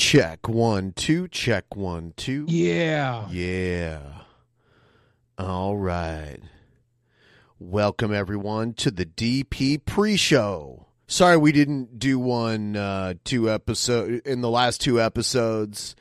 Check one, two, check one, two. Yeah. Yeah. All right. Welcome everyone to the DP pre-show. Sorry we didn't do one uh two episode in the last two episodes.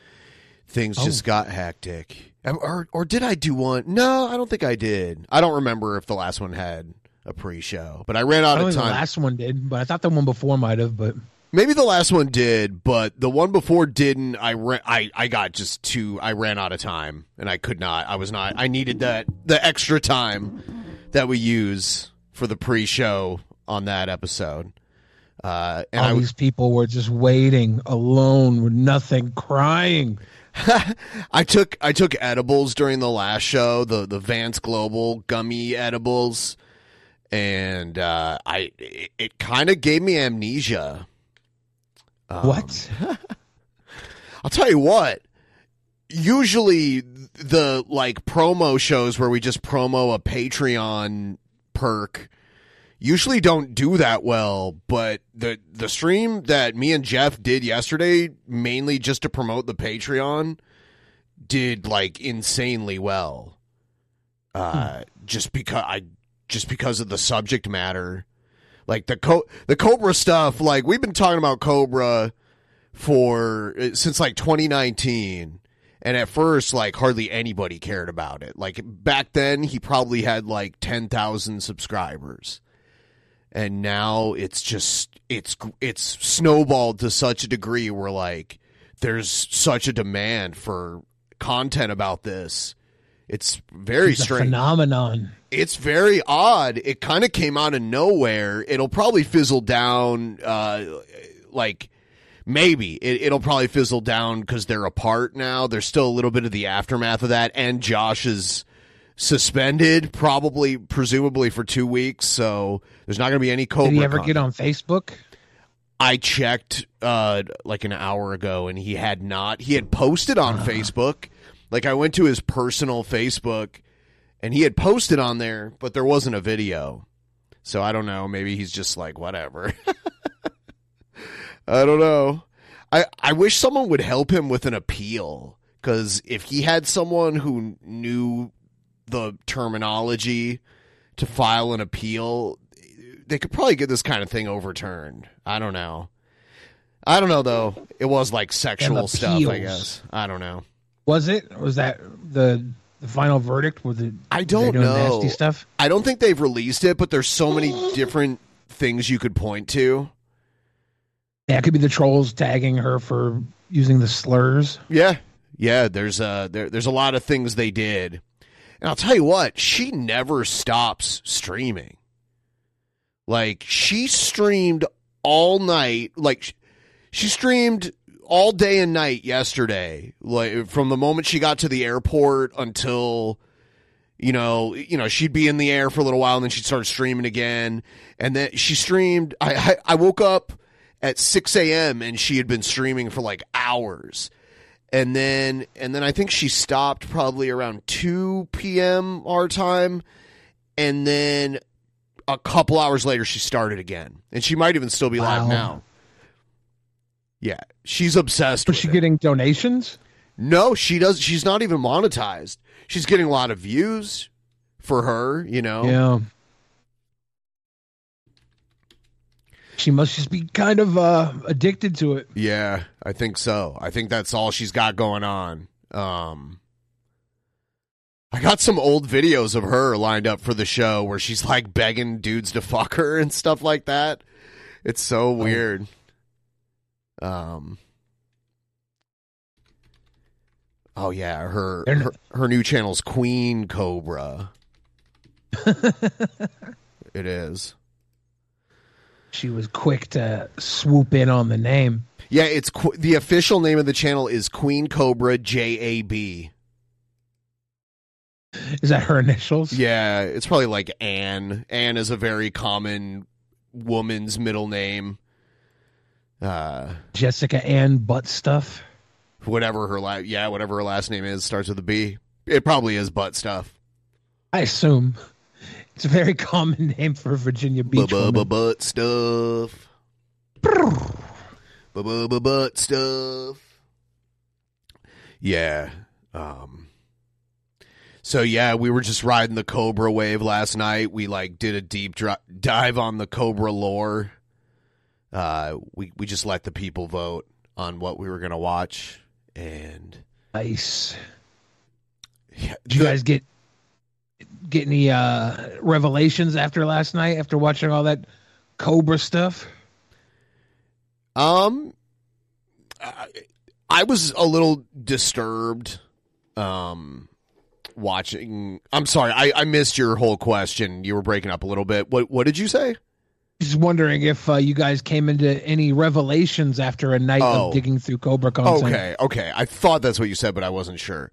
Things just Oh. got hectic. Or or did I do one? No, I don't think I did. I don't remember if the last one had a pre-show, but I ran I out don't of think the time. last one did, but I thought the one before might have. But Maybe the last one did, but the one before didn't. I ran. I I got just too. I ran out of time, and I could not. I was not. I needed that the extra time that we use for the pre-show on that episode. Uh, and all I these people were just waiting alone with nothing, crying. I took I took edibles during the last show, the the Vance Global gummy edibles, and uh, I it, it kind of gave me amnesia. Um, what? I'll tell you what. Usually, the like promo shows where we just promo a Patreon perk usually don't do that well. But the the stream that me and Jeff did yesterday, mainly just to promote the Patreon, did like insanely well. Uh, just because I just because of the subject matter, like the co- the Cobra stuff. Like we've been talking about Cobra for uh, since like 2019 and at first like hardly anybody cared about it like back then he probably had like 10,000 subscribers and now it's just it's it's snowballed to such a degree where like there's such a demand for content about this it's very It's strange phenomenon. It's very odd. It kind of came out of nowhere. It'll probably fizzle down. Uh, like maybe it, it'll probably fizzle down because they're apart now. There's still a little bit of the aftermath of that, and Josh is suspended, probably, presumably for two weeks. So there's not going to be any Cobra. Did he ever content. get on Facebook? I checked uh like an hour ago and he had not. He had posted on Facebook. Like I went to his personal Facebook and he had posted on there, but there wasn't a video. So I don't know, maybe he's just like whatever. I don't know. I I wish someone would help him with an appeal cuz if he had someone who knew the terminology to file an appeal, they could probably get this kind of thing overturned. I don't know. I don't know though. It was like sexual stuff, I guess. I don't know. Was it? Was that the the final verdict? Was it? I don't know. Nasty stuff. I don't think they've released it, but there's so many different things you could point to. Yeah, it could be the trolls tagging her for using the slurs. Yeah. Yeah, there's uh there, there's a lot of things they did. And I'll tell you what, she never stops streaming. Like she streamed all night, like sh- she streamed all day and night yesterday, like from the moment she got to the airport until You know, you know, she'd be in the air for a little while, and then she'd start streaming again. And then she streamed. I I, I woke up at six a.m. and she had been streaming for like hours. And then and then I think she stopped probably around two p.m. our time, and then a couple hours later she started again, and she might even still be live Wow. now. Yeah, she's obsessed. Was with she it. getting donations? No, she does. She's not even monetized. She's getting a lot of views for her. You know. Yeah. She must just be kind of uh, addicted to it. Yeah, I think so. I think that's all she's got going on. Um I got some old videos of her lined up for the show where she's like begging dudes to fuck her and stuff like that. It's so weird. Um Oh yeah, her They're her, her new channel's Queen Cobra. it is. She was quick to swoop in on the name. Yeah, it's qu- the official name of the channel is Queen Cobra JAB. Is that her initials? Yeah, it's probably like Anne. Anne is a very common woman's middle name. Uh, Jessica Ann Butt Stuff. whatever her la- yeah, whatever her last name is starts with a B. It probably is butt stuff. I assume. It's a very common name for Virginia Beach. Butt stuff. Butt stuff. Yeah. Um. So yeah, we were just riding the Cobra wave last night. We like did a deep dri- dive on the Cobra lore. Uh, we we just let the people vote on what we were gonna watch, and Nice. yeah, Did you guys get get any uh, revelations after last night after watching all that Cobra stuff? Um, I, I was a little disturbed. Um, watching. I'm sorry, I, I missed your whole question. You were breaking up a little bit. What What did you say? Just wondering if uh, you guys came into any revelations after a night Oh. of digging through Cobra content. Okay, okay. I thought that's what you said, but I wasn't sure.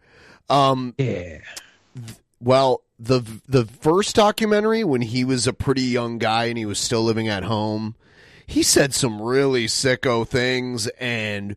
Um, Yeah. well, the the first documentary when he was a pretty young guy and he was still living at home, he said some really sicko things and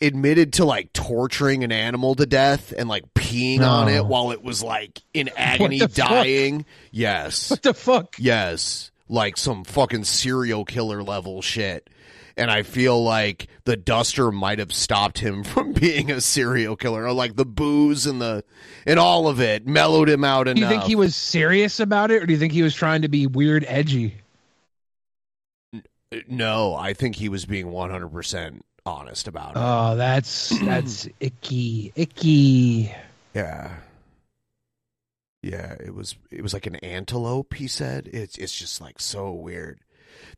Admitted to like torturing an animal to death and like peeing on it while it was like in agony the fuck? dying. Yes. What the fuck? Yes. Like some fucking serial killer level shit. And I feel like the duster might have stopped him from being a serial killer. Or like the booze and the and all of it mellowed him out enough. Do you think he was serious about it, or do you think he was trying to be weird, edgy? Uh, no, I think he was being 100% honest about it. Oh, that's that's icky, icky. Yeah. Yeah, it was it was like an antelope, he said. It's it's just like so weird.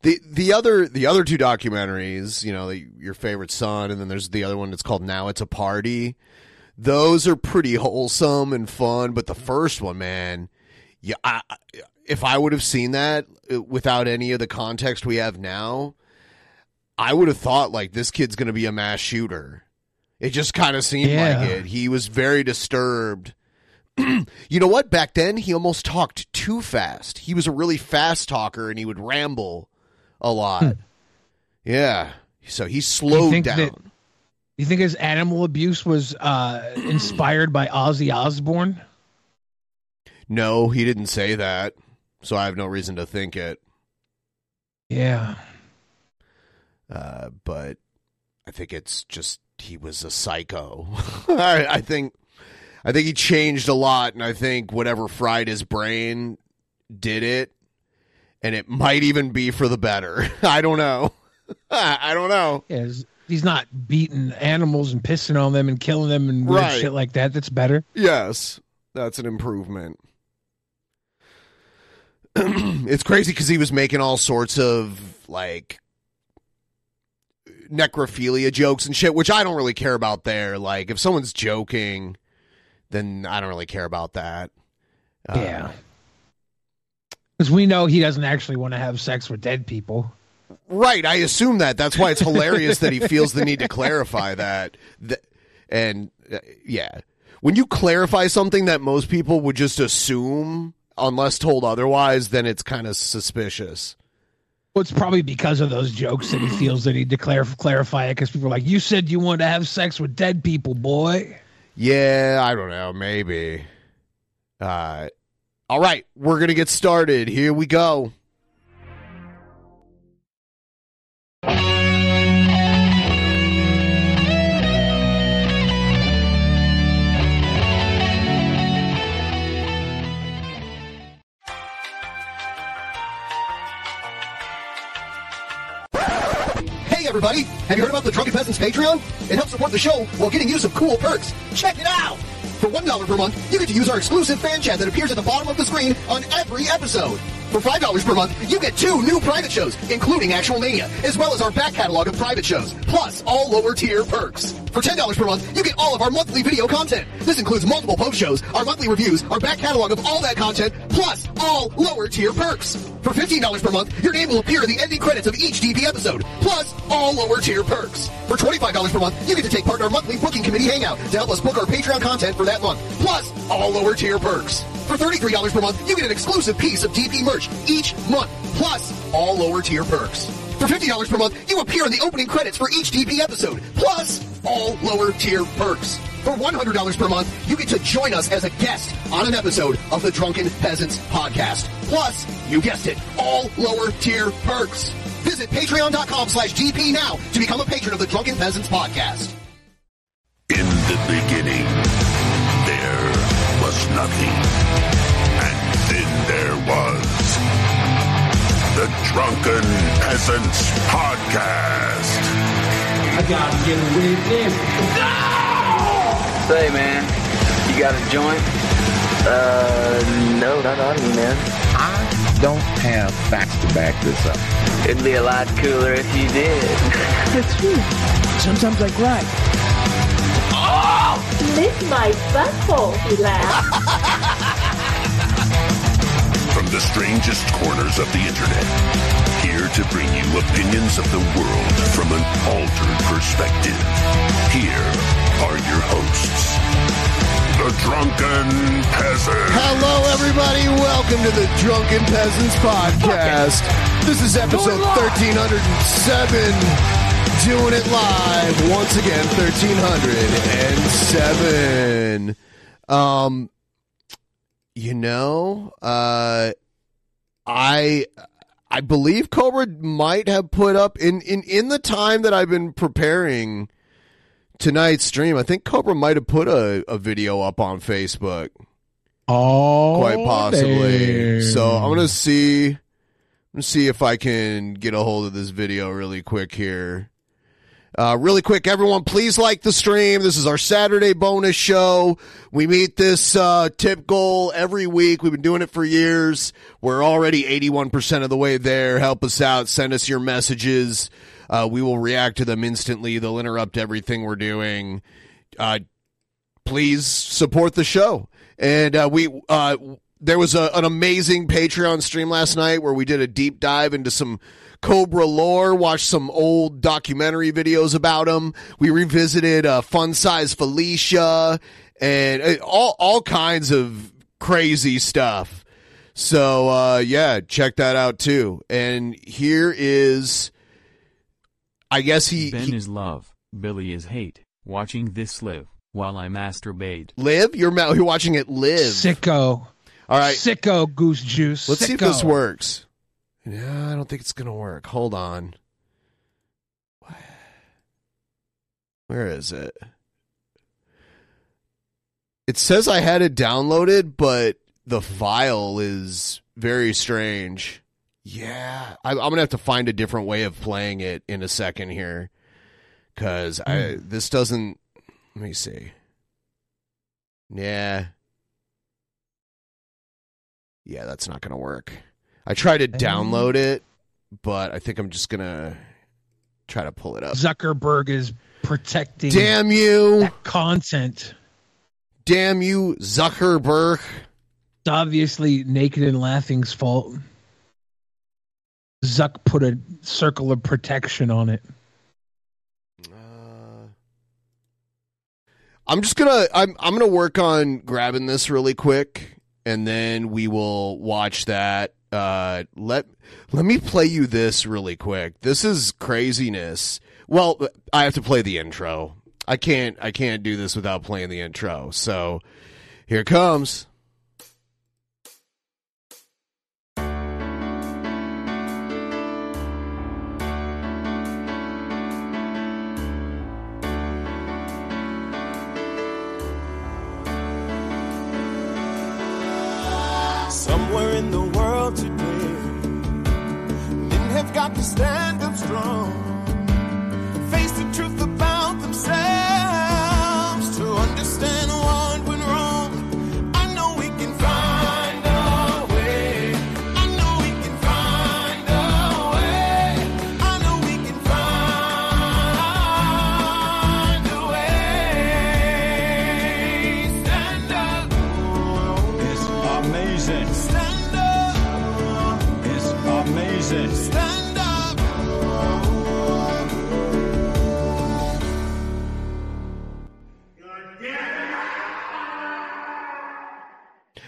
The the other the other two documentaries, you know, the, your favorite son and then there's the other one that's called Now It's a Party. Those are pretty wholesome and fun, but the first one, man, yeah, I, if I would have seen that uh, without any of the context we have now, I would have thought like this kid's going to be a mass shooter. It just kind of seemed Yeah. like it. He was very disturbed you know what? Back then, he almost talked too fast. He was a really fast talker, and he would ramble a lot. yeah, so he slowed down. that- You think his animal abuse was uh, inspired by Ozzy Osbourne? No, he didn't say that, so I have no reason to think it. Yeah. Uh, but I think it's just he was a psycho. I, I think I think he changed a lot, and I think whatever fried his brain did it, and it might even be for the better. I don't know. I don't know. Yeah, he's- not beating animals and pissing on them and killing them and Right. shit like that. That's better. Yes, that's an improvement. it's crazy because he was making all sorts of like necrophilia jokes and shit, which I don't really care about. There, like if someone's joking, then I don't really care about that. Uh, yeah. Because we know he doesn't actually want to have sex with dead people. Right, I assume that. That's why it's hilarious that he feels the need to clarify that. Th- and uh, yeah, when you clarify something that most people would just assume, unless told otherwise, then it's kind of suspicious. Well, it's probably because of those jokes that he feels the need to clar- clarify it. Because people are like, "You said you wanted to have sex with dead people, boy." Yeah, I don't know, maybe. Uh, all right, we're gonna get started. Here we go. Everybody, have you heard about the Drunken Peasants Patreon? It helps support the show while getting you some cool perks. Check it out! For $1 per month, you get to use our exclusive fan chat that appears at the bottom of the screen on every episode. For $5 per month, you get two new private shows, including Actual Mania, as well as our back catalog of private shows, plus all lower tier perks. For $10 per month, you get all of our monthly video content. This includes multiple post shows, our monthly reviews, our back catalog of all that content, plus all lower tier perks. For $15 per month, your name will appear in the ending credits of each DP episode, plus all lower tier perks. For $25 per month, you get to take part in our monthly booking committee hangout to help us book our Patreon content for that month, plus all lower tier perks. For $33 per month, you get an exclusive piece of DP merch each month, plus all lower tier perks. For $50 per month, you appear in the opening credits for each DP episode, plus all lower tier perks. For $100 per month, you get to join us as a guest on an episode of the Drunken Peasants podcast. Plus, you guessed it, all lower tier perks. Visit patreon.com slash DP now to become a patron of the Drunken Peasants podcast. In the beginning, there was nothing. And then there was the Drunken Peasants Podcast. I gotta get a witness. Say, man, you got a joint? Uh, no, not on me, man. I don't have facts to back this up. It'd be a lot cooler if you did. That's true. Sometimes I cry. Oh! Lick my butthole, he laughed. From the strangest corners of the internet, here to bring you opinions of the world from an altered perspective. Here are your hosts, the Drunken Peasants. Hello, everybody. Welcome to the Drunken Peasants Podcast. This is episode 1307. Doing it live once again, 1307. Um, you know, uh, I I believe Cobra might have put up in in in the time that I've been preparing tonight's stream. I think Cobra might have put a, a video up on Facebook. Oh, quite possibly. So I'm gonna see. I'm gonna see if I can get a hold of this video really quick here. Uh, really quick, everyone, please like the stream. This is our Saturday bonus show. We meet this uh, tip goal every week. We've been doing it for years. We're already 81% of the way there. Help us out. Send us your messages. Uh, we will react to them instantly. They'll interrupt everything we're doing. Uh, please support the show. And uh, we uh, there was a, an amazing Patreon stream last night where we did a deep dive into some Cobra lore, watched some old documentary videos about him. We revisited uh, Fun Size Felicia and uh, all all kinds of crazy stuff. So uh, yeah, check that out too. And here is, I guess he, Ben he is love, Billy is hate. Watching this live while I masturbate. live. You're ma- you're watching it live. Sicko. All right, Sicko goose juice. let's see if this works. Yeah, I don't think it's gonna work. Hold on. Where is it? It says I had it downloaded, but the file is very strange. Yeah, I, I'm gonna have to find a different way of playing it in a second here, because I hmm. this doesn't. Let me see. Yeah, yeah, that's not gonna work. I tried to download it, but I think I'm just gonna try to pull it up. Zuckerberg is protecting Damn you! content. Damn you, Zuckerberg! It's obviously Naked and Laughing's fault. Zuck put a circle of protection on it. Uh, I'm just gonna I'm I'm gonna work on grabbing this really quick, and then we will watch that. Uh, let let me play you this really quick. This is craziness. Well, I have to play the intro. I can't I can't do this without playing the intro. So here comes. Somewhere got to stand up strong, face the truth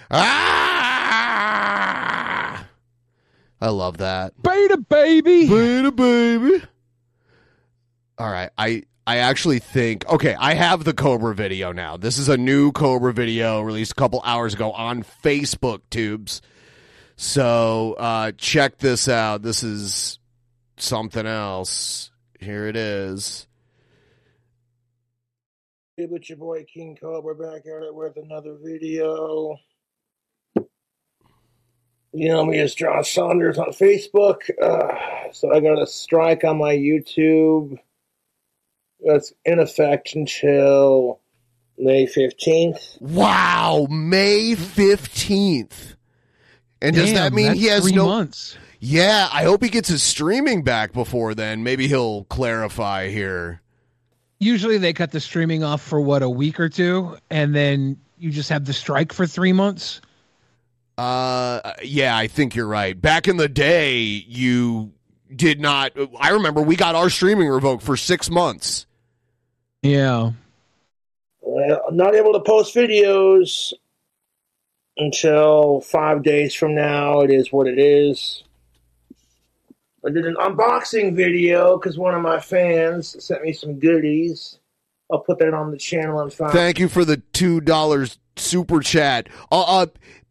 Ah! I love that. Beta baby. Beta baby. All right, I I actually think okay, I have the Cobra video now. This is a new Cobra video released a couple hours ago on Facebook tubes. So uh check this out. This is something else. Here it is. Hey, but your boy King Cobra back at it with another video. You know me as John Saunders on Facebook. Uh, so I got a strike on my YouTube. That's in effect until May 15th. Wow, May 15th. And does that mean he has three no months? Yeah, I hope he gets his streaming back before then. Maybe he'll clarify here. Usually they cut the streaming off for what a week or two, and then you just have the strike for three months. Uh, yeah, I think you're right. Back in the day, you did not. I remember we got our streaming revoked for six months. Yeah. Well, not able to post videos until five days from now. It is what it is. I did an unboxing video because one of my fans sent me some goodies. I'll put that on the channel in five. Thank you for the two dollars super chat. Uh, uh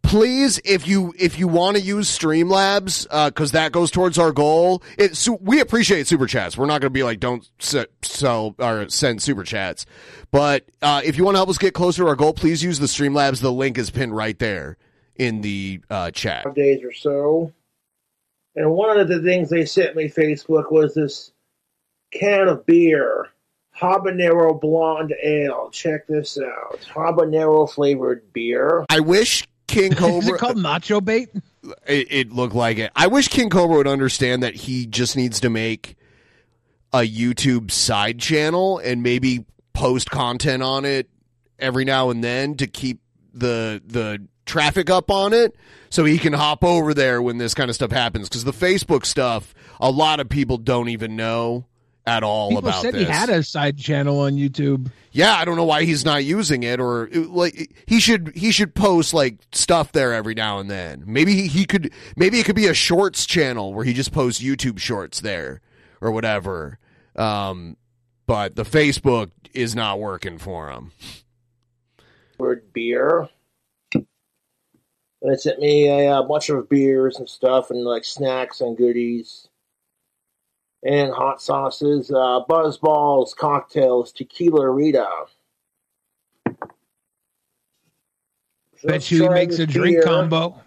please, if you if you want to use Streamlabs, uh, because that goes towards our goal. It su- we appreciate super chats. We're not going to be like don't se- sell or send super chats, but uh, if you want to help us get closer to our goal, please use the Streamlabs. The link is pinned right there in the uh, chat. five days or so. And one of the things they sent me Facebook was this can of beer, habanero blonde ale. Check this out, habanero flavored beer. I wish King Cobra. Is it called nacho bait? It, it looked like it. I wish King Cobra would understand that he just needs to make a YouTube side channel and maybe post content on it every now and then to keep the the traffic up on it so he can hop over there when this kind of stuff happens because the Facebook stuff a lot of people don't even know at all People about said this. he had a side channel on YouTube. Yeah, I don't know why he's not using it, or like he should he should post like stuff there every now and then. Maybe he, he could maybe it could be a shorts channel where he just posts YouTube shorts there or whatever. Um, but the Facebook is not working for him. Word beer. They sent me a, uh bunch of beers and stuff, and like snacks and goodies, and hot sauces, uh, buzz balls, cocktails, tequila Rita. So Bet you he makes this a drink beer. combo.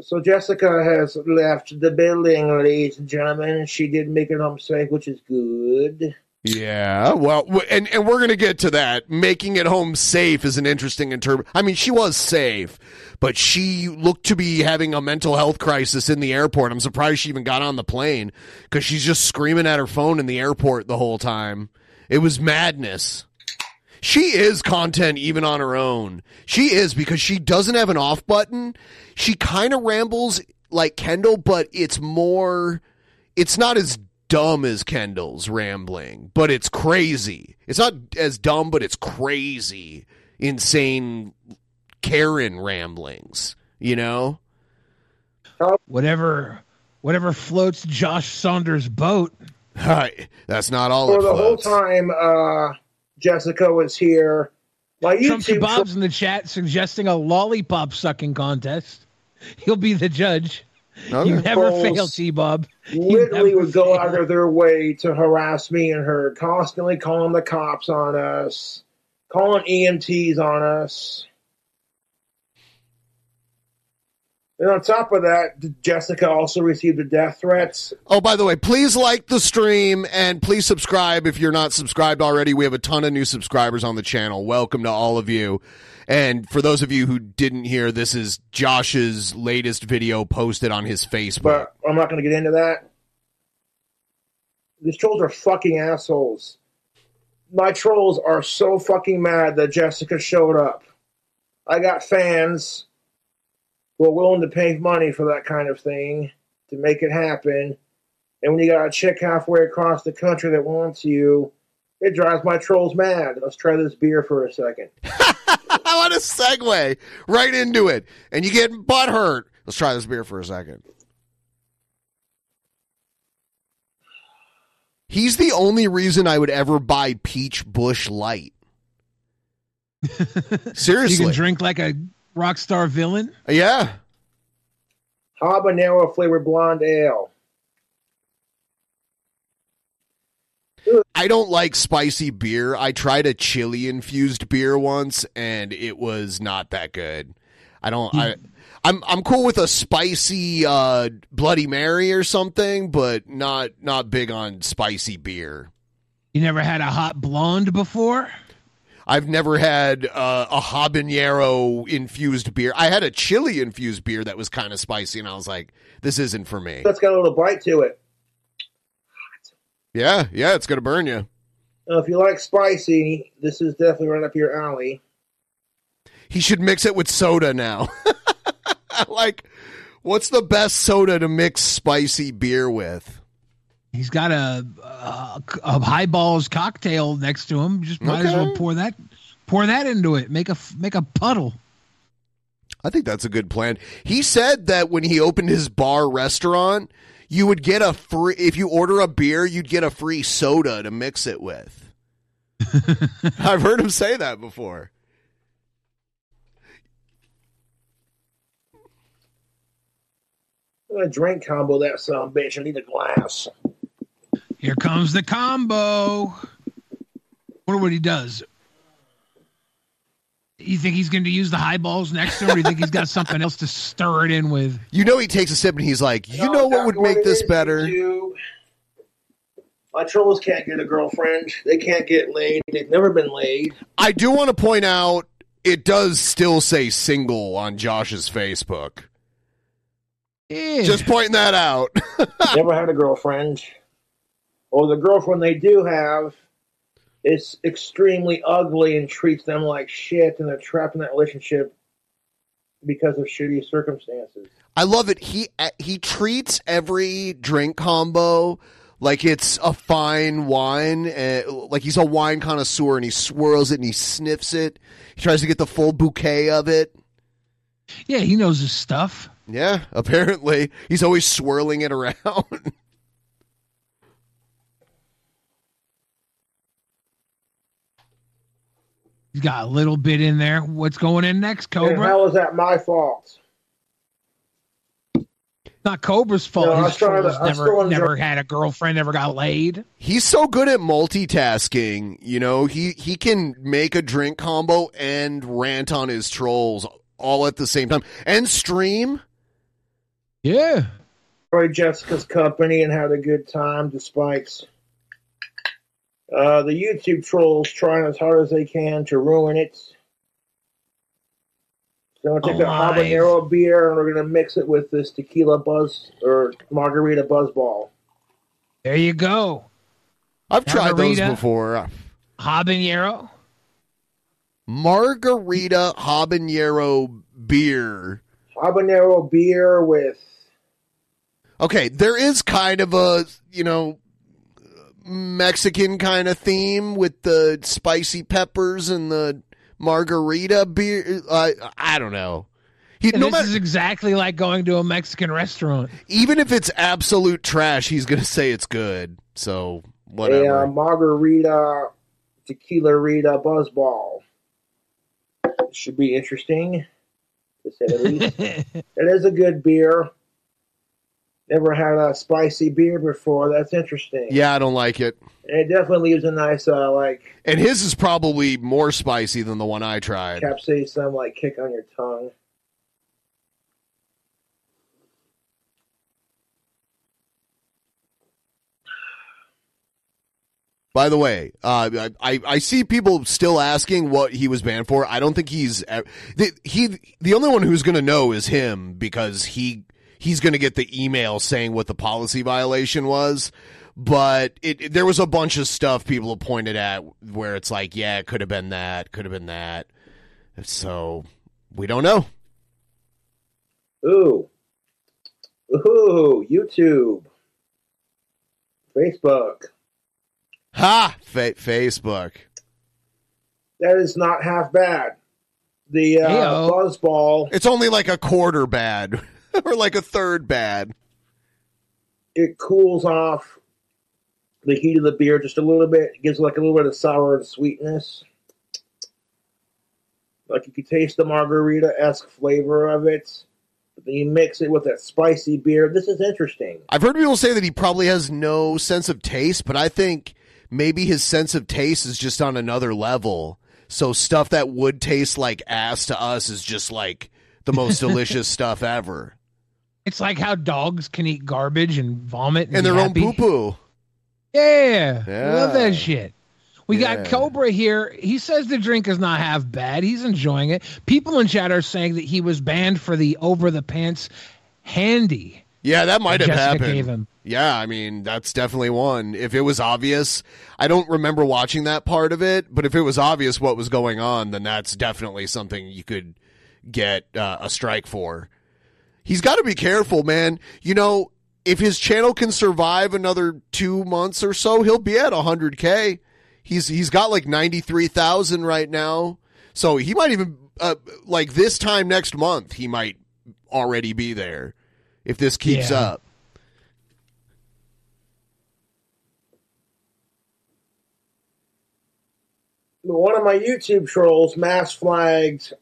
So Jessica has left the building, ladies and gentlemen. She did make it home safe, which is good. Yeah, well, and and we're gonna get to that. Making it home safe is an interesting interpret. I mean, she was safe, but she looked to be having a mental health crisis in the airport. I'm surprised she even got on the plane because she's just screaming at her phone in the airport the whole time. It was madness. She is content even on her own. She is because she doesn't have an off button. She kind of rambles like Kendall, but it's more. It's not as dumb as Kendall's rambling, but it's crazy. It's not as dumb, but it's crazy, insane Karen ramblings. You know? Whatever, whatever floats Josh Saunders' boat. Hi, that's not all. For it the whole time uh, Jessica was here, my Trump YouTube Bob's in the chat suggesting a lollipop sucking contest. He'll be the judge. Okay. You never Trolls fail, T Bob. literally would go out of their way to harass me and her, constantly calling the cops on us, calling EMTs on us. And on top of that, Jessica also received the death threats. Oh, by the way, please like the stream and please subscribe if you're not subscribed already. We have a ton of new subscribers on the channel. Welcome to all of you. And for those of you who didn't hear, this is Josh's latest video posted on his Facebook. But I'm not going to get into that. These trolls are fucking assholes. My trolls are so fucking mad that Jessica showed up. I got fans who are willing to pay money for that kind of thing to make it happen. And when you got a chick halfway across the country that wants you, it drives my trolls mad. Let's try this beer for a second. I want to segue right into it. And you get butt hurt. Let's try this beer for a second. He's the only reason I would ever buy Peach Busch Light. Seriously. You can drink like a rock star villain. Yeah. Habanero flavored blonde ale. I don't like spicy beer. I tried a chili infused beer once and it was not that good. I don't I I'm I'm cool with a spicy uh bloody mary or something, but not not big on spicy beer. You never had a hot blonde before? I've never had uh, a habanero infused beer. I had a chili infused beer that was kind of spicy and I was like, this isn't for me. That's got a little bite to it. Yeah, yeah, it's going to burn you. If you like spicy, this is definitely right up your alley. He should mix it with soda now. like, what's the best soda to mix spicy beer with? He's got a, a, a highballs cocktail next to him. Just might as well pour that pour that into it. Make a make a puddle. I think that's a good plan. He said that when he opened his bar restaurant, you would get a free if you order a beer, you'd get a free soda to mix it with. I've heard him say that before. I'm gonna drink combo that son bitch. I need a glass. Here comes the combo. Wonder what he does. You think he's going to use the highballs next to him, or do you think he's got something else to stir it in with? You know he takes a sip and he's like, "You know what would make this better?" You, my trolls can't get a girlfriend. They can't get laid. They've never been laid. I do want to point out it does still say single on Josh's Facebook. Just pointing that out. never had a girlfriend. Or the girlfriend they do have is extremely ugly and treats them like shit, and they're trapped in that relationship because of shitty circumstances. I love it. He he treats every drink combo like it's a fine wine. Uh, like he's a wine connoisseur, and he swirls it and he sniffs it. He tries to get the full bouquet of it. Yeah, he knows his stuff. Yeah, apparently he's always swirling it around. He's got a little bit in there. What's going in next, And Cobra? how is that my fault? Not Cobra's fault. No, I His still- trolls never still never had a girlfriend, never got laid. He's so good at multitasking. You know, he he can make a drink combo and rant on his trolls all at the same time and stream. Yeah. Enjoyed Jessica's company and had a good time despite uh, the YouTube trolls trying as hard as they can to ruin it. So I'm gonna take a habanero beer and we're gonna mix it with this tequila buzz or margarita buzzball. There you go. I've tried those before. Habanero. Margarita habanero beer. Habanero beer with Okay, there is kind of a, you know, Mexican kind of theme with the spicy peppers and the margarita beer. Uh, I don't know. He, And no this matter, is exactly like going to a Mexican restaurant. even if it's absolute trash, he's going to say it's good. So, a whatever. uh, margarita tequila rita buzzball. It should be interesting, to say the least. it is a good beer. Never had a spicy beer before. That's interesting. yeah, I don't like it. It definitely leaves a nice, uh, like, And his is probably more spicy than the one I tried. capsaicin, like, kick on your tongue. By the way, uh, I I see people still asking what he was banned for. I don't think he's the, he. The only one who's going to know is him because he he's going to get the email saying what the policy violation was. But it, it- there was a bunch of stuff people have pointed at where it's like, yeah, it could have been that, could have been that. So we don't know. Ooh. Ooh, YouTube. Facebook. Ha! Fa- Facebook. That is not half bad. The uh, buzzball, It's only like a quarter bad or like a third bad. it cools off the heat of the beer just a little bit. It gives like a little bit of sour and sweetness. Like you can taste the margarita esque flavor of it. But then you mix it with that spicy beer. This is interesting. I've heard people say that he probably has no sense of taste, but I think maybe his sense of taste is just on another level. So stuff that would taste like ass to us is just like the most delicious stuff ever. It's like how dogs can eat garbage and vomit and, And their own happy. poo poo. Yeah, I love that shit. We Yeah. got Cobra here. He says the drink is not half bad. He's enjoying it. People in chat are saying that he was banned for the over the pants handy. Yeah, that might have Jessica happened. Yeah, I mean, that's definitely one. If it was obvious, I don't remember watching that part of it, but if it was obvious what was going on, then that's definitely something you could get uh, a strike for. He's got to be careful, man. You know, if his channel can survive another two months or so, he'll be at 100K. He's he's got like 93,000 right now. So he might even, uh, like this time next month, he might already be there if this keeps Yeah. up. one of my YouTube trolls mass flagged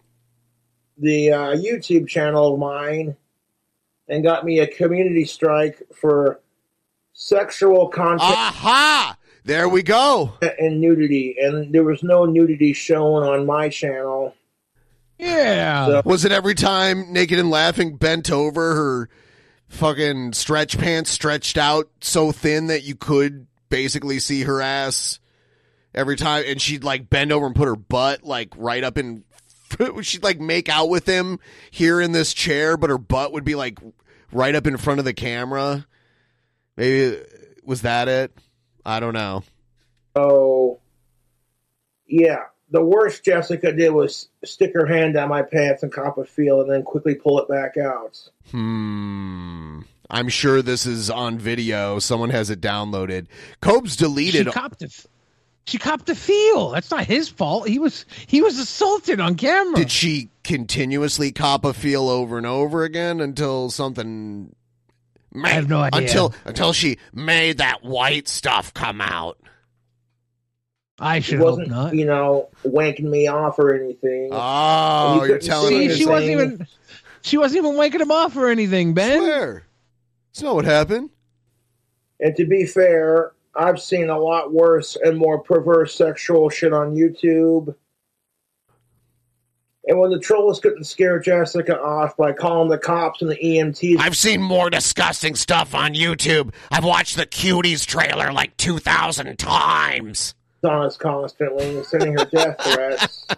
the uh, YouTube channel of mine and got me a community strike for sexual content Aha! There we go. and nudity, and there was no nudity shown on my channel. Yeah. Was it every time Naked and Laughing bent over, her fucking stretch pants stretched out so thin that you could basically see her ass every time, and she'd like bend over and put her butt like right up in. She'd like make out with him here in this chair, but her butt would be like right up in front of the camera. Maybe was that it? I don't know. Oh, yeah, the worst Jessica did was stick her hand down my pants and cop a feel, and then quickly pull it back out. Hmm. I'm sure this is on video. Someone has it downloaded. Cobes deleted. She copped a, she copped a feel. That's not his fault. He was he was assaulted on camera. Did she continuously cop a feel over and over again until something? I have no idea. Until until she made that white stuff come out. I should hope wasn't, not. you know, wanking me off or anything. Oh, And you you're couldn't telling me See, she wasn't even she wasn't even waking him off or anything, Ben. Swear. It's not what happened. And to be fair, I've seen a lot worse and more perverse sexual shit on YouTube. And when the trolls couldn't scare Jessica off by calling the cops and the EMTs, I've seen more disgusting stuff on YouTube. I've watched the Cuties trailer like 2,000 times. on us constantly and sending her death threats.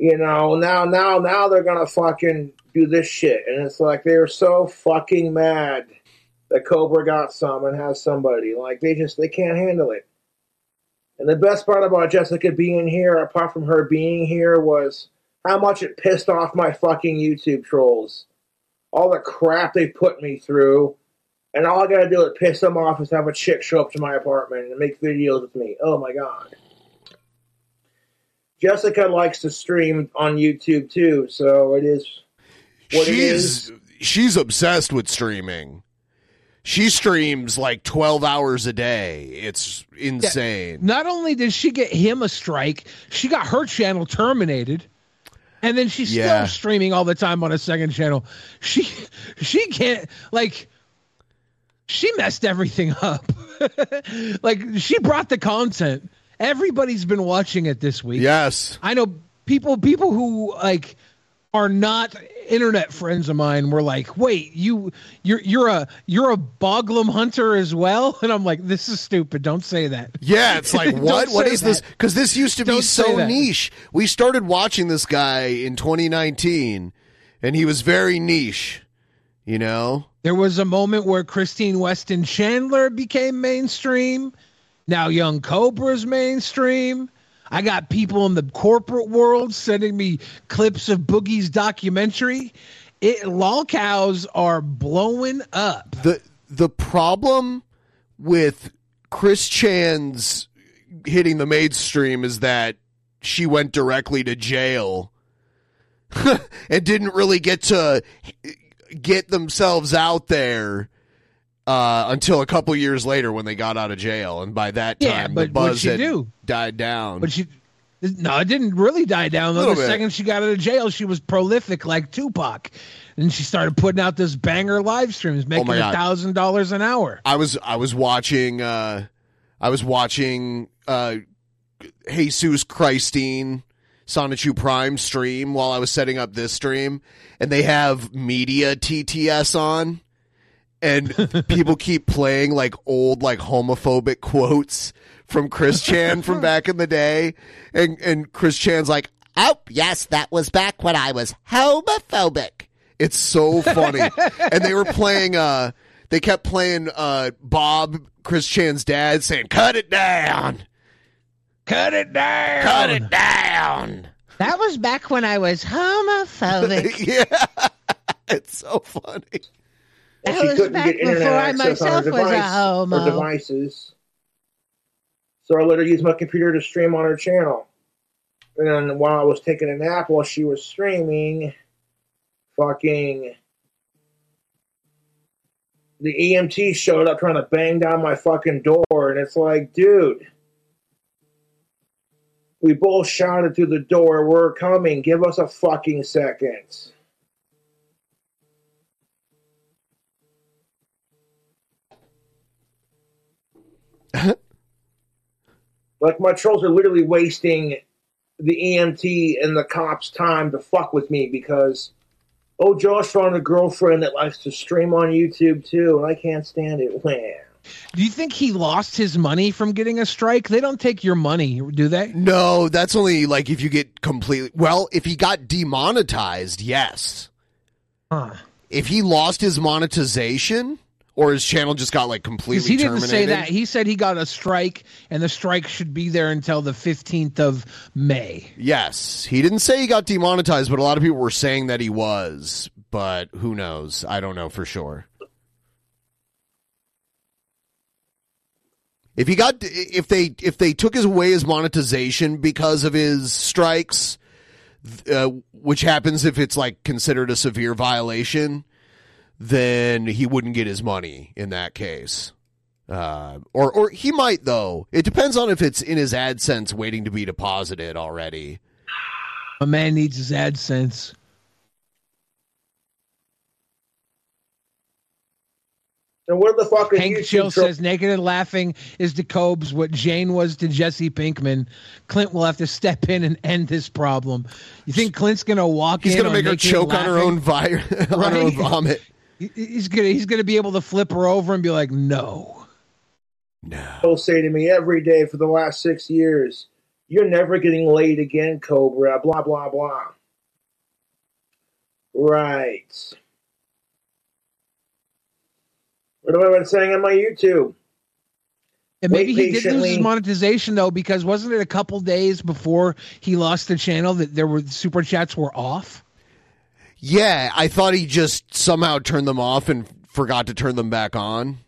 You know, now, now, now they're gonna fucking do this shit, and it's like they're so fucking mad that Cobra got some and has somebody. Like they just they can't handle it. And the best part about Jessica being here, apart from her being here, was how much it pissed off my fucking YouTube trolls. All the crap they put me through, and all I gotta do to piss them off is have a chick show up to my apartment and make videos with me. Oh my god. Jessica likes to stream on YouTube too, so it is what it is. she's she's obsessed with streaming. She streams like 12 hours a day. It's insane. Not only did she get him a strike, she got her channel terminated. And then she's Yeah. still streaming all the time on a second channel. She she can't like she messed everything up. like she brought the content. Everybody's been watching it this week. Yes. I know people people who like are not internet friends of mine were like, "Wait, you you're you're a you're a boglum hunter as well?" And I'm like, "This is stupid. Don't say that." Yeah, it's like what? what is is this? Because this used to be Don't say so niche. We started watching this guy in 2019, and he was very niche. You know, There was a moment where Christine Weston Chandler became mainstream. Now Young Cobra's mainstream. I got people in the corporate world sending me clips of Boogie's documentary. It lolcows are blowing up. the the problem with Chris Chan's hitting the mainstream is that she went directly to jail and didn't really get to get themselves out there uh, until a couple years later when they got out of jail, and by that time Yeah, the buzz she had do? died down. But she no, it didn't really die down though. The bit. second she got out of jail, she was prolific like Tupac. And she started putting out this banger live streams, making Oh a thousand dollars an hour. I was I was watching uh I was watching uh Jesus Christine Sonichu Prime stream while I was setting up this stream and they have media TTS on and people keep playing like old like homophobic quotes from Chris Chan from back in the day. And and Chris Chan's like oh yes that was back when I was homophobic. It's so funny. And they were playing uh they kept playing uh Bob Chris Chan's dad saying cut it down. Cut it down. cut it down. That was back when I was homophobic. yeah. It's so funny And That she couldn't get internet access on her device or devices. So I let her use my computer to stream on her channel. And then while I was taking a nap while she was streaming, fucking the EMT showed up trying to bang down my fucking door, and it's like, dude. We both shouted through the door, we're coming, give us a fucking second. Like my trolls are literally wasting the EMT and the cops' time to fuck with me because oh Josh found a girlfriend that likes to stream on YouTube too, and I can't stand it. Wham. Do you think he lost his money from getting a strike? They don't take your money, do they? No, that's only like if you get completely. Well, if he got demonetized, yes. Huh. If he lost his monetization or his channel just got like completely he didn't say that. He said he got a strike, and the strike should be there until the 15th of May. Yes, he didn't say he got demonetized, but a lot of people were saying that he was but who knows? I don't know for sure. If he got, if they, if they took his away his monetization because of his strikes, uh, which happens if it's like considered a severe violation, then he wouldn't get his money in that case. Uh, or, or he might though. It depends on if it's in his AdSense waiting to be deposited already. A man needs his AdSense. And what the fuck is Hank YouTube Chill tro- says naked and laughing is to Cobes what Jane was to Jesse Pinkman. Clint will have to step in and end this problem. You think Clint's gonna walk He's in? gonna on make her choke on her own vi- on her own vomit. He- He's gonna he's gonna be able to flip her over and be like, no. People say to me every day for the last six years, "You're never getting laid again, Cobra." Blah blah blah. Right. What have I been saying on my YouTube? And maybe Wait he did lose his monetization though, because wasn't it a couple days before he lost the channel that there were super chats were off? Yeah, I thought he just somehow turned them off and forgot to turn them back on.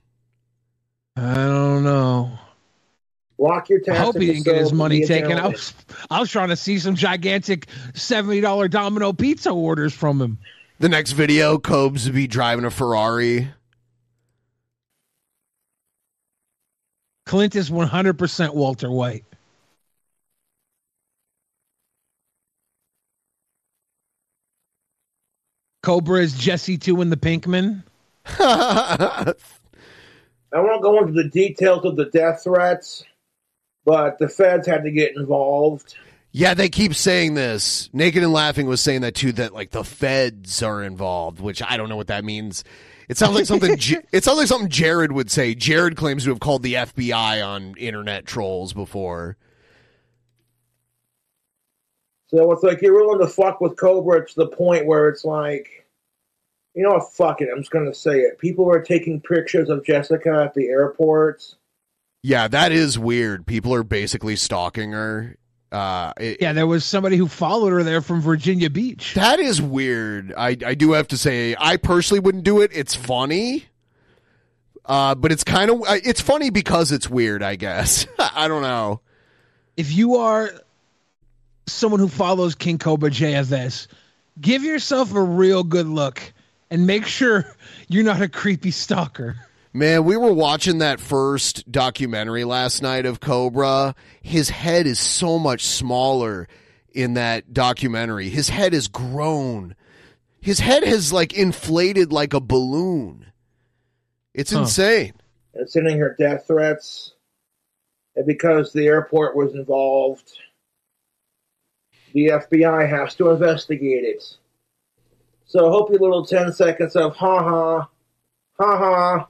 I don't know. Lock your I hope he didn't get his money taken. I was, I was trying to see some gigantic seventy dollar Domino pizza orders from him. The next video, Cobes would be driving a Ferrari. Clint is one hundred percent Walter White. Cobra is Jesse two and the Pinkman. I won't go into the details of the death threats, but the feds had to get involved. Yeah, they keep saying this. Naked and Laughing was saying that too. That like the feds are involved, which I don't know what that means. It sounds like something. J- it sounds like something Jared would say. Jared claims to have called the FBI on internet trolls before. So it's like you're willing to fuck with Cobra to the point where it's like, you know what, fuck it, I'm just gonna say it. People were taking pictures of Jessica at the airports. Yeah, that is weird. People are basically stalking her. Uh, it- Yeah, there was somebody who followed her there from Virginia Beach. That is weird. I I do have to say, I personally wouldn't do it. It's funny, uh, but it's kind of it's funny because it's weird. I guess I don't know. If you are someone who follows King Cobra JFS, give yourself a real good look and make sure you're not a creepy stalker. Man, we were watching that first documentary last night of Cobra. His head is so much smaller in that documentary. His head has grown. His head has like inflated like a balloon. It's Huh. insane. and sending her death threats. And because the airport was involved, the FBI has to investigate it. So I hope your little 10 seconds of ha ha, ha ha.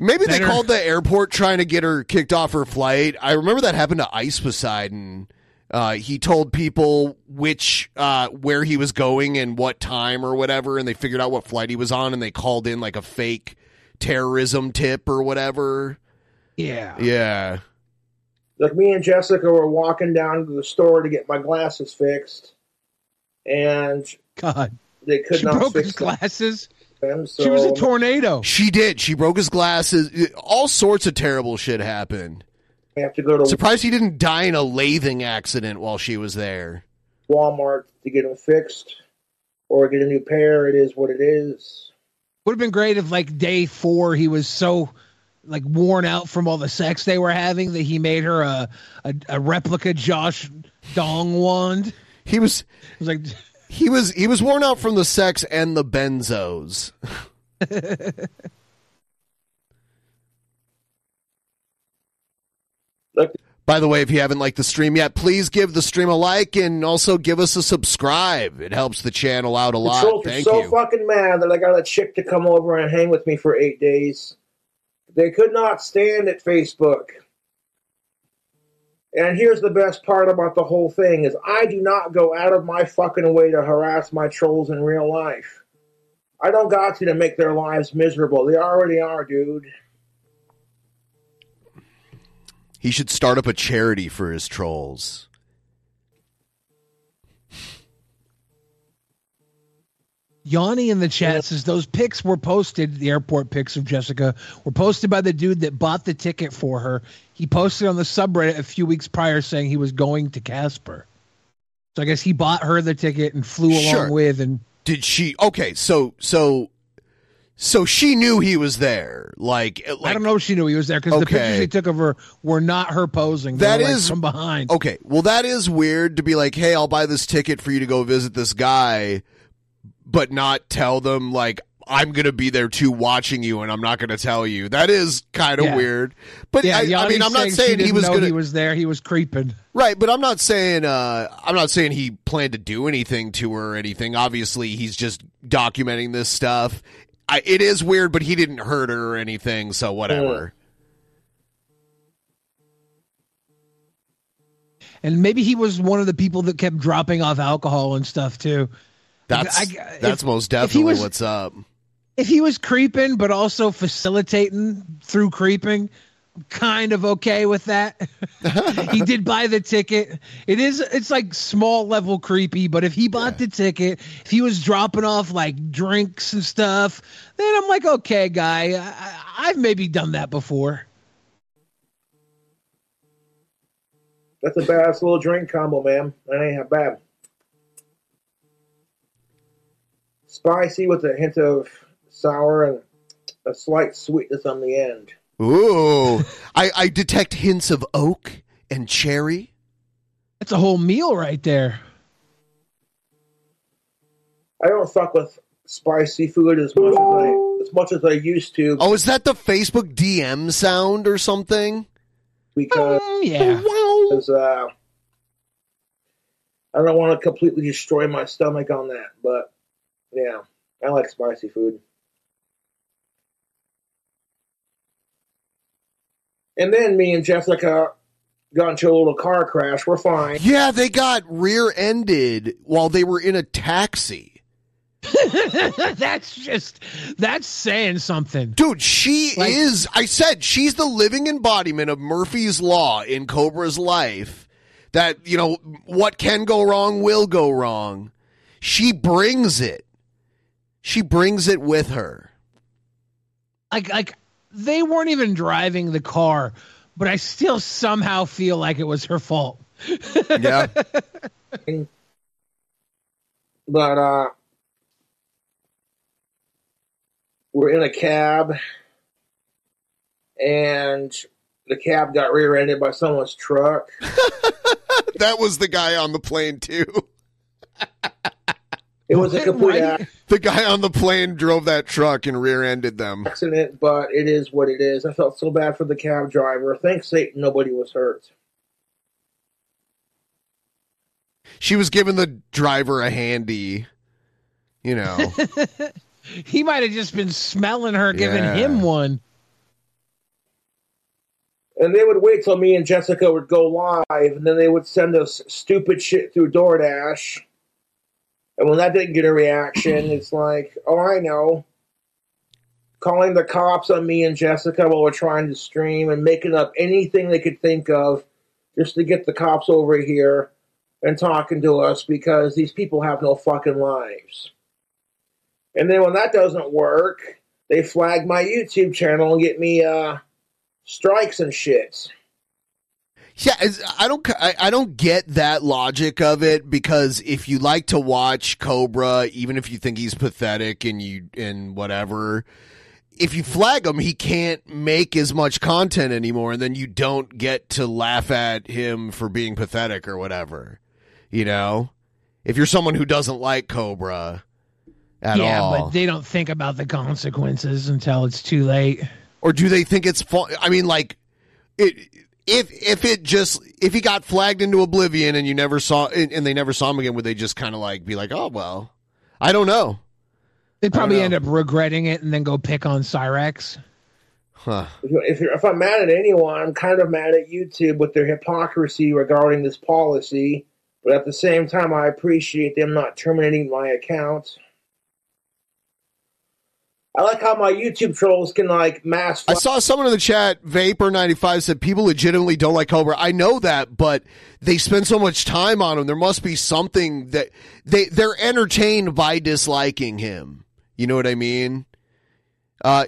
Maybe they Better- called the airport trying to get her kicked off her flight. I remember that happened to Ice Poseidon. Uh, he told people which uh, where he was going and what time or whatever, and they figured out what flight he was on, and they called in like a fake terrorism tip or whatever. Yeah, yeah. Like me and Jessica were walking down to the store to get my glasses fixed, and God, they could she not broke fix his them. glasses. them, She was a tornado. She did. She broke his glasses. All sorts of terrible shit happened. I have to go to Surprised he didn't die in a lathing accident while she was there. Walmart to get them fixed or get a new pair. It is what it is. Would have been great if like day four he was so like worn out from all the sex they were having that he made her a a, a replica Josh Dong wand. He was, was like he was he was worn out from the sex and the benzos. By the way, if you haven't liked the stream yet, please give the stream a like and also give us a subscribe. It helps the channel out a The lot. trolls Thank so you. fucking mad that I got a chick to come over and hang with me for eight days. They could not stand it, Facebook. And here's the best part about the whole thing is I do not go out of my fucking way to harass my trolls in real life. I don't got to to make their lives miserable. They already are, dude. He should start up a charity for his trolls. Yanni in the chat says those pics were posted, the airport pics of Jessica were posted by the dude that bought the ticket for her. He posted on the subreddit a few weeks prior saying he was going to Casper. So I guess he bought her the ticket and flew along Sure. with and Did she? Okay, so so so she knew he was there. Like, eh, I don't know if she knew he was there because the pictures Okay. they took of her were not her posing. They That like, is from behind. Okay, well that is weird to be like, "Hey, I'll buy this ticket for you to go visit this guy," but not tell them like I'm going to be there too watching you and I'm not going to tell you. That is kind of Yeah. weird. But yeah, I, I mean, I'm not saying he was know going he was there. He was creeping. Right, but I'm not saying uh I'm not saying he planned to do anything to her or anything. Obviously, he's just documenting this stuff. I, it is weird, but he didn't hurt her or anything, so whatever. And maybe he was one of the people that kept dropping off alcohol and stuff too. That's I- that's if- most definitely was- what's up. If he was creeping, but also facilitating through creeping, I'm kind of okay with that. he did buy the ticket. It is it's like small level creepy, but if he bought the ticket, if he was dropping off like drinks and stuff, then I'm like, okay, guy, I, I- I've maybe done that before. That's a badass little drink combo, man. That ain't half bad. Spicy with a hint of sour and a slight sweetness on the end. Ooh, I, I detect hints of oak and cherry. That's a whole meal right there. I don't fuck with spicy food as much as I as much as I used to Oh, is that the Facebook DM sound or something? because yeah. because, uh, I don't want to completely destroy my stomach on that, but yeah, I like spicy food. And then me and Jessica uh, got into a little car crash. We're fine. Yeah, they got rear-ended while they were in a taxi. that's just that's saying something. Dude, she is I said she's the living embodiment of Murphy's law in Cobra's life. That, you know, what can go wrong will go wrong. She brings it. She brings it with her. Like like they weren't even driving the car, but I still somehow feel like it was her fault. Yeah. But uh we're in a cab and the cab got rear-ended by someone's truck. that was the guy on the plane too. It was a complete ac- The guy on the plane drove that truck and rear-ended them. accident, but it is what it is. I felt so bad for the cab driver. Thanks Satan nobody was hurt. She was giving the driver a handy, you know. he might have just been smelling her, giving Yeah. him one. And they would wait till me and Jessica would go live, and then they would send us stupid shit through DoorDash. And when that didn't get a reaction, it's like, oh, I know. Calling the cops on me and Jessica while we're trying to stream and making up anything they could think of just to get the cops over here and talking to us because these people have no fucking lives. And then when that doesn't work, they flag my YouTube channel and get me uh, strikes and shit. Yeah, I don't. I, I don't get that logic of it because if you like to watch Cobra, even if you think he's pathetic and you and whatever, if you flag him, he can't make as much content anymore, and then you don't get to laugh at him for being pathetic or whatever. You know, if you're someone who doesn't like Cobra at yeah, all, yeah, but they don't think about the consequences until it's too late. or do they think it's fun? I mean, like it. If if it just if he got flagged into oblivion and you never saw and, and they never saw him again, would they just kind of like be like, oh well, I don't know, They'd probably know. end up regretting it and then go pick on Cyraxx. huh? If, you- if, you're, if I'm mad at anyone, I'm kind of mad at YouTube with their hypocrisy regarding this policy. But at the same time, I appreciate them not terminating my account. I like how my YouTube trolls can like mass. I saw someone in the chat, Vapor95 said people legitimately don't like Cobra. I know that, but they spend so much time on him. There must be something that they they're entertained by disliking him. You know what I mean? Uh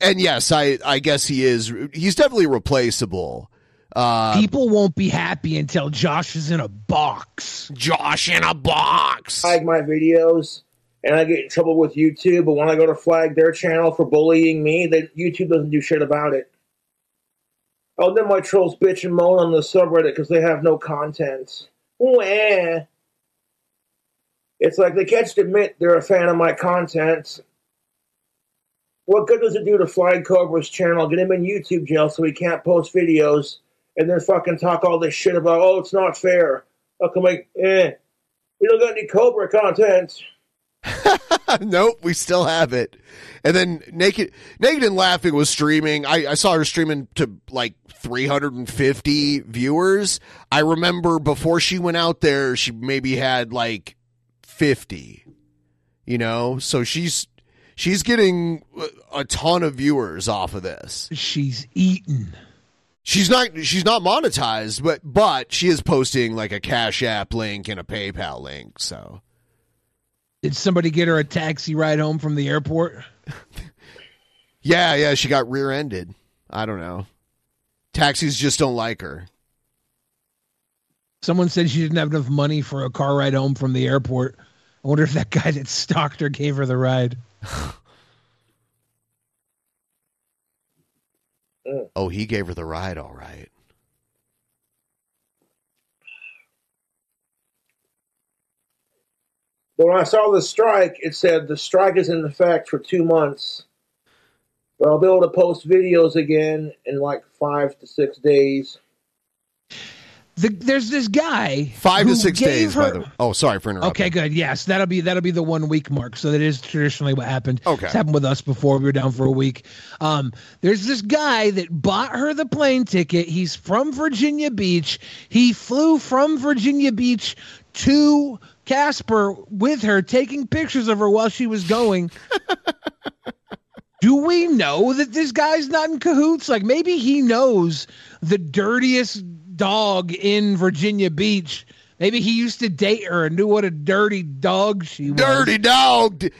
and yes, I I guess he is he's definitely replaceable. Uh People won't be happy until Josh is in a box. Josh in a box. Like my videos, and I get in trouble with YouTube. But when I go to flag their channel for bullying me, they, YouTube doesn't do shit about it. Oh, then my trolls bitch and moan on the subreddit because they have no content. It's like they can't admit they're a fan of my content. What good does it do to Flag Cobra's channel? Get him in YouTube jail so he can't post videos and then fucking talk all this shit about, oh, it's not fair. How come eh, we don't got any Cobra content. nope, we still have it. And then Naked Naked and Laughing was streaming. I, I saw her streaming to like 350 viewers. I remember before she went out there, she maybe had like 50. You know, so she's she's getting a ton of viewers off of this. She's eaten. She's not she's not monetized, but but she is posting like a Cash App link and a PayPal link, so Did somebody get her a taxi ride home from the airport? Yeah, yeah, she got rear-ended. I don't know. Taxis just don't like her. Someone said she didn't have enough money for a car ride home from the airport. I wonder if that guy that stalked her gave her the ride. Oh, he gave her the ride, all right. But when I saw the strike, it said the strike is in effect for two months. But I'll be able to post videos again in like five to six days. The, there's this guy. Five to six days, her- by the way. Oh, sorry for interrupting. Okay, good. Yes, that'll be that'll be the one week mark. So that is traditionally what happened. Okay. it's happened with us before. We were down for a week. Um, there's this guy that bought her the plane ticket. He's from Virginia Beach. He flew from Virginia Beach to Casper with her, taking pictures of her while she was going. Do we know that this guy's not in cahoots? Like maybe he knows the dirtiest dog in Virginia Beach. Maybe he used to date her and knew what a dirty dog she was. Dirty dog. D-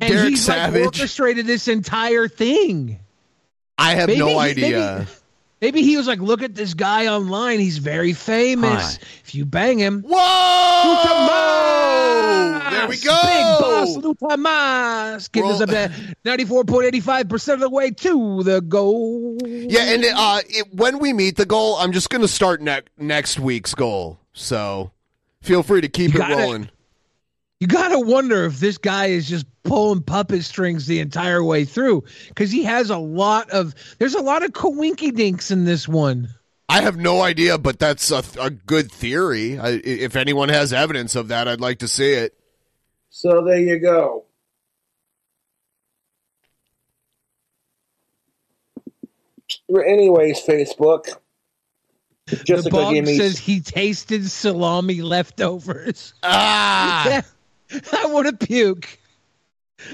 And Derek he's like Savage. orchestrated this entire thing. I have Maybe no he- idea. Maybe, maybe he was like, look at this guy online. He's very famous. Hi. If you bang him, Whoa! There we go. Big boss Lutamas gives us Roll- a ninety-four point eighty-five percent of the way to the goal. Yeah, and uh, it, when we meet the goal, I'm just going to start ne- next week's goal. So feel free to keep You it gotta- rolling. You gotta wonder if this guy is just pulling puppet strings the entire way through because he has a lot of. There's a lot of coinky dinks in this one. I have no idea, but that's a, a good theory. I, if anyone has evidence of that, I'd like to see it. So there you go. Anyways, Facebook. the Jessica bog gave me says he tasted salami leftovers. Ah, I want to puke.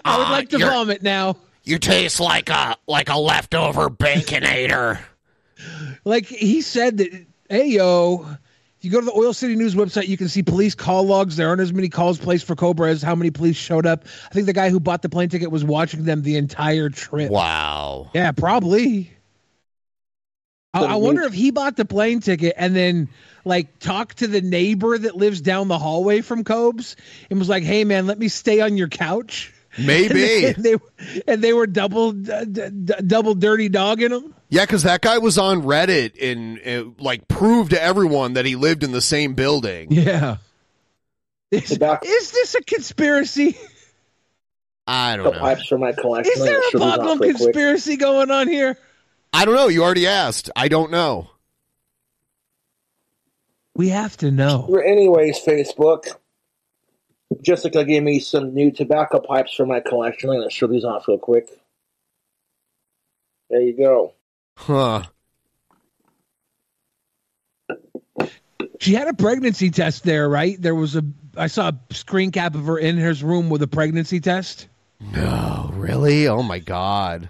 I would Ah, like to vomit now. you taste like a like a leftover baconator. Like he said that, hey yo, if you go to the Oil City News website, you can see police call logs. There aren't as many calls placed for Cobra as how many police showed up. I think the guy who bought the plane ticket was watching them the entire trip. Wow. Yeah, probably. I, I wonder if he bought the plane ticket and then like talked to the neighbor that lives down the hallway from Cobes and was like, "Hey man, let me stay on your couch." Maybe. and they, and they were double d- d- d- double dirty dogging him. Yeah, because that guy was on Reddit and uh, like proved to everyone that he lived in the same building. Yeah. Is, is this a conspiracy? I don't couple know. pipes for my collection. Is there a Sure, these off Boglum real quick. conspiracy going on here? I don't know. You already asked. I don't know. We have to know. Anyways, Facebook. Jessica gave me some new tobacco pipes for my collection. I'm going to show these off real quick. There you go. Huh. She had a pregnancy test there, right? There was a I saw a screen cap of her in his room with a pregnancy test. No, really? Oh my god.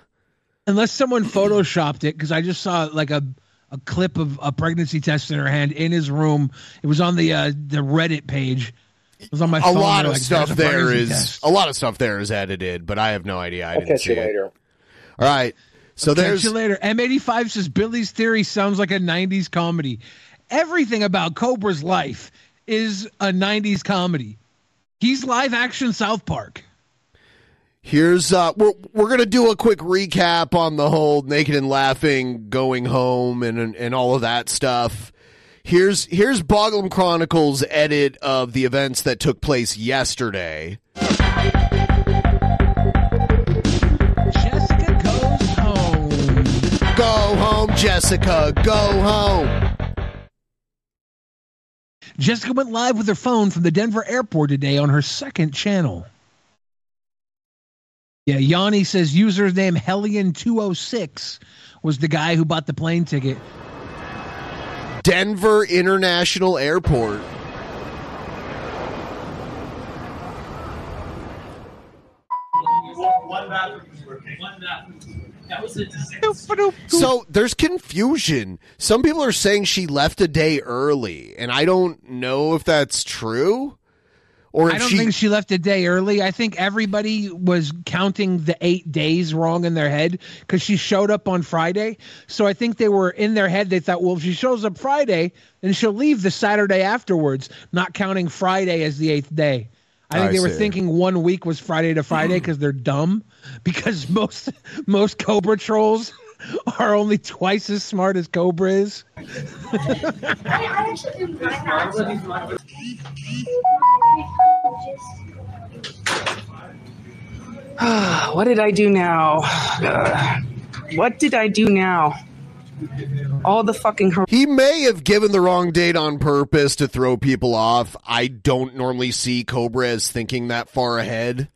Unless someone photoshopped it, because I just saw like a a clip of a pregnancy test in her hand in his room. It was on the uh, the Reddit page. It was on my A phone. lot of like, stuff "There's a there pregnancy is test." a lot of stuff there is edited, but I have no idea. I I'll didn't catch see you it. later. All right. So Catch there's you later. M85 says Billy's theory sounds like a 90s comedy. Everything about Cobra's life is a 90s comedy. He's live action South Park. Here's uh we're we're gonna do a quick recap on the whole naked and laughing going home and and, and all of that stuff. Here's here's Boglum Chronicles edit of the events that took place yesterday. Jessica goes home. Go home, Jessica. Go home. Jessica went live with her phone from the Denver airport today on her second channel. Yeah, Yanni says username Hellion206 was the guy who bought the plane ticket. Denver International Airport. One bathroom was working. One bathroom. That was a disaster. So there's confusion. Some people are saying she left a day early, and I don't know if that's true. Or I don't she think she left a day early. I think everybody was counting the eight days wrong in their head because she showed up on Friday. So I think they were in their head. They thought, well, if she shows up Friday, then she'll leave the Saturday afterwards, not counting Friday as the eighth day. I think I they were see. thinking one week was Friday to Friday because they're dumb. Because most most Cobra trolls are only twice as smart as Cobra is. what did I do now? Uh, what did I do now? All the fucking. Har- He may have given the wrong date on purpose to throw people off. I don't normally see Cobra as thinking that far ahead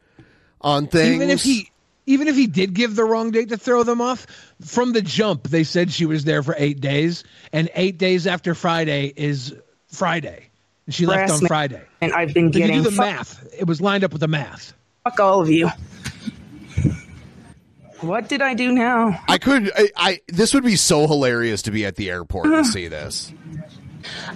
on things. Even if he even if he did give the wrong date to throw them off, from the jump they said she was there for eight days, and eight days after Friday is Friday. And she left on Friday. And I've been So you do the fuck- math. It was lined up with the math. Fuck all of you. What did I do now? I could, I, I this would be so hilarious to be at the airport and see this.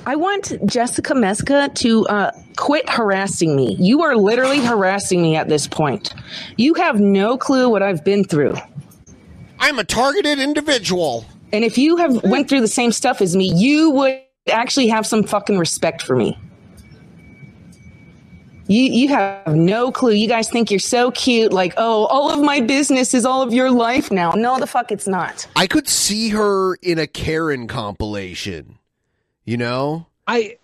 I want Jessica Meska to uh, quit harassing me. You are literally harassing me at this point. You have no clue what I've been through. I'm a targeted individual. And if you have went through the same stuff as me, you would actually have some fucking respect for me. You you have no clue. You guys think you're so cute, like, oh, all of my business is all of your life now. No, the fuck it's not. I could see her in a Karen compilation. You know? I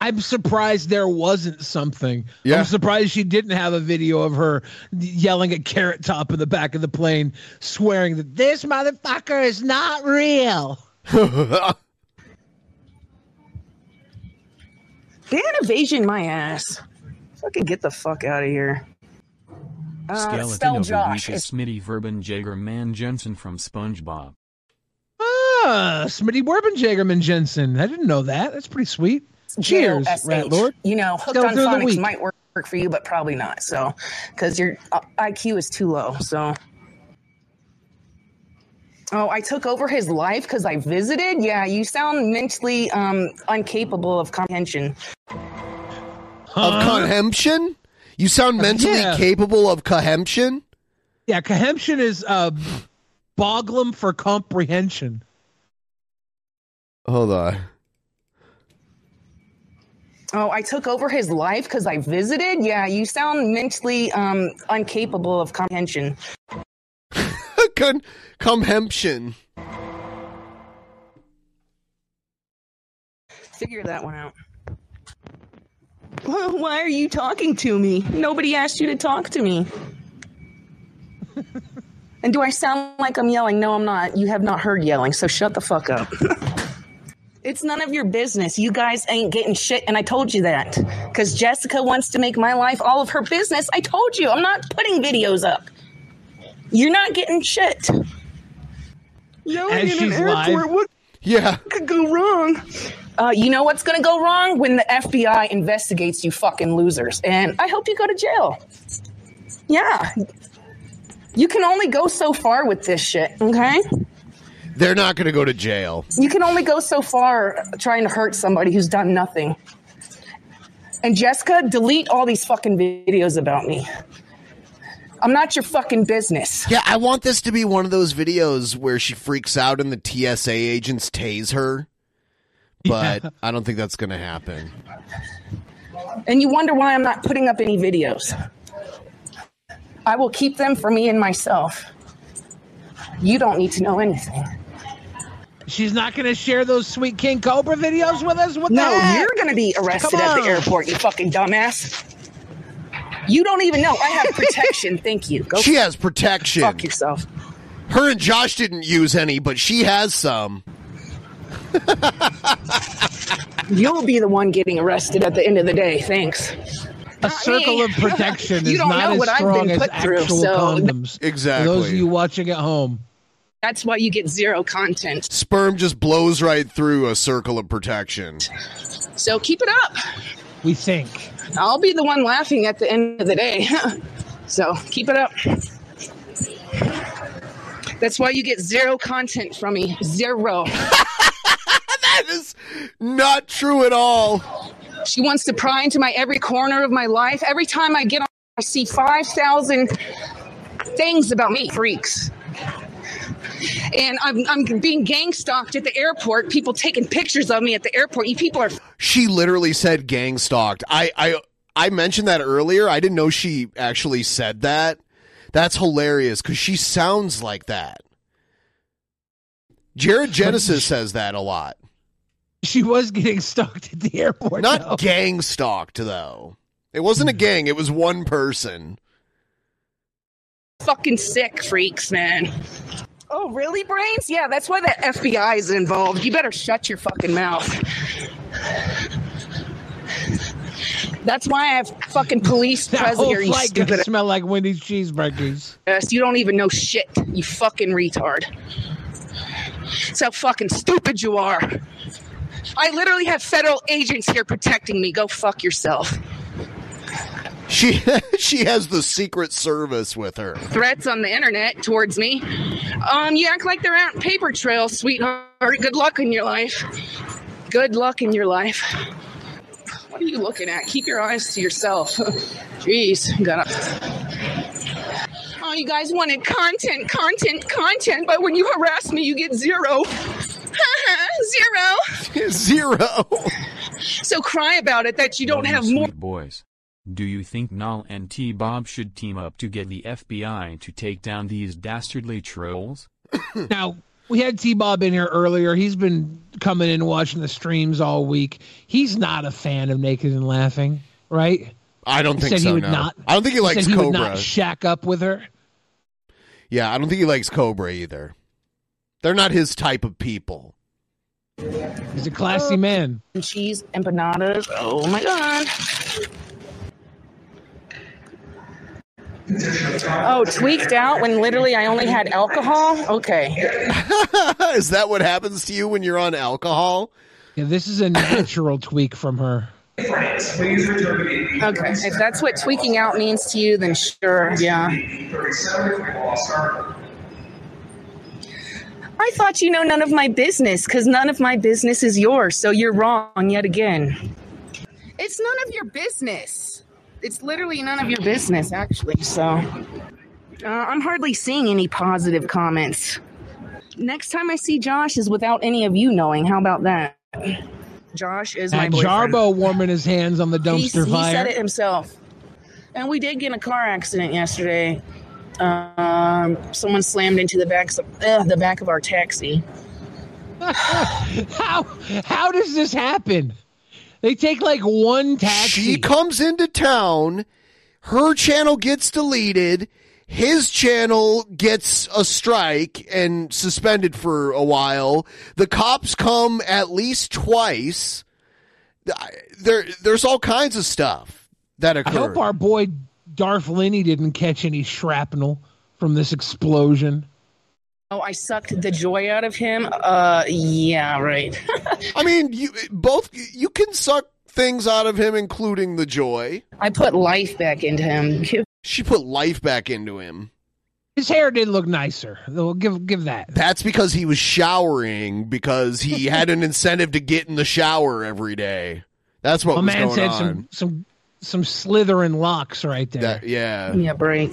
I'm surprised there wasn't something. Yeah. I'm surprised she didn't have a video of her yelling at Carrot Top in the back of the plane, swearing that this motherfucker is not real. Ban evasion my ass. Fucking get the fuck out of here. Uh, Skeleton spell of the Josh. week is Smitty Verben Jagerman Jensen from SpongeBob. Ah, Smitty Werbenjagerman Jensen. I didn't know that. That's pretty sweet. Cheers, J-O-S-H. Rat Lord. You know, hooked Skeleton on of phonics might work, work for you, but probably not. So, because your uh, IQ is too low. So, oh, I took over his life because I visited. Yeah, you sound mentally um, incapable of comprehension. Of cohemption? You sound mentally yeah. capable of cohemption? Yeah, cohemption is uh, boglum for comprehension. Hold on. Oh, I took over his life because I visited. Yeah, you sound mentally um, incapable of comprehension. Con- cohemption. Figure that one out. Well, why are you talking to me? Nobody asked you to talk to me. and do I sound like I'm yelling? No, I'm not. You have not heard yelling, so shut the fuck up. It's none of your business. You guys ain't getting shit, and I told you that. Because Jessica wants to make my life all of her business. I told you, I'm not putting videos up. You're not getting shit. Yelling As in she's an live. airport, what Yeah. could go wrong? Uh, you know what's going to go wrong when the FBI investigates you fucking losers, and I hope you go to jail. Yeah. You can only go so far with this shit, okay? They're not going to go to jail. You can only go so far trying to hurt somebody who's done nothing. And Jessica, delete all these fucking videos about me. I'm not your fucking business. Yeah, I want this to be one of those videos where she freaks out and the TSA agents tase her. But Yeah. I don't think that's going to happen. And you wonder why I'm not putting up any videos. I will keep them for me and myself. You don't need to know anything. She's not going to share those sweet King Cobra videos with us. What the No, heck? you're going to be arrested at the airport, you fucking dumbass. You don't even know. I have protection. Thank you. Go She has protection. Fuck yourself. Her and Josh didn't use any, but she has some. You'll be the one getting arrested at the end of the day. Thanks. A circle of protection You is don't not know as what I've strong been as put through, actual so- condoms. Exactly. For those of you watching at home. That's why you get zero content. Sperm just blows right through a circle of protection. So keep it up. We think. I'll be the one laughing at the end of the day. so keep it up. That's why you get zero content from me. Zero. that is not true at all. She wants to pry into my every corner of my life. Every time I get on, I see 5,000 things about me, freaks. And I'm, I'm being gang stalked at the airport. People taking pictures of me at the airport. You people are She literally said gang stalked. I, I I mentioned that earlier. I didn't know she actually said that. That's hilarious because she sounds like that. Jared Genesis says that a lot. She was getting stalked at the airport. Not though. gang stalked though. It wasn't a hmm. gang. It was one person. fucking sick freaks, man. Oh, really, brains? Yeah, that's why the FBI is involved. You better shut your fucking mouth. That's why I have fucking police present here, you stupid smell like Wendy's cheeseburgers. ass. You don't even know shit, you fucking retard. That's how fucking stupid you are. I literally have federal agents here protecting me. Go fuck yourself. She she has the Secret Service with her. threats on the internet towards me. Um, you act like they're out paper trail, sweetheart. Good luck in your life. Good luck in your life. What are you looking at? Keep your eyes to yourself. Jeez, gotta. Oh, you guys wanted content, content, content, but when you harass me, you get zero. zero. Zero. So cry about it that you don't Love have more. boys. Do you think Nal and T Bob should team up to get the FBI to take down these dastardly trolls? now we had T Bob in here earlier. He's been coming in watching the streams all week. He's not a fan of Naked and Laughing, right? I don't He think said so. He would no. not. I don't think he likes said he would Cobra. not shack up with her. yeah, I don't think he likes Cobra either. They're not his type of people. He's a classy man. Cheese empanadas. Oh my god. Oh, tweaked out when literally I only had alcohol? Okay. Is that what happens to you when you're on alcohol? Yeah, this is a natural tweak from her. Okay. If that's what tweaking out means to you, then sure, yeah. I thought you know none of my business because none of my business is yours, so you're wrong yet again. It's none of your business. It's literally none of your business, actually, so. Uh, I'm hardly seeing any positive comments. Next time I see Josh is without any of you knowing. How about that? Josh is my boyfriend. Jarbo warming his hands on the dumpster he, fire. He said it himself. And we did get in a car accident yesterday. Um, someone slammed into the back, uh, the back of our taxi. how how does this happen? They take like one taxi. She comes into town, her channel gets deleted, his channel gets a strike and suspended for a while. The cops come at least twice. There, there's all kinds of stuff that occurred. I hope our boy Darth Linney didn't catch any shrapnel from this explosion. Oh, I sucked the joy out of him. Uh, yeah, right. I mean, you both you can suck things out of him, including the joy. I put life back into him. She put life back into him. His hair did look nicer. We'll give give that. That's because he was showering because he had an incentive to get in the shower every day. That's what My was man going said on. some some some slithering locks right there. That- yeah. Give me a break.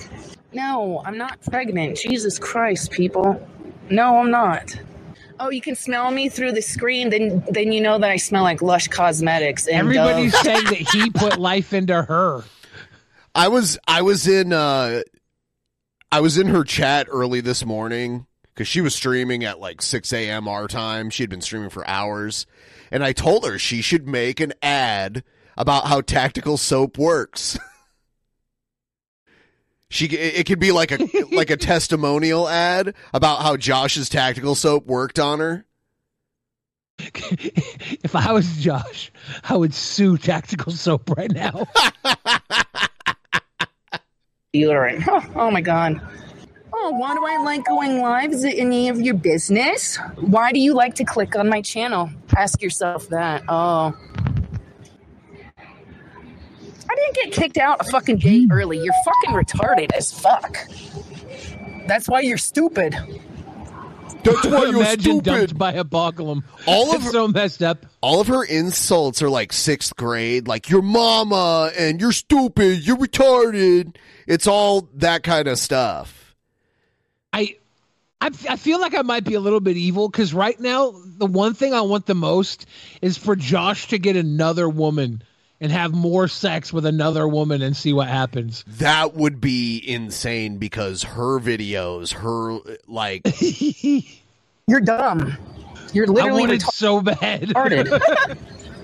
No, I'm not pregnant. Jesus Christ, people. No, I'm not. Oh, you can smell me through the screen, then then you know that I smell like Lush Cosmetics. And Everybody's Dove. saying that he put life into her. I was I was in uh I was in her chat early this morning because she was streaming at like 6 a.m. our time. She had been streaming for hours. And I told her she should make an ad about how tactical soap works. She it it could be like a like a testimonial ad about how Josh's tactical soap worked on her. If I was Josh, I would sue Tactical Soap right now. deodorant. Huh, oh my god. Oh, why do I like going live? Is it any of your business? Why do you like to click on my channel? Ask yourself that. Oh. I didn't get kicked out a fucking day early. You're fucking retarded as fuck. That's why you're stupid. That's why you're Imagine stupid. dumped by a boglum. All of That's so messed up. All of her insults are like sixth grade, like your mama and you're stupid, you're retarded. It's all that kind of stuff. I, I, I feel like I might be a little bit evil because right now the one thing I want the most is for Josh to get another woman and have more sex with another woman and see what happens. That would be insane because her videos, her like You're dumb. You're literally I wanted retar- so bad.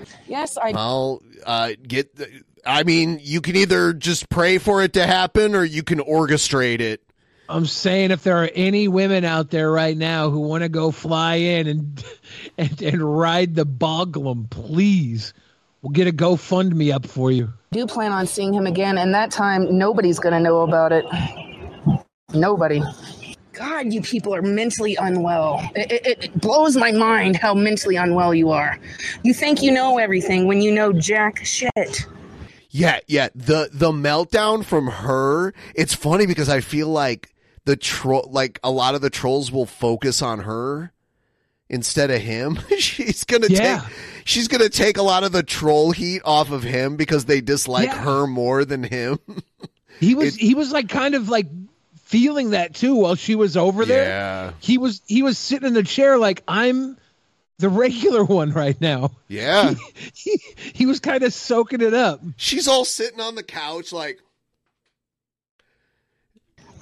yes, I I'll uh, get. The, I mean, you can either just pray for it to happen or you can orchestrate it. I'm saying if there are any women out there right now who want to go fly in and and, and ride the boglum, please, we'll get a GoFundMe up for you. do plan on seeing him again, and that time nobody's gonna know about it. Nobody. God, you people are mentally unwell. It, it, it blows my mind how mentally unwell you are. You think you know everything when you know jack shit. Yeah, yeah. The the meltdown from her. It's funny because I feel like the troll, like a lot of the trolls will focus on her instead of him. she's gonna Yeah. take. She's gonna take a lot of the troll heat off of him because they dislike Yeah. her more than him. He was he was like kind of like feeling that too while she was over there. Yeah. He was he was sitting in the chair like I'm the regular one right now. Yeah. He, he was kind of soaking it up. She's all sitting on the couch like.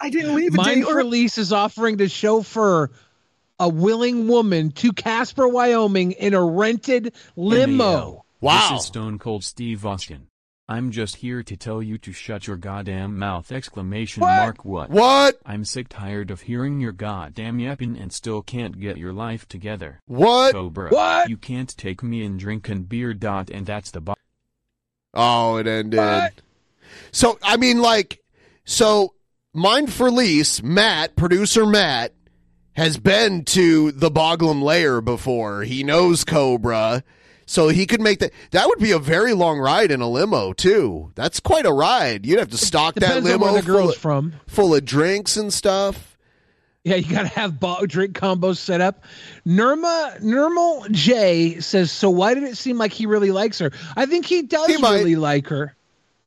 I didn't leave Mind Release is offering to chauffeur a willing woman to Casper, Wyoming in a rented limo. MAO. This is Stone Cold Steve Austin. I'm just here to tell you to shut your goddamn mouth! Exclamation What? mark what? What? I'm sick tired of hearing your goddamn yapping and still can't get your life together. What? Cobra. What? You can't take me and drinking beer dot and that's the bo- Oh, it ended. So I mean, like, so Mind for Lease, Matt, producer Matt, has been to the Boglum Lair before. He knows Cobra, so he could make that. That would be a very long ride in a limo too. That's quite a ride. You'd have to stock that limo the full girl's of, from. full of drinks and stuff. Yeah, you gotta have bo- drink combos set up. Nirma Nirmal J says, so why did it seem like he really likes her? I think he does really like her,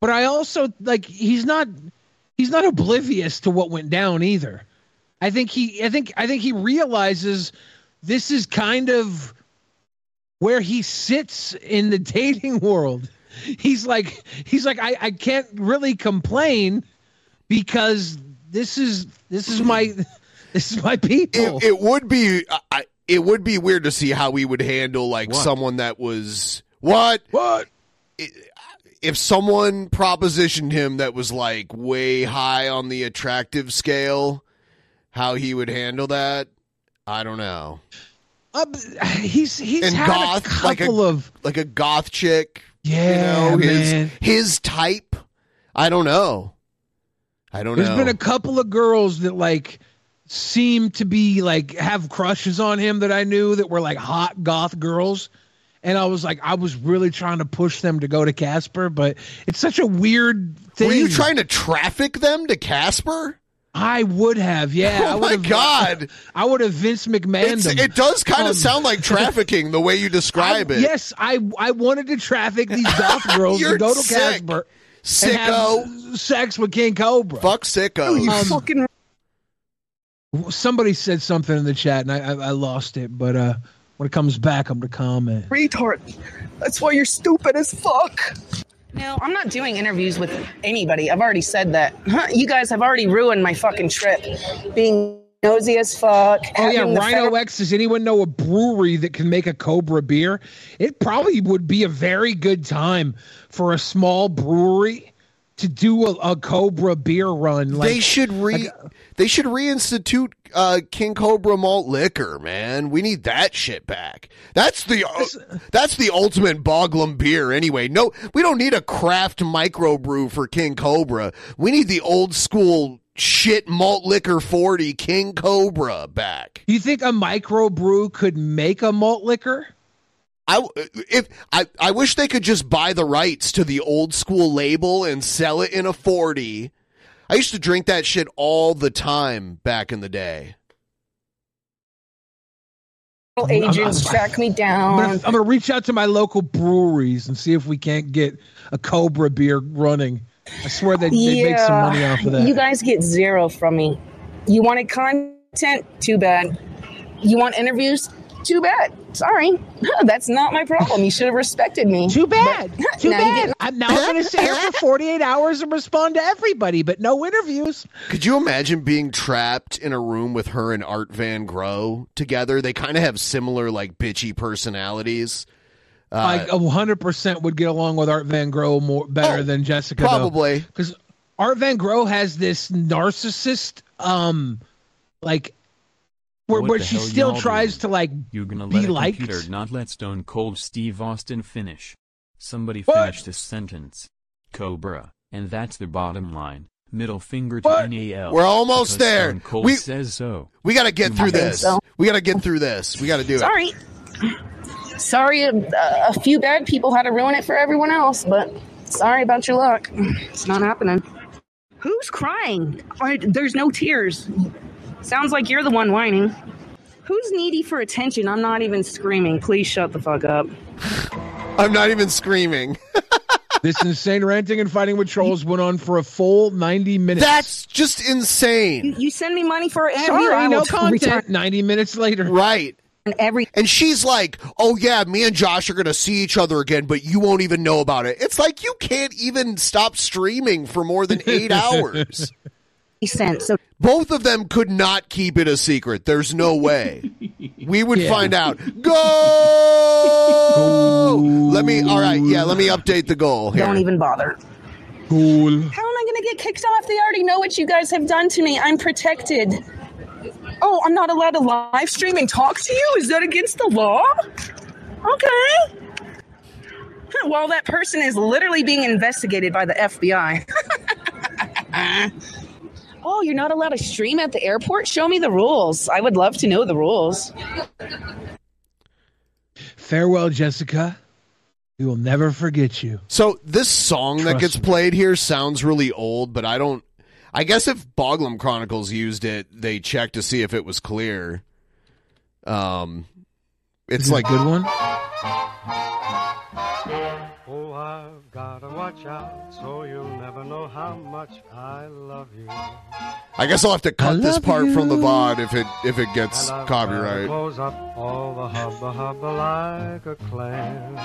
but I also like he's not he's not oblivious to what went down either. I think he I think I think he realizes this is kind of where he sits in the dating world. He's like he's like I, I can't really complain because this is this is my this is my people. It, it would be. I, it would be weird to see how we would handle like What? someone that was what what if someone propositioned him that was like way high on the attractive scale, how he would handle that. I don't know. Uh, he's he's and had goth, a couple like a of like a goth chick. Yeah, you know, his man. his type. I don't know. I don't There's know. There's been a couple of girls that like seem to be like have crushes on him that I knew that were like hot goth girls, and I was like, I was really trying to push them to go to Casper, but it's such a weird thing. Were you trying to traffic them to Casper? I would have, yeah. Oh I would my have, God. I would have Vince McMahon. It does kind of Um, sound like trafficking the way you describe I- it. Yes, I I wanted to traffic these goth girls You're to go to sick. Casper and have Sicko. sex with King Cobra. Fuck sicko. Um, Somebody said something in the chat, and I, I, I lost it. But uh, when it comes back, I'm to comment. retard. That's why you're stupid as fuck. No, I'm not doing interviews with anybody. I've already said that. Huh, You guys have already ruined my fucking trip. Being nosy as fuck. Oh yeah, Rhino federal- X. Does anyone know a brewery that can make a Cobra beer? It probably would be a very good time for a small brewery to do a, a Cobra beer run. Like they should re they should reinstitute uh, King Cobra malt liquor, man. We need that shit back. That's the uh, that's the ultimate Boglum beer anyway. No, we don't need a craft microbrew for King Cobra. We need the old school shit malt liquor 40 King Cobra back. You think a microbrew could make a malt liquor? I if I I wish they could just buy the rights to the old school label and sell it in a 40. I used to drink that shit all the time back in the day. agents track me I'm down. gonna, I'm gonna reach out to my local breweries and see if we can't get a Cobra beer running. I swear they they make some money off of that. You guys get zero from me. You wanted content? Too bad. You want interviews? Too bad. Sorry. That's not my problem. You should have respected me. Too bad. Too Now bad. I'm now going to sit here for 48 hours and respond to everybody, but no interviews. Could you imagine being trapped in a room with her and Art Van Gro together? They kind of have similar, like, bitchy personalities. Uh, like 100% would get along with Art Van Gro more better than Jessica. Oh, probably. Because Art Van Gro has this narcissist, um, like, where, where she still y'all tries to, like, You're gonna be let a liked. computer not let Stone Cold Steve Austin finish. Somebody What? finish this sentence. Cobra. And that's the bottom line. Middle finger to What? NAL. We're almost there. Stone Cold We- says so. we got to get through might- this. We got to get through this. We got to do it. Sorry. Sorry, a, a few bad people had to ruin it for everyone else, but sorry about your luck. It's not happening. Who's crying? I- There's no tears. Sounds like you're the one whining. Who's needy for attention? I'm not even screaming. Please shut the fuck up. I'm not even screaming. this insane ranting and fighting with trolls went on for a full 90 minutes. That's just insane. You, you send me money for an interview. Sorry, I no content. return 90 minutes later. Right. And every And she's like, "Oh yeah, me and Josh are going to see each other again, but you won't even know about it." It's like you can't even stop streaming for more than 8 hours. Cents. So Both of them could not keep it a secret. There's no way. We would Yeah. find out. Go! Let me All right, yeah, let me update the goal here. don't even bother. Cool. How am I going to get kicked off? They already know what you guys have done to me. I'm protected. Oh, I'm not allowed to live stream and talk to you? Is that against the law? Okay. Huh, While that person is literally being investigated by the FBI. oh, you're not allowed to stream at the airport? Show me the rules. I would love to know the rules. Farewell, Jessica. We will never forget you. So this song that gets me. played here sounds really old, but I don't. I guess if Boglum Chronicles used it, they checked to see if it was clear. Um, it's Is it a like good one. Oh, I've gotta watch out so you'll never know how much I love you. I guess I'll have to cut this love part from the you. VOD if it if it gets And I've copyright. Close up all the hubba hubba like a clam.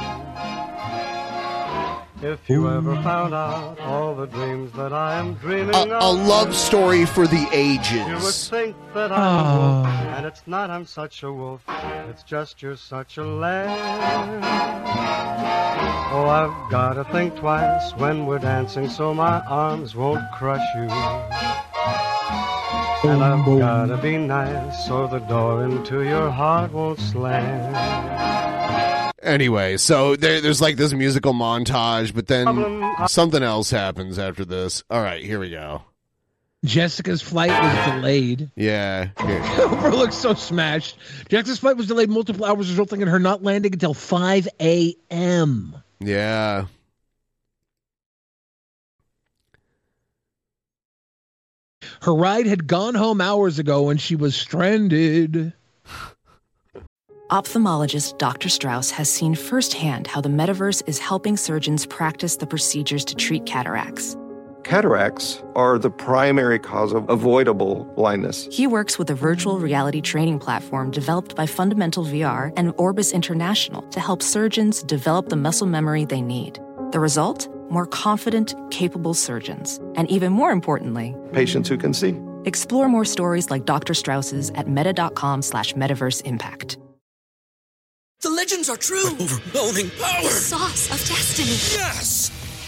If you ever found out all the dreams that I am dreaming A, of, a love story for the you would ages. think that I'm a ah. wolf, Oh. and it's not I'm such a wolf. It's just you're such a lamb. Oh, I've gotta think twice when we're dancing so my arms won't crush you. And I've gotta be nice so the door into your heart won't slam. Anyway, so there, there's like this musical montage, but then something else happens after this. All right, here we go. Jessica's flight was delayed. Yeah. yeah. Oprah looks so smashed. Jessica's flight was delayed multiple hours, resulting in her not landing until 5 a.m. Yeah. Her ride had gone home hours ago when she was stranded. Ophthalmologist Dr. Strauss has seen firsthand how the metaverse is helping surgeons practice the procedures to treat cataracts. Cataracts are the primary cause of avoidable blindness. He works with a virtual reality training platform developed by Fundamental VR and Orbis International to help surgeons develop the muscle memory they need. The result? More confident, capable surgeons. And even more importantly, Patients who can see. explore more stories like Dr. Strauss's at meta.com slash metaverse impact. The legends are true. Overwhelming power! The sauce of destiny. Yes!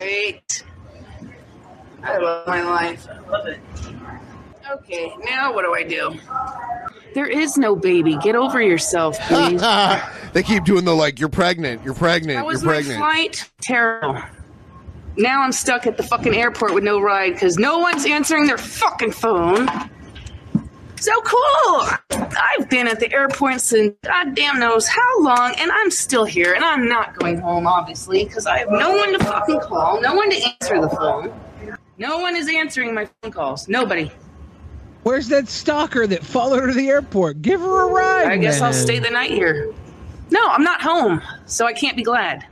Great. I love my life. I love it. Okay, now what do I do? There is no baby. Get over yourself, please. they keep doing the like, you're pregnant, you're pregnant, How was you're my pregnant. flight? Terrible. Now I'm stuck at the fucking airport with no ride because no one's answering their fucking phone. So cool! I've been at the airport since goddamn knows how long, and I'm still here, and I'm not going home, obviously, because I have no one to fucking call, no one to answer the phone. No one is answering my phone calls. Nobody. Where's that stalker that followed her to the airport? Give her a ride. I guess I'll stay the night here. No, I'm not home, so I can't be glad.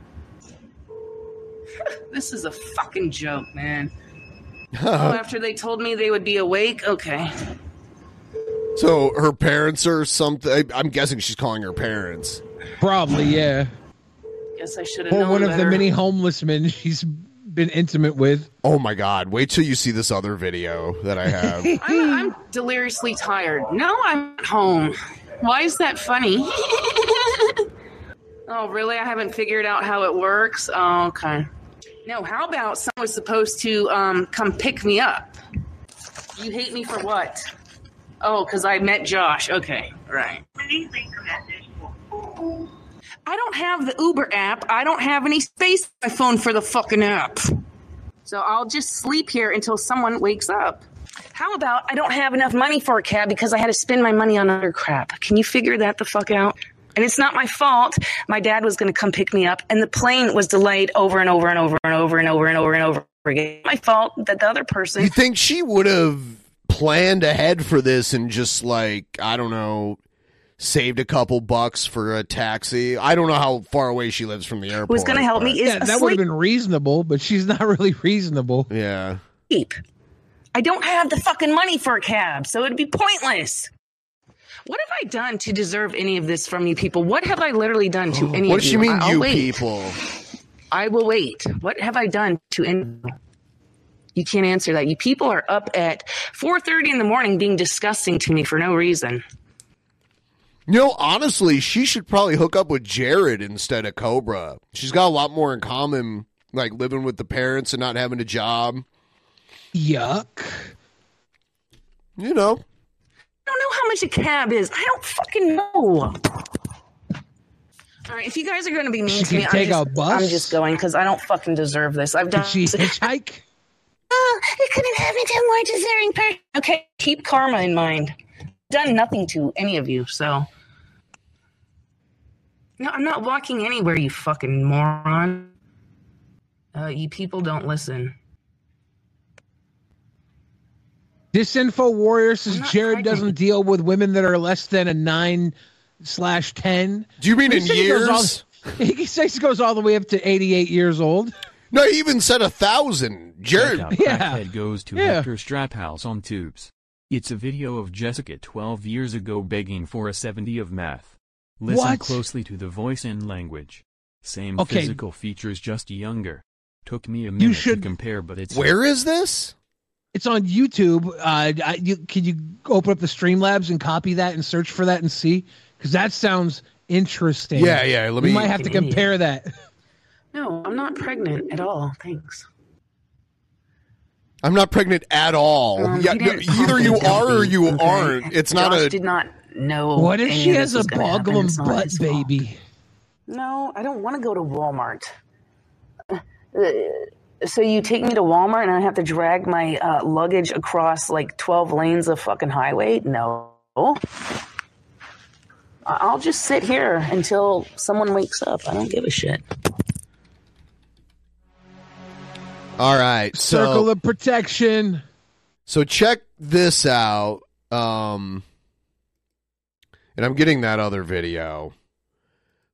this is a fucking joke, man. oh, after they told me they would be awake, okay. So her parents or something. I'm guessing she's calling her parents. Probably, yeah. Guess I should have Or known one of better. the many homeless men she's been intimate with. Oh my god! Wait till you see this other video that I have. I'm, I'm deliriously tired. No, I'm at home. Why is that funny? oh, really? I haven't figured out how it works. Oh, okay. No, how about someone's supposed to um, come pick me up? You hate me for what? Oh, because I met Josh. Okay, right. I don't have the Uber app. I don't have any space on my phone for the fucking app. So I'll just sleep here until someone wakes up. How about I don't have enough money for a cab because I had to spend my money on other crap? Can you figure that the fuck out? And it's not my fault. My dad was going to come pick me up, and the plane was delayed over and over and over and over and over and over and over again. My fault that the other person. You think she would have planned ahead for this and just like I don't know, saved a couple bucks for a taxi? I don't know how far away she lives from the airport. Who's gonna help me is Yeah, that would have been reasonable, but she's not really reasonable. Yeah. cheap. I don't have the fucking money for a cab, so it'd be pointless. What have I done to deserve any of this from you people? What have I literally done to oh. any What of does you? she mean, I'll you wait. people? I will wait. What have I done to any? You can't answer that. You people are up at 4:30 in the morning being disgusting to me for no reason. You know, honestly, she should probably hook up with Jared instead of Cobra. She's got a lot more in common, like living with the parents and not having a job. Yuck. You know. I don't know how much a cab is. I don't fucking know. All right, if you guys are going to be mean She to me, can I'm just, a bus? I'm just going because I don't fucking deserve this. I've done. Did she hitchhike? Oh, it couldn't have been a more deserving person. Okay, keep karma in mind. Done nothing to any of you, so. No, I'm not walking anywhere, you fucking moron. Uh, you people don't listen. Disinfo Warrior says Jared doesn't deal with women that are less than a nine slash ten. Do you mean He in said he years? all- he says he goes all the way up to eighty-eight years old. No, he even said a thousand. Jared. Check out Yeah. Crackhead goes to Yeah. Hector Straphouse on tubes. It's a video of Jessica 12 years ago begging for a 70 of math. Listen What? closely to the voice and language. Same Okay. physical features, just younger. Took me a minute to compare, but it's Where is this? It's on YouTube. Uh, I, you, can you open up the Streamlabs and copy that and search for that and see? Because that sounds interesting. Yeah, yeah, let we me- might have to compare that. No, I'm not pregnant at all. Thanks. I'm not pregnant at all. Um, yeah, no, either you are or you okay? aren't. It's not a. did not know. What if she has a was boglum butt baby? No, I don't want to go to Walmart. Uh, So you take me to Walmart and I have to drag my uh, luggage across like 12 lanes of fucking highway? No. I'll just sit here until someone wakes up. I don't give a shit. All right, so Circle of protection. So check this out. Um and I'm getting that other video.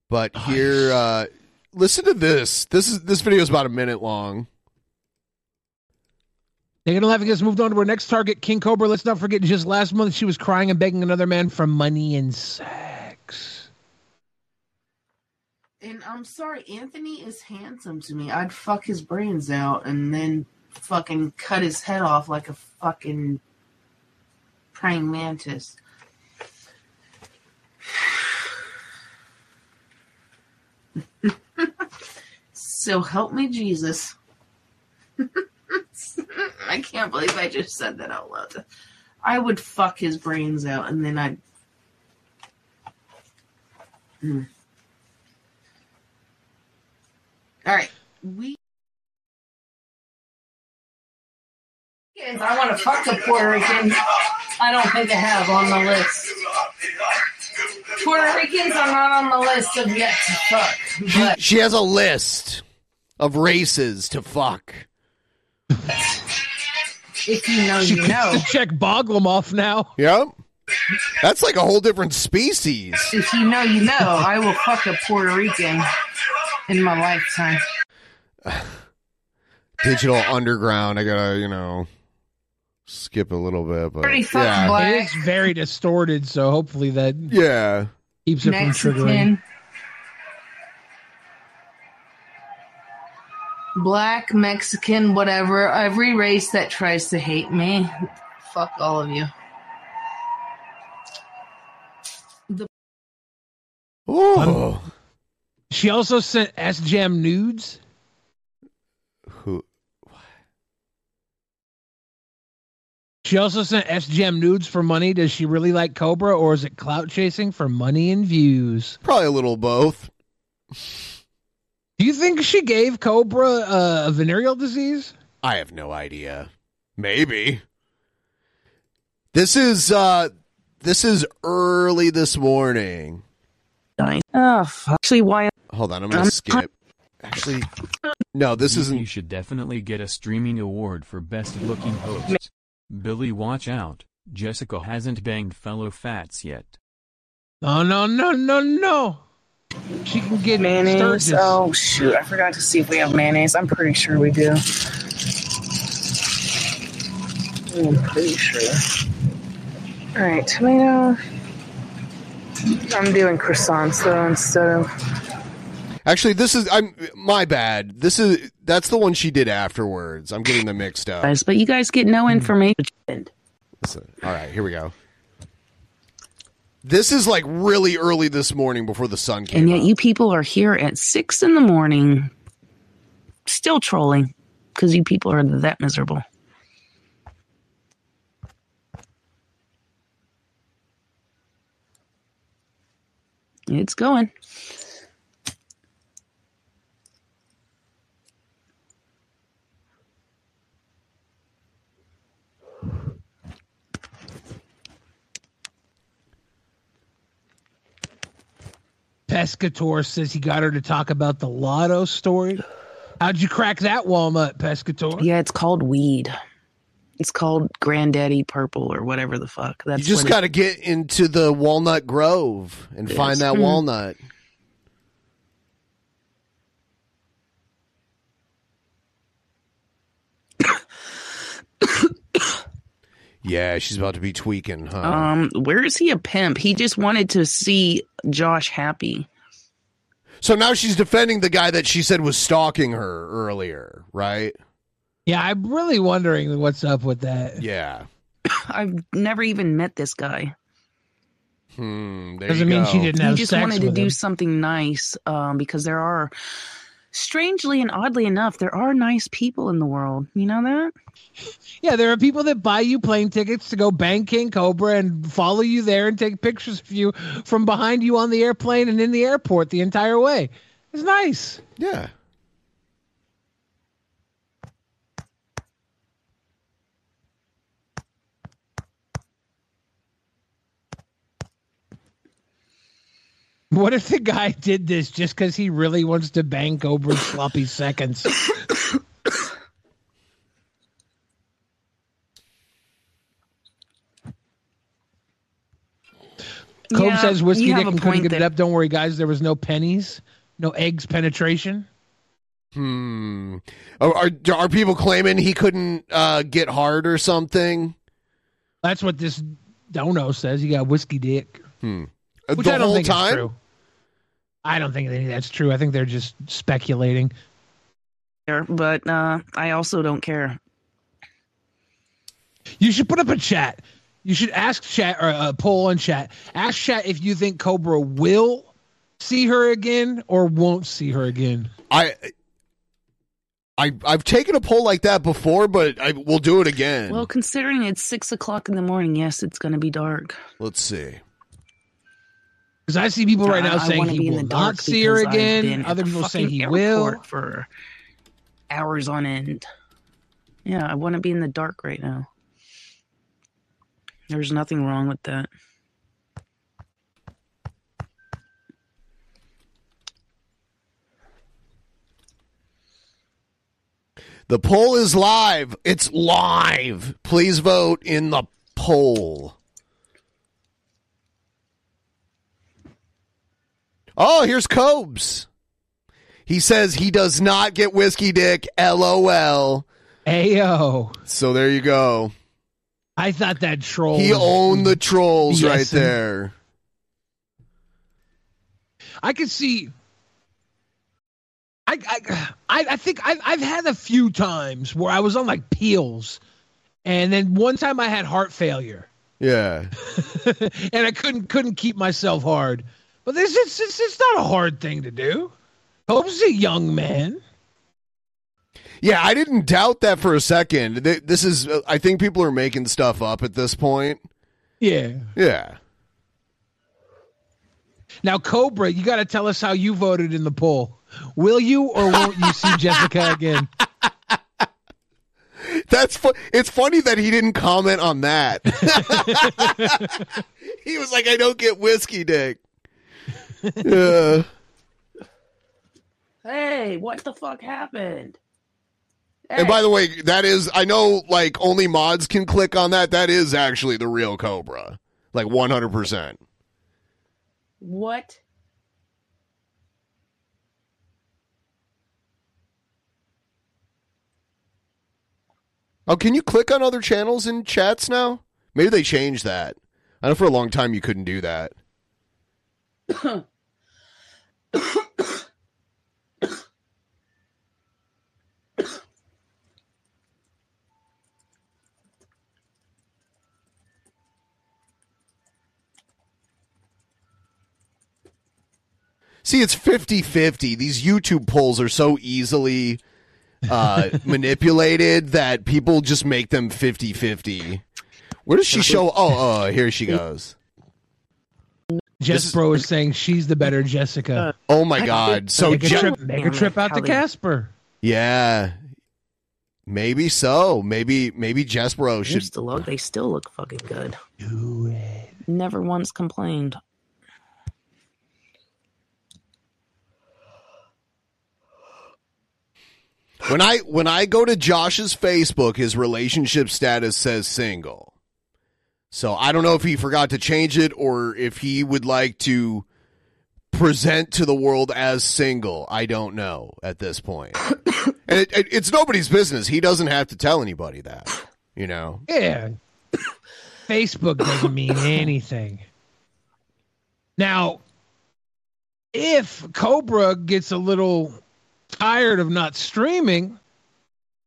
But here uh listen to this. This is this video is about a minute long. They're gonna have to get us moved on to our next target, King Cobra. Let's not forget, just last month she was crying and begging another man for money and sex. And I'm sorry, Anthony is handsome to me. I'd fuck his brains out and then fucking cut his head off like a fucking praying mantis. so help me, Jesus. I can't believe I just said that out loud. I would fuck his brains out and then I'd. Hmm. All right. We. I want to fuck a Puerto Rican. I don't think I have on the list. Puerto Ricans are not on the list of yet to fuck. She, But she has a list of races to fuck. if you know, She you know. to check Boglum off now. Yep. That's like a whole different species. If you know, you know. I will fuck a Puerto Rican in my lifetime. Digital underground. I gotta, you know, skip a little bit, but Pretty fucking yeah. black. It is very distorted, so hopefully that Yeah. keeps it from triggering. Black, Mexican, whatever. Every race that tries to hate me. Fuck all of you. Oh. She also sent S Jam nudes. Who? She also sent S Jam nudes for money. Does she really like Cobra, or is it clout chasing for money and views? Probably a little both. Do you think she gave Cobra uh, a venereal disease? I have no idea. Maybe. This is uh this is early this morning. Oh, fuck. Actually, why? Hold on, I'm gonna um, skip. Actually, no, this You- isn't. You should definitely get a streaming award for best looking host. Billy, watch out. Jessica hasn't banged fellow fats yet. No, no, no, no, no. She can get Mayonnaise. Sturgis. Oh, shoot. I forgot to see if we have mayonnaise. I'm pretty sure we do. I'm pretty sure. All right, tomato. I'm doing croissants though instead of. Actually, this is I'm my bad. This is that's the one she did afterwards. I'm getting them mixed up. Guys, but you guys get no hmm. information. Listen, all right, here we go. This is like really early this morning before the sun came And yet up. you people are here at six in the morning, still trolling because you people are that miserable. It's going. Pescator says he got her to talk about the lotto story. How'd you crack that walnut, Pescator? Yeah, it's called weed. It's called Granddaddy Purple or whatever the fuck. That's you just got to get into the Walnut Grove and Yes. find that Hmm. walnut. Yeah, she's about to be tweaking, huh? Um, where is he a pimp? He just wanted to see Josh happy. so now she's defending the guy that she said was stalking her earlier, right? Yeah, I'm really wondering what's up with that. Yeah. I've never even met this guy. Hmm. There Doesn't you mean she didn't Have He just sex wanted to with do something nice um, because there are, strangely and oddly enough, there are nice people in the world. You know that? Yeah, there are people that buy you plane tickets to go bang King Cobra and follow you there and take pictures of you from behind you on the airplane and in the airport the entire way. It's nice. Yeah. What if the guy did this just because he really wants to bang Cobra's sloppy seconds? Cobe Yeah, says whiskey dick and couldn't point get it up. Don't worry, guys. There was no pennies, no eggs penetration. Hmm. Are, are are people claiming he couldn't uh, get hard or something? That's what this dono says. He got whiskey dick. Hmm. Which the I don't whole think is true. I don't think that's true. I think they're just speculating. But uh, I also don't care. You should put up a chat. You should ask chat or a poll on chat. Ask chat if you think Cobra will see her again or won't see her again. I. I I've taken a poll like that before, but I will do it again. Well, considering it's six o'clock in the morning, yes, it's going to be dark. Let's see. Because I see people right now I- I saying wanna he will not see her again. been Other people saying he will. airport for hours on end. Yeah, I want to be in the dark right now. There's nothing wrong with that. The poll is live. It's live. Please vote in the poll. Oh, here's Cobes. He says he does not get whiskey dick. LOL. Ayo. So there you go. I thought that troll. He owned the trolls right there. I could see. I I I, think I, I've had a few times where I was on like peels, and then one time I had heart failure, Yeah. and I couldn't couldn't keep myself hard. But this it's it's, it's not a hard thing to do. Hope's a young man. Yeah, I didn't doubt that for a second. This is, I think people are making stuff up at this point. Yeah. Yeah. Now Cobra, you got to tell us how you voted in the poll. Will you or won't you see Jessica again? That's fu- it's funny that he didn't comment on that. he was like, I don't get whiskey dick. Yeah. Hey, what the fuck happened? And by the way, that is I know like only mods can click on that. That is actually the real Cobra. Like 100%. What? Oh, can you click on other channels in chats now? Maybe they changed that. I know for a long time you couldn't do that. See, it's 50-50. These YouTube polls are so easily uh, manipulated that people just make them 50-50. Where does she show? Oh, oh, here she goes. Jess Bro is saying she's the better Jessica. Oh my God! So make a Je- trip, make a trip out to Casper. yeah, maybe so. Maybe maybe Jespro They should. still look. They still look fucking good. Do it. Never once complained. When I when I go to Josh's Facebook, his relationship status says single. So I don't know if he forgot to change it or if he would like to present to the world as single. I don't know at this point. and it, it, it's nobody's business. He doesn't have to tell anybody that. You know. Yeah. Facebook doesn't mean anything. Now, if Cobra gets a little tired of not streaming,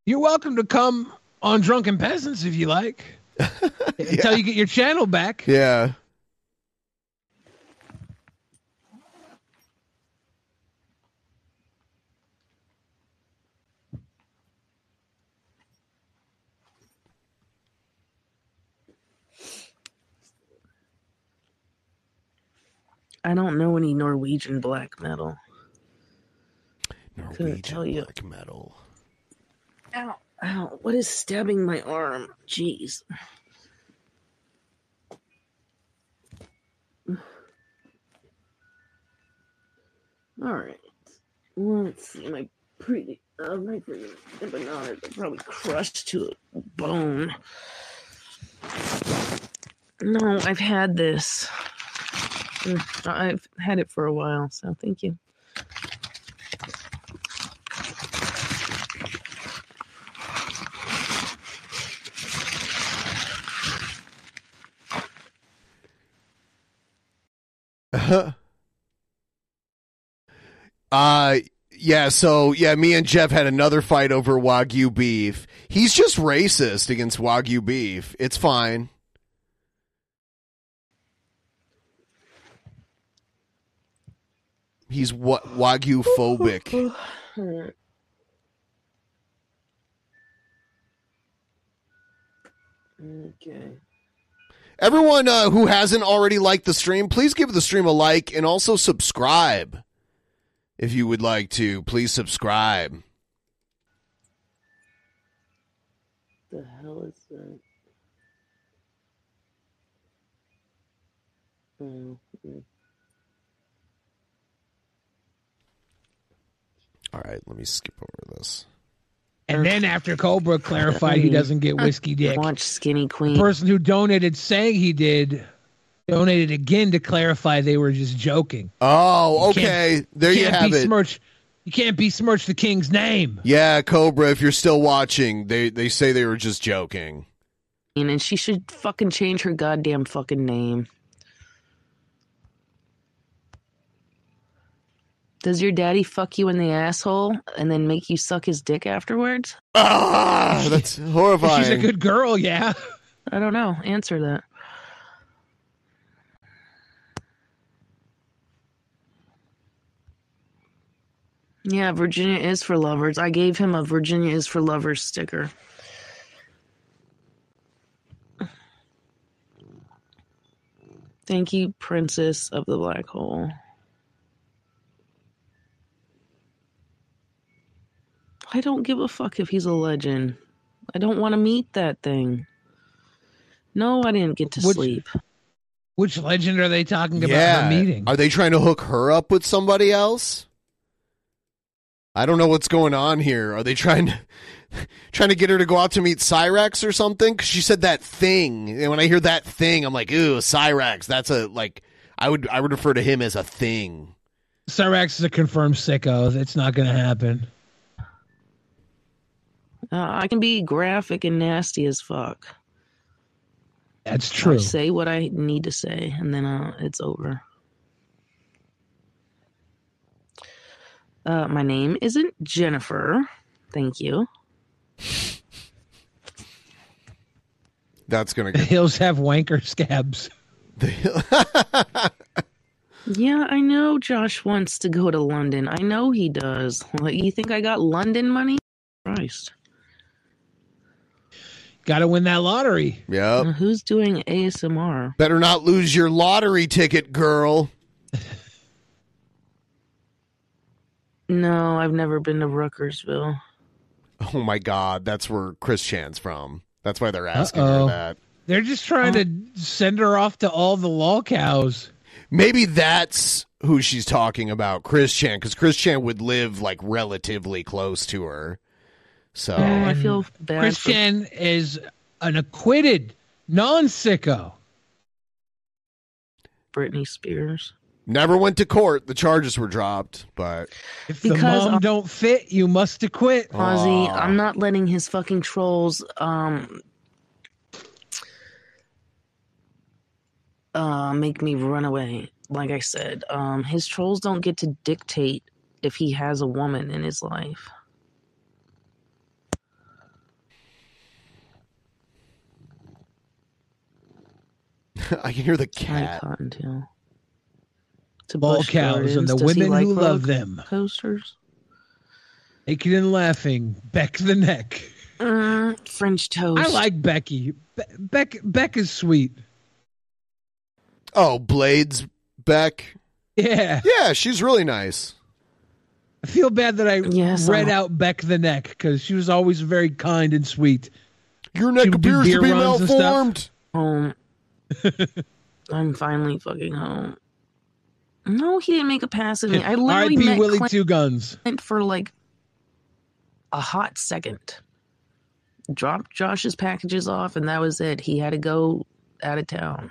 You're welcome to come on Drunken Peasants if you like. Until you get your channel back. Yeah. I don't know any Norwegian black metal. Couldn't tell you. Black metal. Ow, ow. What is stabbing my arm? Jeez. All right. Let's see. My pretty, uh, my pretty bananas are probably crushed to a bone. No, I've had this. Mm, I've had it for a while, so thank you. uh yeah, so yeah, me and Jeff had another fight over Wagyu beef. He's just racist against Wagyu beef. It's fine. He's what Wagyu phobic. Okay. Everyone uh, who hasn't already liked the stream, please give the stream a like and also subscribe. If you would like to, please subscribe. The hell is that? Oh, mm. All right, let me skip over this. And then after Cobra clarified he mm-hmm. doesn't get whiskey dick, Watch Skinny the Queen. person who donated saying he did donated again to clarify they were just joking. Oh, You can't- okay. There you can't have it. besmirch- you can't besmirch the king's name. Yeah, Cobra, if you're still watching, they they say they were just joking. And then she should fucking change her goddamn fucking name. Does your daddy fuck you in the asshole and then make you suck his dick afterwards? Ah, that's horrifying. She's a good girl, yeah. I don't know. Answer that. Yeah, Virginia is for lovers. I gave him a Virginia is for lovers sticker. Thank you, Princess of the Black Hole. I don't give a fuck if he's a legend. I don't want to meet that thing. No, I didn't get to Which- sleep. Which legend are they talking about yeah. her meeting? Are they trying to hook her up with somebody else? I don't know what's going on here. Are they trying to trying to get her to go out to meet Cyraxx or something? Because she said that thing, and when I hear that thing, I'm like, ooh, Cyraxx. That's a like. I would I would refer to him as a thing. Cyraxx is a confirmed sicko. It's not going to happen. Uh, I can be graphic and nasty as fuck. That's true. I true. say what I need to say, and then uh, it's over. Uh, my name isn't Jennifer. Thank you. That's gonna The get. hills have wanker scabs. Yeah, I know Josh wants to go to London. I know he does. What, you think I got London money? Christ. Got to win that lottery. Yep. Who's doing ASMR? Better not lose your lottery ticket, girl. No, I've never been to Ruckersville. Oh my God, that's where Chris Chan's from. That's why they're asking Uh-oh. her that. They're just trying to send her off to all the lolcows. Maybe that's who she's talking about, Chris Chan, because Chris Chan would live like relatively close to her. So Oh, I feel bad. for- Chris Chan is an acquitted non-sicko. Britney Spears. never went to court. The charges were dropped, but If the Because mom of- don't fit, you must acquit. Ozzy, I'm not letting his fucking trolls um uh make me run away. Like I said, um his trolls don't get to dictate if he has a woman in his life. I can hear the I cat. cottontail. To Ball Busch cows and the Does women like who love them. Coasters. Naked and laughing, Beck the neck. Uh, French toast. I like Becky. Be- Beck Beck is sweet. Oh, Blades Beck. Yeah. Yeah, she's really nice. I feel bad that I Yes, read I- out Beck the neck because she was always very kind and sweet. Your neck would do appears to be runs and stuff. malformed. home. I'm finally fucking home. No, he didn't make a pass at me. I literally R.I.P. met Willie Clint Two Guns. for like a hot second. Dropped Josh's packages off, and that was it. He had to go out of town.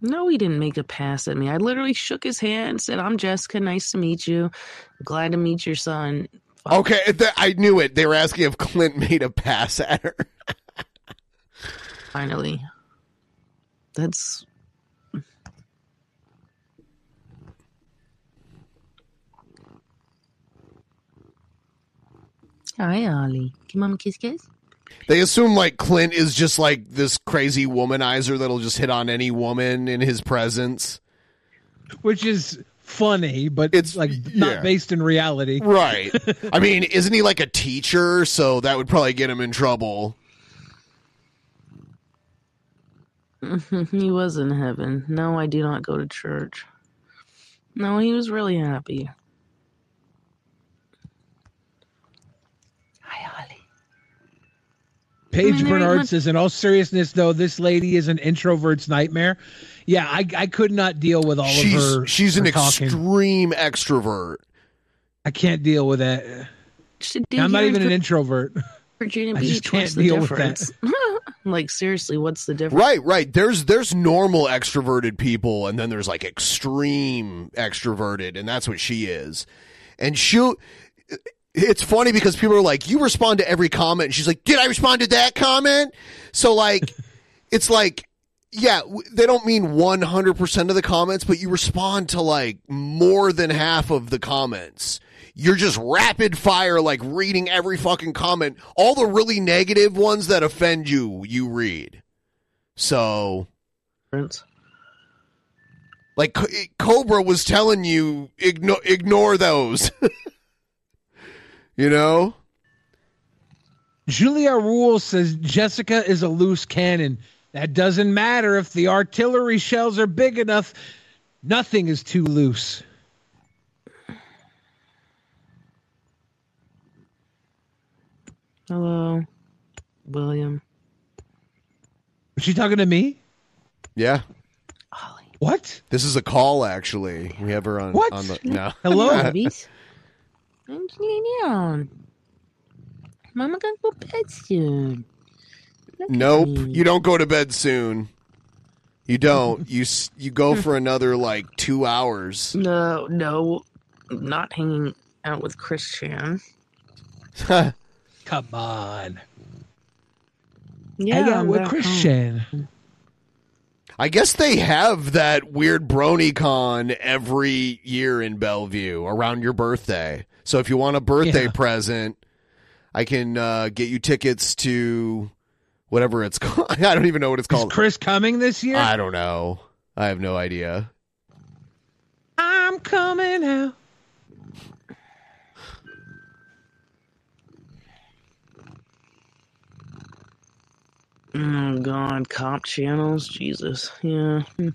No, he didn't make a pass at me. I literally shook his hand, said, I'm Jessica. Nice to meet you. Glad to meet your son. Okay, th- I knew it. They were asking if Clint made a pass at her. Finally. That's. Hi, Ollie. Can mama kiss kiss? They assume like Clint is just like this crazy womanizer that'll just hit on any woman in his presence. which is funny, but it's like not yeah. based in reality. Right. I mean, isn't he like a teacher? So that would probably get him in trouble. he was in heaven. No, I do not go to church. No, he was really happy. Paige I mean, Bernard much- says, in all seriousness, though, this lady is an introvert's nightmare. Yeah, I, I could not deal with all She's of her. she's an talking. extreme extrovert. I can't deal with that. I'm not even an introvert. Virginia I Beach. just can't what's the deal with that. difference? like seriously, what's the difference? Right, right. There's there's normal extroverted people, and then there's like extreme extroverted, and that's what she is. And she, it's funny because people are like, "You respond to every comment," and she's like, "Did I respond to that comment?" So like, it's like, yeah, they don't mean 100 percent of the comments, but you respond to like more than half of the comments. You're just rapid fire, like reading every fucking comment. All the really negative ones that offend you, you read. So, like Co- Cobra was telling you, ignore ignore those. you know. Julia Rule says Jessica is a loose cannon. That doesn't matter if the artillery shells are big enough. Nothing is too loose. Hello, William. Is she talking to me? Yeah. What? This is a call. Actually, we have her on. What? On the, no. Hello? babies. I'm laying down. Mama gonna go to bed soon. Nope. You don't go to bed soon. You don't. You s- you go hmm. for another like two hours. No, no, not hanging out with Christian. Come on. Yeah, Hang out I'm with back Christian. I guess they have that weird BronyCon every year in Bellevue around your birthday. So if you want a birthday Yeah. present, I can uh, get you tickets to whatever it's called. I don't even know what it's called. Is called. Chris coming this year? I don't know. I have no idea. I'm coming out. Oh God, cop channels, Jesus, yeah. Hmm.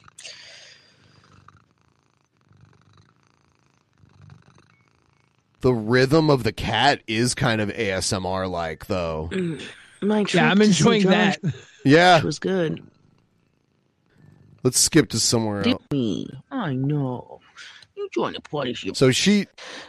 The rhythm of the cat is kind of ASMR like, though. My Yeah, I'm enjoying Josh that. Yeah. it was good. Let's skip to somewhere Did else. me? I know. You join the party. You... So she.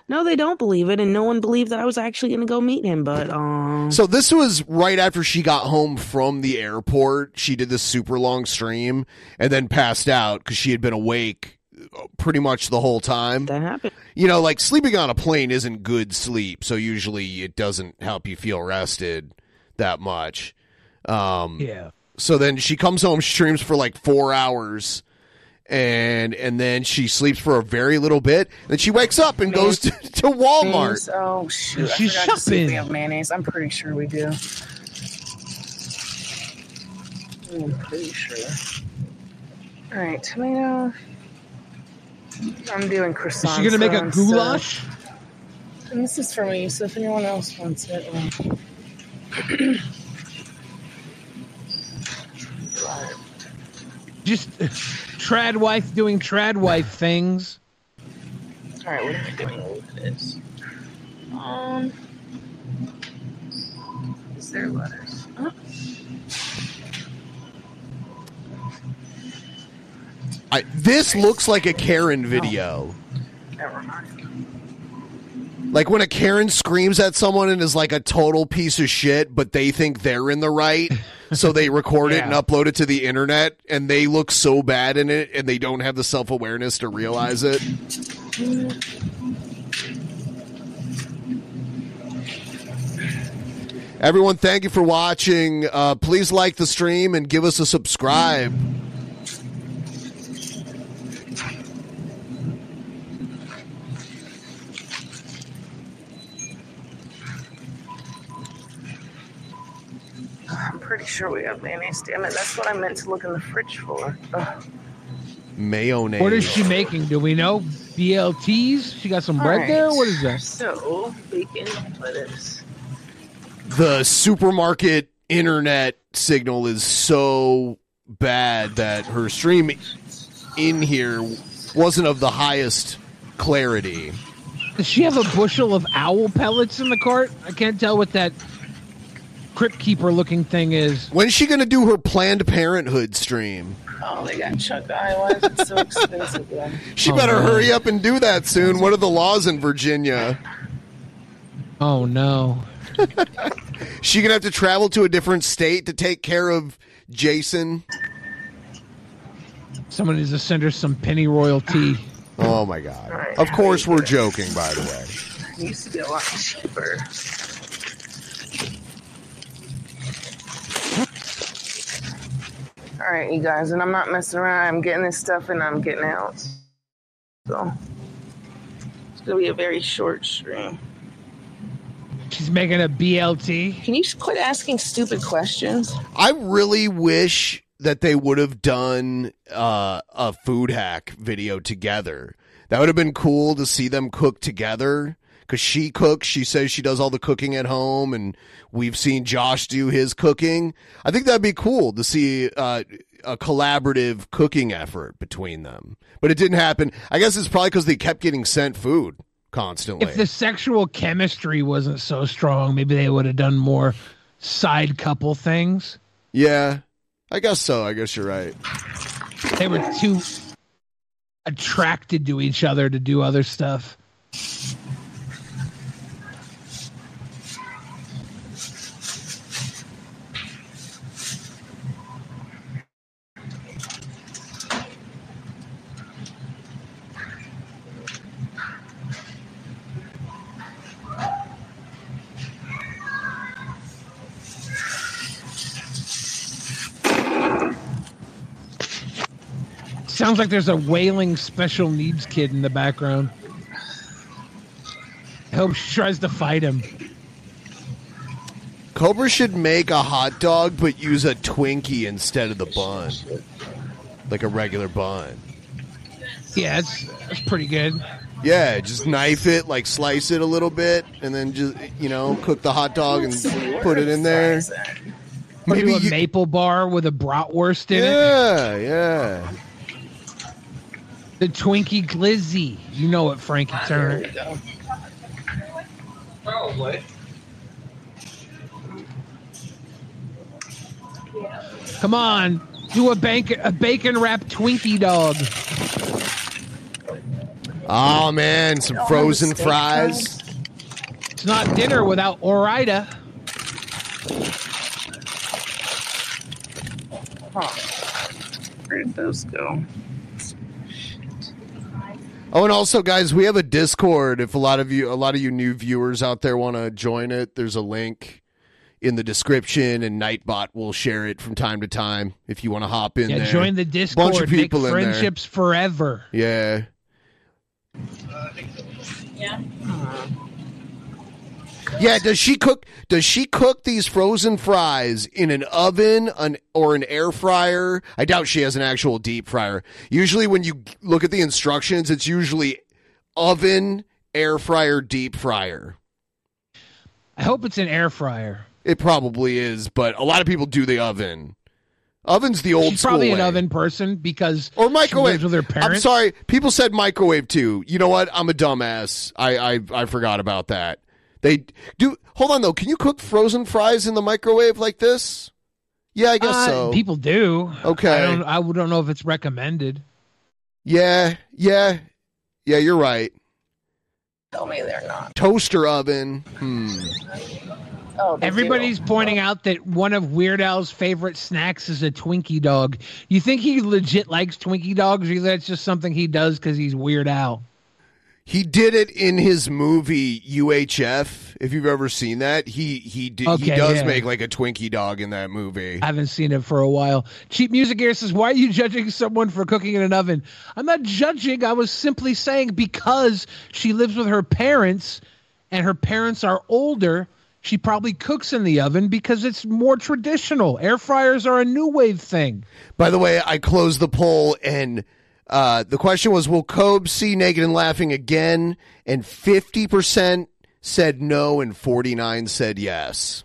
No, they don't believe it, and no one believed that I was actually going to go meet him. But um, So this was right after she got home from the airport. She did this super long stream and then passed out because she had been awake uh, pretty much the whole time. That happened. You know, like sleeping on a plane isn't good sleep, so usually it doesn't help you feel rested that much. Um, Yeah. So then she comes home, streams for like four hours, and and then she sleeps for a very little bit. Then she wakes up and goes to, to Walmart. Mayonnaise? Oh shoot! She's I forgot to we shopping. have mayonnaise. I'm pretty sure we do. I'm pretty sure. All right, tomato. I'm doing croissants. Is she gonna make a though, so- goulash? And this is for me, so if anyone else wants it, well. Just trad wife doing trad wife things. All right, what am I doing with this? Um, is there letters? Huh? I, this looks like a Karen video. Never mind. Like when a Karen screams at someone and is like a total piece of shit, but they think they're in the right, so they record it and upload it to the internet, and they look so bad in it, and they don't have the self awareness to realize it. Everyone, thank you for watching. Uh, please like the stream and give us a subscribe. I'm pretty sure we have mayonnaise. Damn it, that's what I meant to look in the fridge for. Ugh. Mayonnaise. What is she making? Do we know? BLTs? She got some bread All there? What is that? So, bacon, lettuce. the supermarket internet signal is so bad that her stream in here wasn't of the highest clarity. Does she have a bushel of owl pellets in the cart? I can't tell what that crypt keeper looking thing is. When's she going to do her Planned Parenthood stream? Oh, they got Chuck Eye. Why is it so expensive then? She Oh, better no. hurry up and do that soon. What are the laws in Virginia? Oh no. She gonna have to travel to a different state to take care of Jason. Someone needs to send her some pennyroyal tea. Oh my god! All right. Of course, we're joking. By the way, It used to be a lot cheaper. All right, you guys, and I'm not messing around. I'm getting this stuff and I'm getting out. So it's gonna be a very short stream. She's making a BLT. Can you quit asking stupid questions? I really wish that they would have done uh, a food hack video together. That would have been cool to see them cook together. Because she cooks, she says she does all the cooking at home, and we've seen Josh do his cooking. I think that'd be cool to see uh, a collaborative cooking effort between them. But it didn't happen. I guess it's probably because they kept getting sent food constantly. If the sexual chemistry wasn't so strong, maybe they would have done more side couple things. yeah, I guess so. I guess you're right. They were too attracted to each other to do other stuff. Sounds like there's a wailing special needs kid in the background. I hope she tries to fight him. Cobra should make a hot dog, but use a Twinkie instead of the bun, like a regular bun. Yeah, it's, that's pretty good. Yeah, just knife it, like slice it a little bit, and then just you know cook the hot dog and put it in there. Maybe Maybe a you- maple bar with a bratwurst in it. Yeah, yeah. The Twinkie Glizzy. You know it, Frankie Turner. Probably. Come on, do a bacon a bacon wrapped Twinkie dog. Oh man, some frozen fries. It's not dinner without Ore-Ida. Huh. Where did those go? Oh, and also, guys, we have a Discord. If a lot of you, a lot of you new viewers out there want to join it, there's a link in the description, and Nightbot will share it from time to time. If you want to hop in Yeah, there, join the Discord. Bunch of people Make in there. friendships forever. Yeah. Uh, yeah. Uh, Yeah, does she cook? Does she cook these frozen fries in an oven, an or an air fryer? I doubt she has an actual deep fryer. Usually, when you look at the instructions, it's usually oven, air fryer, deep fryer. I hope it's an air fryer. It probably is, but a lot of people do the oven. Oven's the old She's school probably an way. oven person because or she microwave lives with her parents. I'm sorry, people said microwave too. You know what? I'm a dumbass. I I, I forgot about that. They do. Hold on though. Can you cook frozen fries in the microwave like this? Yeah, I guess Uh, so. People do. Okay. I don't, I don't know if it's recommended. Yeah, yeah, yeah. You're right. Tell me they're not. Toaster oven. Hmm. Oh, Everybody's pointing out that one of Weird Al's favorite snacks is a Twinkie dog. You think he legit likes Twinkie dogs, or that's just something he does because he's Weird Al? He did it in his movie UHF. If you've ever seen that, he he did, he does yeah. make like a Twinkie dog in that movie. I haven't seen it for a while. Cheap Music Gear says, Why are you judging someone for cooking in an oven? I'm not judging. I was simply saying because she lives with her parents and her parents are older, she probably cooks in the oven because it's more traditional. Air fryers are a new wave thing. By the way, I closed the poll and uh, the question was Will Kobe see Naked and Laughing again? And 50% said no, and 49 said yes.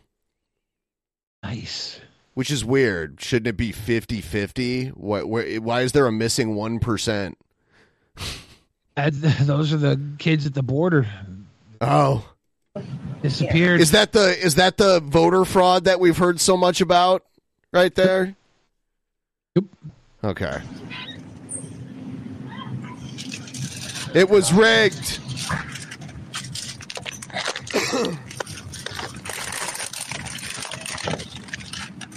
Nice. Which is weird. Shouldn't it be 50 50? Why, why, is there a missing 1%? Uh, those are the kids at the border. Oh. Disappeared. Is that the is that the voter fraud that we've heard so much about right there? Yep. Okay. It was rigged.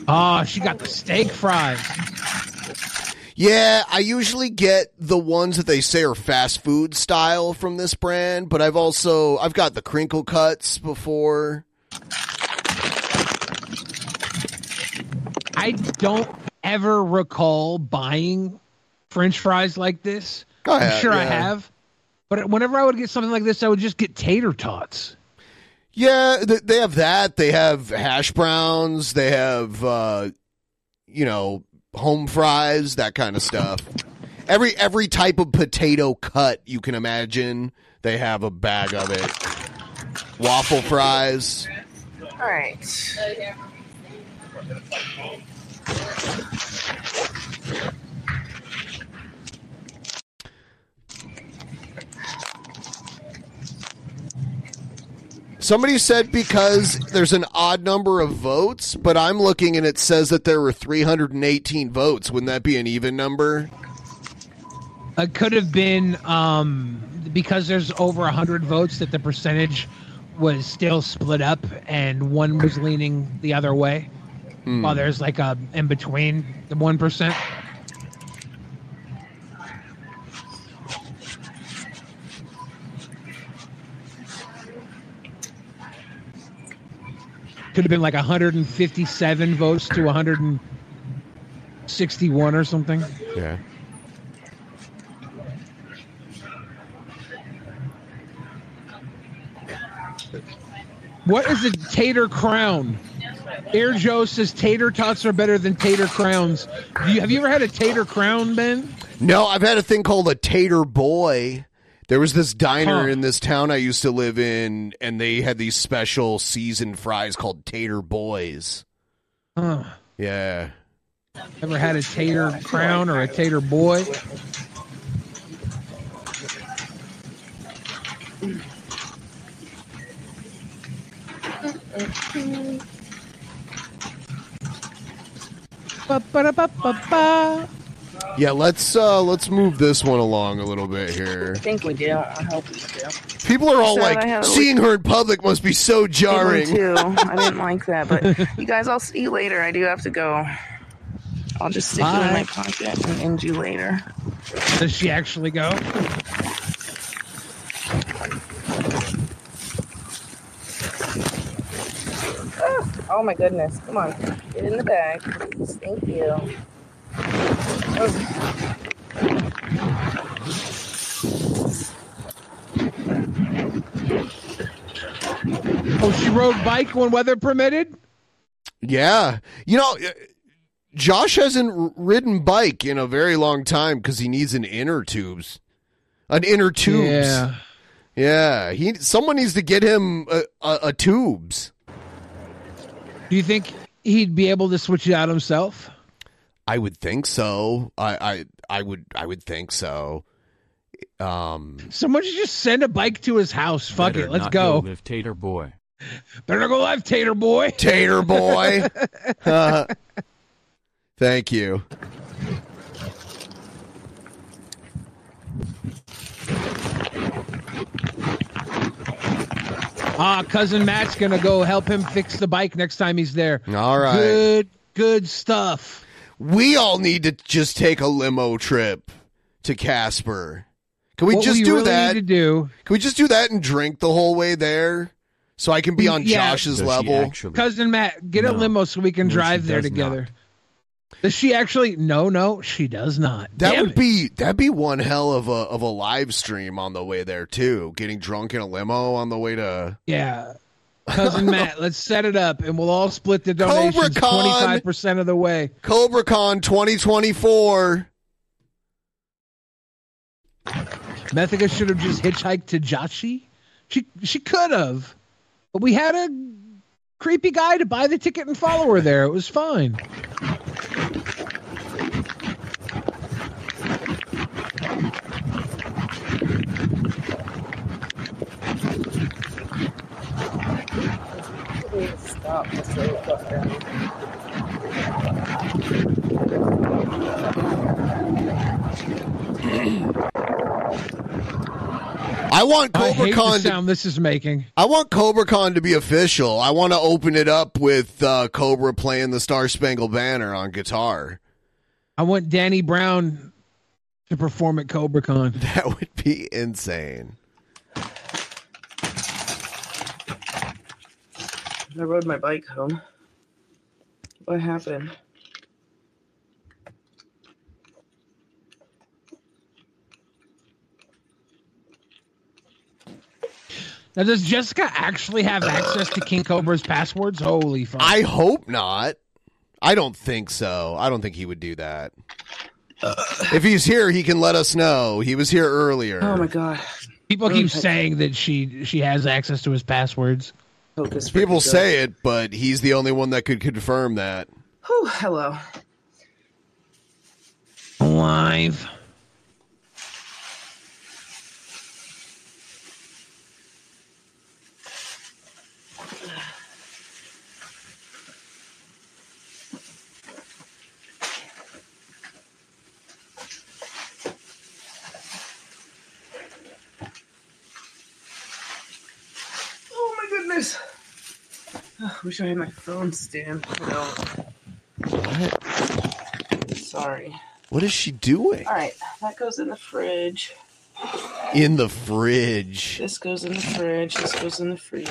Oh, she got the steak fries. Yeah, I usually get the ones that they say are fast food style from this brand, but I've also I've got the crinkle cuts before. I don't ever recall buying French fries like this. I'm sure I have. But whenever I would get something like this, I would just get tater tots. Yeah, they have that. They have hash browns. They have, uh, you know, home fries, that kind of stuff. Every every type of potato cut you can imagine, they have a bag of it. Waffle fries. All right. Somebody said because there's an odd number of votes, but I'm looking and it says that there were 318 votes. Wouldn't that be an even number? It could have been um, because there's over 100 votes that the percentage was still split up and one was leaning the other way. Hmm. While there's like a in between the 1%. Could have been like 157 votes to 161 or something. Yeah. What is a tater crown? Air Joe says tater tots are better than tater crowns. Do you, have you ever had a tater crown, Ben? No, I've had a thing called a tater boy. There was this diner Huh. in this town I used to live in, and they had these special seasoned fries called tater boys. Huh. Yeah. Ever had a tater crown or a tater boy? Ba-ba-da-ba-ba-ba. Yeah, let's uh let's move this one along a little bit here. I think we do. I hope we do. People are all Said like I had a seeing her in public must be so jarring. too. I didn't like that, but you guys, I'll see you later. I do have to go. I'll just stick you in my Bye. pocket and end you later. Does she actually go? Oh, oh my goodness! Come on, get in the bag, please. Thank you. Oh. Oh, rode bike when weather permitted. Yeah. You know, uh, Josh hasn't ridden bike in a very long time because he needs an inner tubes. An inner tubes. Yeah. Yeah. He someone needs to get him a, a, a tubes. Do you think he'd be able to switch it out himself? I would think so. I I, I would I would think so. Um Someone should just send a bike to his house. Fuck it, let's not go. live Tater Boy. Better go live, Tater Boy. Tater Boy. Uh, thank you. Ah, cousin Matt's gonna go help him fix the bike next time he's there. All right. Good, good stuff. We all need to just take a limo trip to Casper. Can we What just we do really that? need to do- Can we just do that and drink the whole way there, so I can be on Yeah. Josh's Does level? actually- Cousin Matt, get a limo so we can No, drive there does together. Does she actually? No, no, she does not. That Damn would it. be that'd be one hell of a of a live stream on the way there too. Getting drunk in a limo on the way to Yeah. Cousin Matt, let's set it up and we'll all split the donations 25% of the way. CobraCon 2024. Methica should have just hitchhiked to Joshi. She she could have. But we had a creepy guy to buy the ticket and follow her there. It was fine. Stop. Let's the fuck down. I want I hate the CobraCon. to- sound this is making. I want CobraCon to be official. I want to open it up with uh, Cobra playing the Star Spangled Banner on guitar. I want Danny Brown to perform at CobraCon. That would be insane. I rode my bike home. What happened? Now, does Jessica actually have access to King Cobra's passwords? Holy fuck. I hope not. I don't think so. I don't think he would do that. if he's here, he can let us know. He was here earlier. Oh my god. People keep saying that she she has access to his passwords. Focus. People say it, but he's the only one that could confirm that. Whew, hello. Live. Oh my goodness. Wish I had my phone stand. No. Sorry. What is she doing? All right, that goes in the fridge. In the fridge. This goes in the fridge. This goes in the fridge.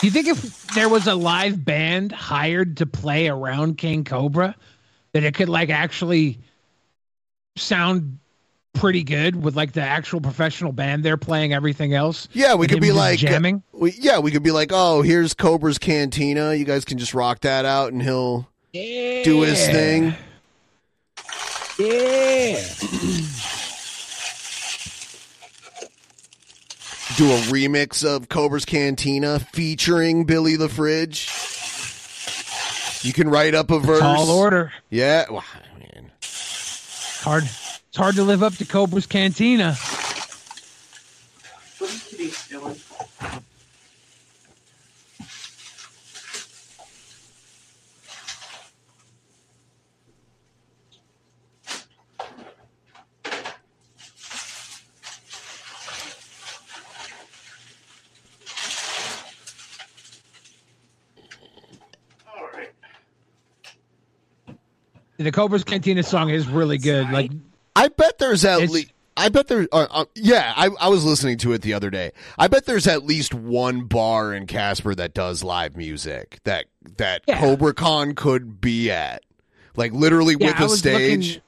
Do you think if there was a live band hired to play around King Cobra, that it could like actually sound pretty good with like the actual professional band there playing everything else? Yeah, we could be like jamming. We, yeah, we could be like, oh, here's Cobra's Cantina. You guys can just rock that out, and he'll do his thing. Yeah. Do a remix of Cobra's Cantina featuring Billy the Fridge. You can write up a verse. Tall order. Yeah. Well, I mean, hard. It's hard to live up to Cobra's Cantina. The Cobra's Cantina song is really good. Like I bet there's at It's- least. I bet there. Uh, uh, yeah, I, I was listening to it the other day. I bet there's at least one bar in Casper that does live music that that Yeah. Cobra Con could be at, like literally Yeah, with I a stage. looking-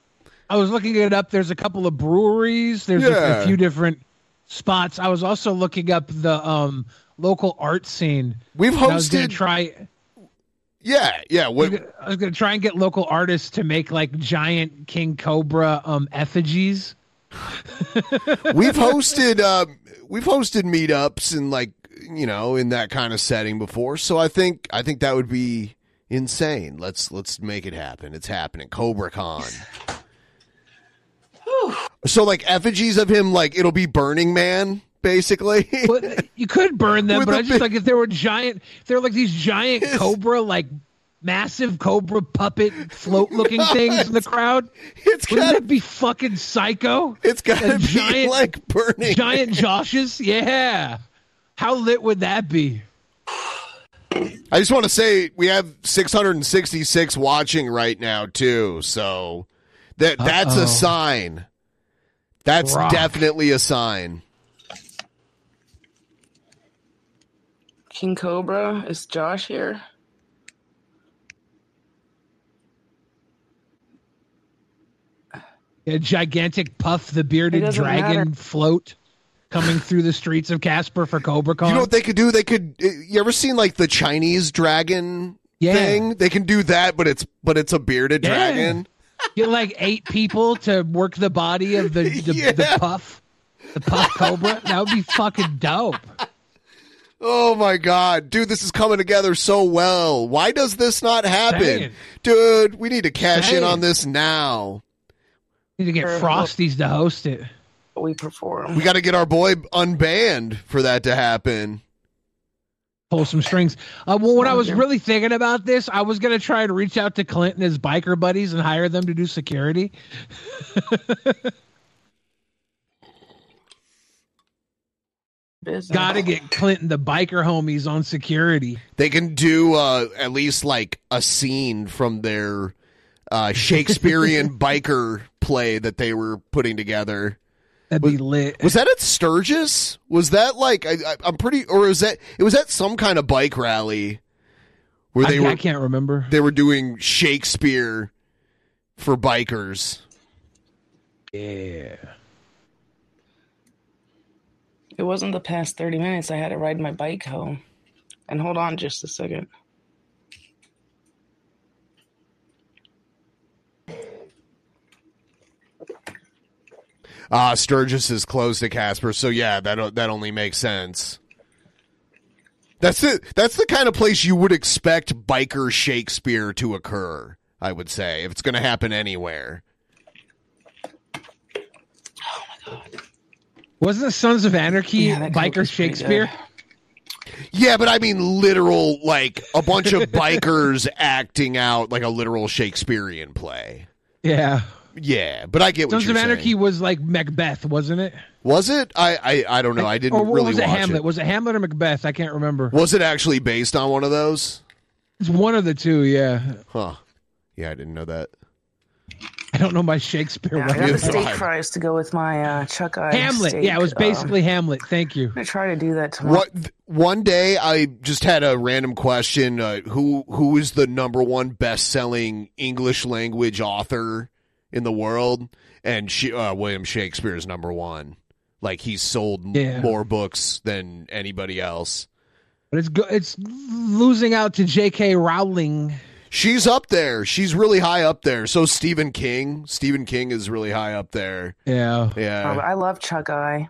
I was looking it up. There's a couple of breweries. There's a- Yeah. a, few different spots. I was also looking up the um local art scene. We've And I was gonna hosted- try. Yeah, yeah. What, I was gonna try and get local artists to make like giant king cobra um effigies. we've hosted uh, we've hosted meetups and like you know in that kind of setting before. So I think I think that would be insane. Let's let's make it happen. It's happening. Cobra Con. so like effigies of him, like it'll be Burning Man, basically. You could burn them, but I just big- like if there were giant, if there were like these giant cobra, like massive cobra puppet float looking things in the crowd. It's Wouldn't that be fucking psycho? It's gotta Like be giant, like burning. giant Joshes. Yeah, how lit would that be? I just want to say we have 666 watching right now too. So that that's Uh-oh. a sign. That's Rock. definitely a sign. King Cobra, is Josh here? A gigantic puff the bearded dragon matter. float coming through the streets of Casper for Cobra Con. You know what they could do? They could. uh, You ever seen like the Chinese dragon Yeah. thing? They can do that, but it's but it's a bearded Yeah. dragon. Get like eight people to work the body of the the, the puff, the puff cobra. That would be fucking dope. Oh my god, dude, this is coming together so well. Why does this not happen, Saying. dude? We need to cash in on this now. We Need to get Sure, Frosties to host it. We perform. We got to get our boy unbanned for that to happen. Pull some strings. Uh, well, when I was really thinking about this, I was gonna try to reach out to Clint and his biker buddies and hire them to do security. Business. Got to get Clinton the biker homies on security. They can do uh, at least like a scene from their uh, Shakespearean biker play that they were putting together. That'd be lit. Was that at Sturgis? Was that like I, I, I'm pretty, or was that it was at some kind of bike rally where I, they were I can't remember. they were doing Shakespeare for bikers. Yeah. It wasn't the past 30 minutes. I had to ride my bike home. And hold on just a second. Uh Sturgis is close to Casper, so yeah, that that only makes sense. That's the that's the kind of place you would expect biker Shakespeare to occur. I would say if it's going to happen anywhere. Wasn't the Sons of Anarchy Yeah, biker Shakespeare? Yeah, but I mean literal, like a bunch of bikers acting out like a literal Shakespearean play. Yeah. Yeah, but I get what Sons you're of Anarchy was like Macbeth, wasn't it? Was it? I I, I don't know. I didn't or really was it watch Hamlet? it. Was it Hamlet or Macbeth? I can't remember. Was it actually based on one of those? It's one of the two. Yeah. Huh. Yeah, I didn't know that. I don't know my Shakespeare. Yeah, I got the reference. steak fries to go with my uh, Chuck Eye Hamlet. steak, yeah, it was um, basically Hamlet. Thank you. I'm gonna try to do that tomorrow. What one day I just had a random question: uh, who who is the number one best selling English language author in the world? And she, uh, William Shakespeare is number one. Like he's sold Yeah. more books than anybody else. But it's go- it's losing out to J.K. Rowling. She's up there. She's really high up there. So Stephen King. Stephen King is really high up there. Yeah. Yeah. Oh, I love Chuck Eye,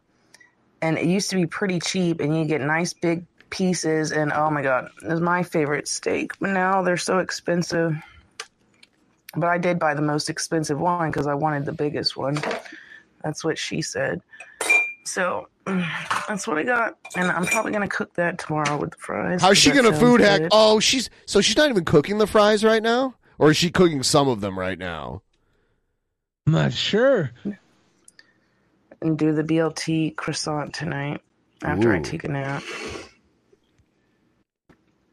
and it used to be pretty cheap, and you get nice big pieces. And oh my god, it was my favorite steak. But now they're so expensive. But I did buy the most expensive one because I wanted the biggest one. That's what she said. So that's what I got, and I'm probably gonna cook that tomorrow with the fries. How's she gonna food hack? good. Oh, she's so she's not even cooking the fries right now, or is she cooking some of them right now? I'm not sure. And do the BLT croissant tonight after I take a nap.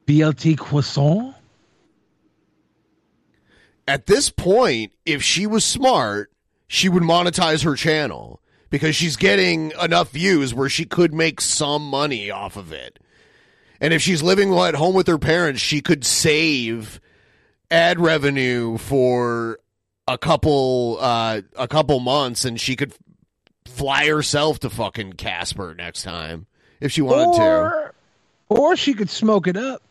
BLT croissant. At this point, if she was smart, she would monetize her channel because she's getting enough views where she could make some money off of it. And if she's living at home with her parents, she could save ad revenue for a couple uh, a couple months, and she could fly herself to fucking Casper next time if she wanted to. or, or she could smoke it up.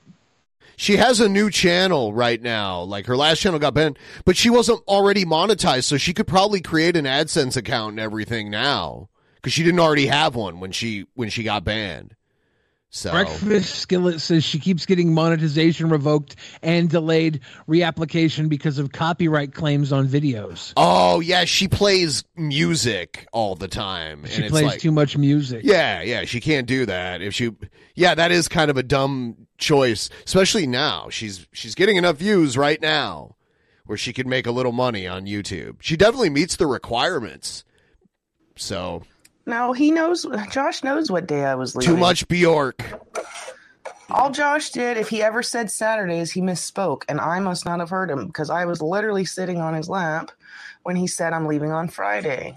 She has a new channel right now. Like her last channel got banned, but she wasn't already monetized, so she could probably create an AdSense account and everything now because she didn't already have one when she when she got banned. So Breakfast Skillet says she keeps getting monetization revoked and delayed reapplication because of copyright claims on videos. Oh yeah, she plays music all the time. She and it's plays like- too much music. Yeah, yeah, she can't do that. If she Yeah, that is kind of a dumb choice, especially now. She's she's getting enough views right now where she could make a little money on YouTube. She definitely meets the requirements. So, No, he knows. Josh knows what day I was leaving. too much Bjork. All Josh did, if he ever said Saturdays, he misspoke, and I must not have heard him because I was literally sitting on his lap when he said I'm leaving on Friday.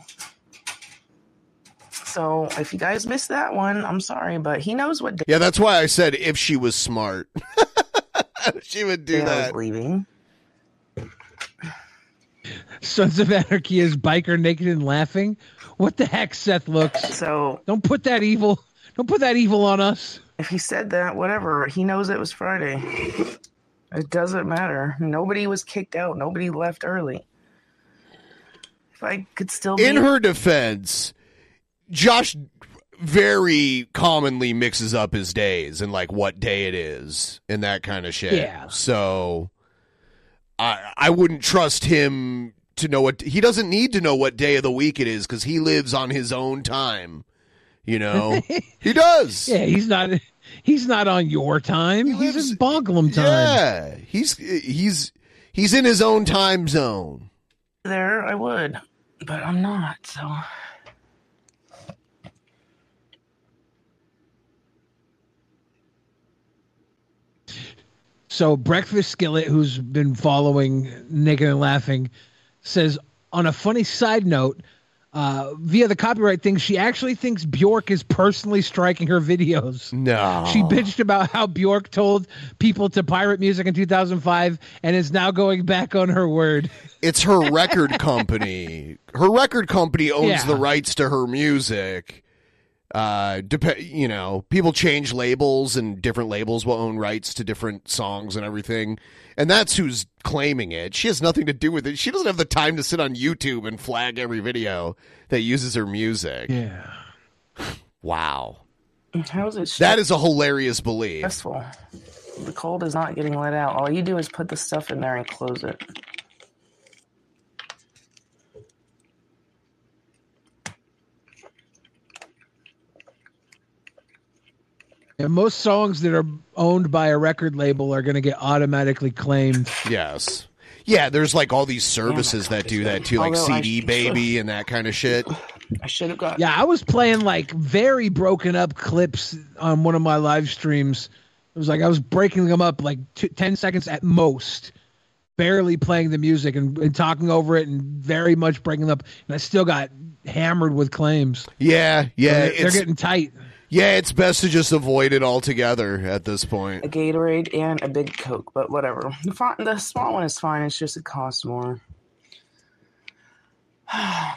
So if you guys missed that one, I'm sorry, but he knows what day Yeah, that's why I said if she was smart. she would do I was that. leaving. Sons of Anarchy is biker naked and laughing. What the heck, Seth looks? So don't put that evil. Don't put that evil on us. If he said that, whatever, he knows it was Friday. It doesn't matter. Nobody was kicked out. Nobody left early. If I could still be In her defense, Josh very commonly mixes up his days and like what day it is and that kind of shit. Yeah. So I I wouldn't trust him to know what he doesn't need to know what day of the week it is cuz he lives on his own time. You know. he does. Yeah, he's not. He's not on your time. He he's in Boglum time. Yeah. He's he's he's in his own time zone. there, I would, but I'm not. So So Breakfast Skillet, who's been following Naked and Laughing, says on a funny side note, uh, via the copyright thing, she actually thinks Bjork is personally striking her videos. No. She bitched about how Bjork told people to pirate music in 2005 and is now going back on her word. It's her record company. Her record company owns Yeah. the rights to her music. Uh, dep- you know, people change labels, and different labels will own rights to different songs and everything. And that's who's claiming it. She has nothing to do with it. She doesn't have the time to sit on YouTube and flag every video that uses her music. Yeah. Wow. how's it? That is a hilarious belief. stressful. The cold is not getting let out. All you do is put the stuff in there and close it. And most songs that are owned by a record label are going to get automatically claimed. Yes. Yeah, there's like all these services that do that too, like Although I CD Baby and that kind of shit. I should have got. Yeah, I was playing like very broken up clips on one of my live streams. It was like I was breaking them up like t- 10 seconds at most, barely playing the music and, and talking over it and very much breaking up. And I still got hammered with claims. Yeah, yeah, So they're, they're getting tight. Yeah, it's best to just avoid it altogether at this point. a Gatorade and a big Coke, but whatever. The, fi- the small one is fine. It's just it costs more.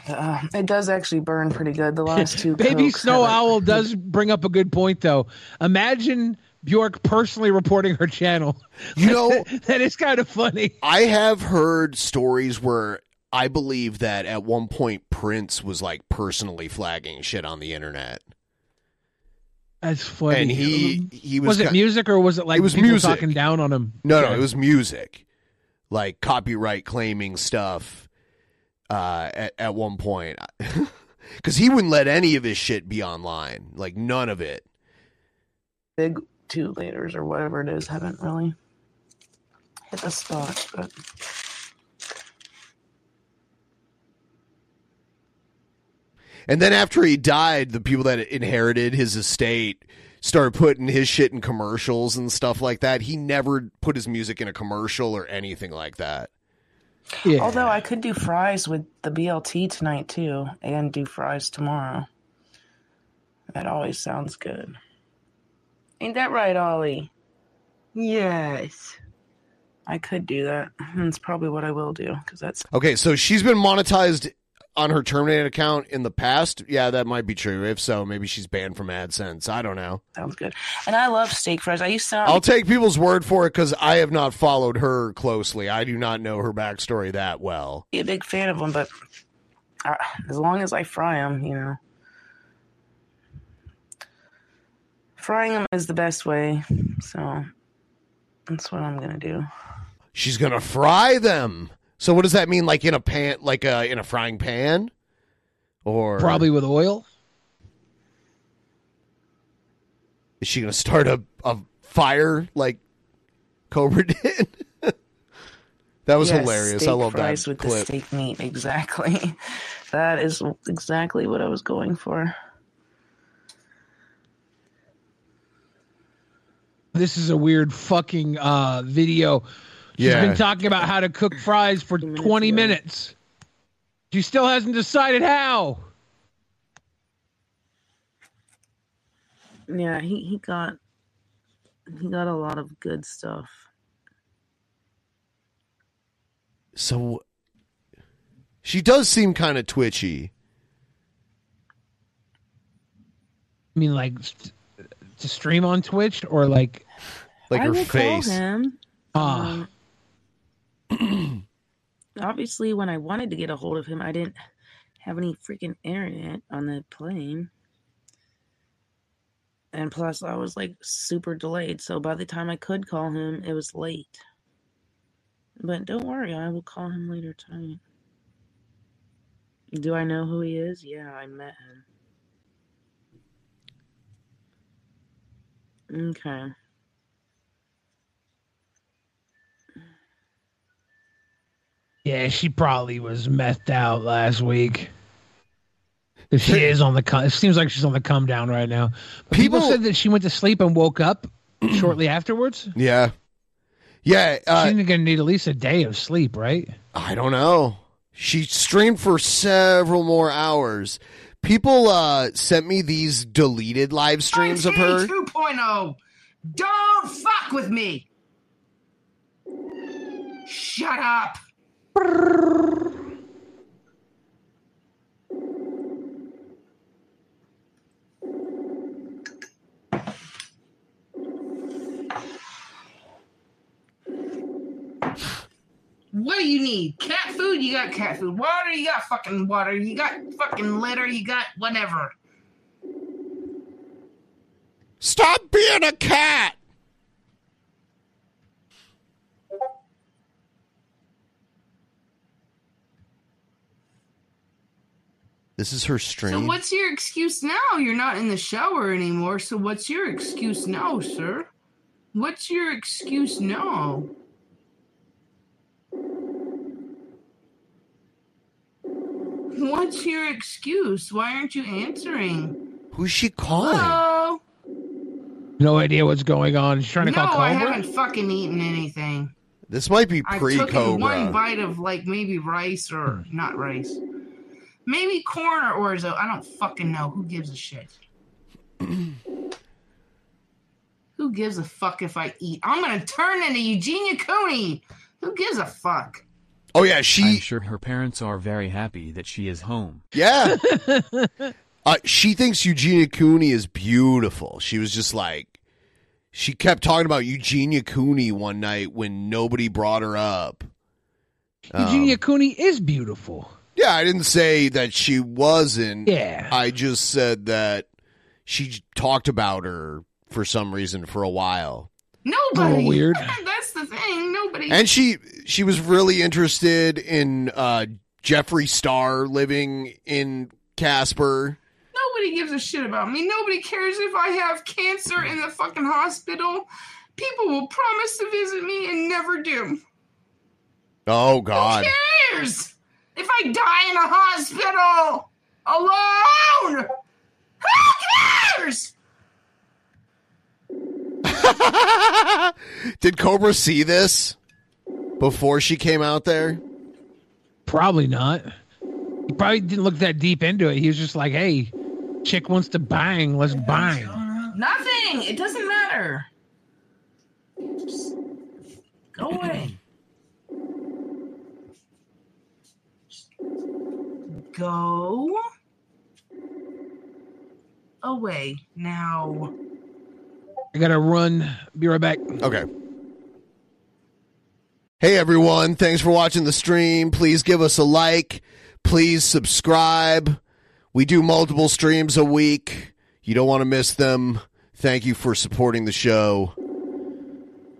Uh, it does actually burn pretty good. The last two Baby Cokes Snow haven't- Owl does bring up a good point, though. Imagine Bjork personally reporting her channel. You know, that is kind of funny. I have heard stories where I believe that at one point Prince was like personally flagging shit on the internet. That's funny. And he he was was it ki- music or was it like it was people music. talking down on him? No, no, it was music, like copyright claiming stuff. Uh, at at one point, because he wouldn't let any of his shit be online, like none of it. big two liters or whatever it is haven't really hit the spot. But And then after he died, the people that inherited his estate started putting his shit in commercials and stuff like that. He never put his music in a commercial or anything like that. although I could do fries with the BLT tonight too, and do fries tomorrow. That always sounds good. Ain't that right, Ollie? Yes. I could do that. That's probably what I will do because that's Okay, so she's been monetized on her terminated account in the past, yeah, that might be true. If so, maybe she's banned from AdSense. I don't know. Sounds good. And I love steak fries. I used to. I'll take people's word for it because I have not followed her closely. I do not know her backstory that well. be a big fan of them, but uh, as long as I fry them, you know, frying them is the best way. So that's what I'm gonna do. She's gonna fry them. So what does that mean? Like in a pan, like uh, in a frying pan, or Probably with oil. is she gonna start a, a fire like Cobra did? that was Yes, hilarious. I steak love that fries with clip. the steak meat. Exactly. That is exactly what I was going for. This is a weird fucking uh, video. She's Yeah. been talking about how to cook fries for 20 minutes. She still hasn't decided how. Yeah, he, he got he got a lot of good stuff. So she does seem kind of twitchy. I mean, like to stream on Twitch or like like I her will face. call him. Ah. Um, obviously, when I wanted to get a hold of him, I didn't have any freaking internet on the plane. And plus, I was like super delayed. So by the time I could call him, it was late. But don't worry, I will call him later tonight. Do I know who he is? Yeah, I met him. Okay. Yeah, she probably was methed out last week. If she is on the come, it seems like she's on the come down right now. People, People- said that she went to sleep and woke up shortly afterwards. Yeah, yeah. Uh, She's gonna need at least a day of sleep, right? I don't know. She streamed for several more hours. People uh, sent me these deleted live streams of her. 2.0. oh. Don't fuck with me. Shut up. What do you need? Cat food? You got cat food. Water? You got fucking water. You got fucking litter. You got whatever. Stop being a cat. This is her stream. So what's your excuse now? You're not in the shower anymore. So what's your excuse now, sir? What's your excuse now? What's your excuse? Why aren't you answering? Who's she calling? Hello? No idea what's going on. She's trying to no, call I Cobra. haven't fucking eaten anything. This might be I pre took one bite of like maybe rice or hmm. not rice, maybe corn or orzo. I don't fucking know. Who gives a shit? Who gives a fuck if I eat? I'm gonna turn into Eugenia Cooney. Who gives a fuck? Oh yeah, she. I'm sure her parents are very happy that she is home. Yeah. uh, she thinks Eugenia Cooney is beautiful. She was just like, she kept talking about Eugenia Cooney one night when nobody brought her up. Um, Eugenia Cooney is beautiful. Yeah, I didn't say that she wasn't. Yeah. I just said that she talked about her for some reason for a while. Nobody. weird. That's the thing. Nobody. And she she was really interested in uh, Jeffree Star living in Casper. Nobody gives a shit about me. Nobody cares if I have cancer in the fucking hospital. People will promise to visit me and never do. Oh God. Who cares? If I die in a hospital alone, who cares? Did Cobra see this before she came out there? Probably not. He probably didn't look that deep into it. He was just like, "Hey, chick wants to bang. Let's bang." Nothing. It doesn't matter. Just go away. Go away now. I gotta run. Be right back. Okay. Hey everyone, thanks for watching the stream. Please give us a like. Please subscribe. We do multiple streams a week. You don't want to miss them. Thank you for supporting the show.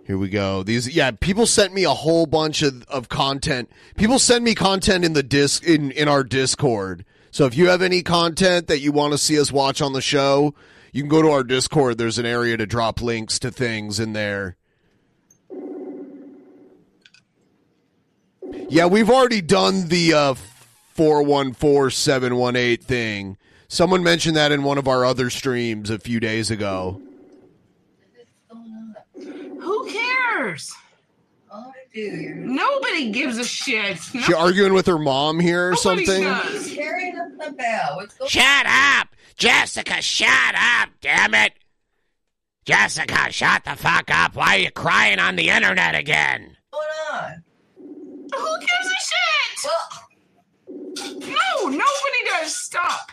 Here we go. These yeah, people sent me a whole bunch of, of content. People send me content in the disc in, in our Discord. So if you have any content that you want to see us watch on the show, you can go to our Discord. There's an area to drop links to things in there. Yeah, we've already done the uh, 414718 thing. Someone mentioned that in one of our other streams a few days ago. Who cares? Nobody gives a shit. She arguing with her mom here or Nobody something? does. Carrying up the bell. What's Shut up! Jessica, shut up, damn it! Jessica, shut the fuck up. Why are you crying on the internet again? on? Who gives a shit? no, nobody does. Stop.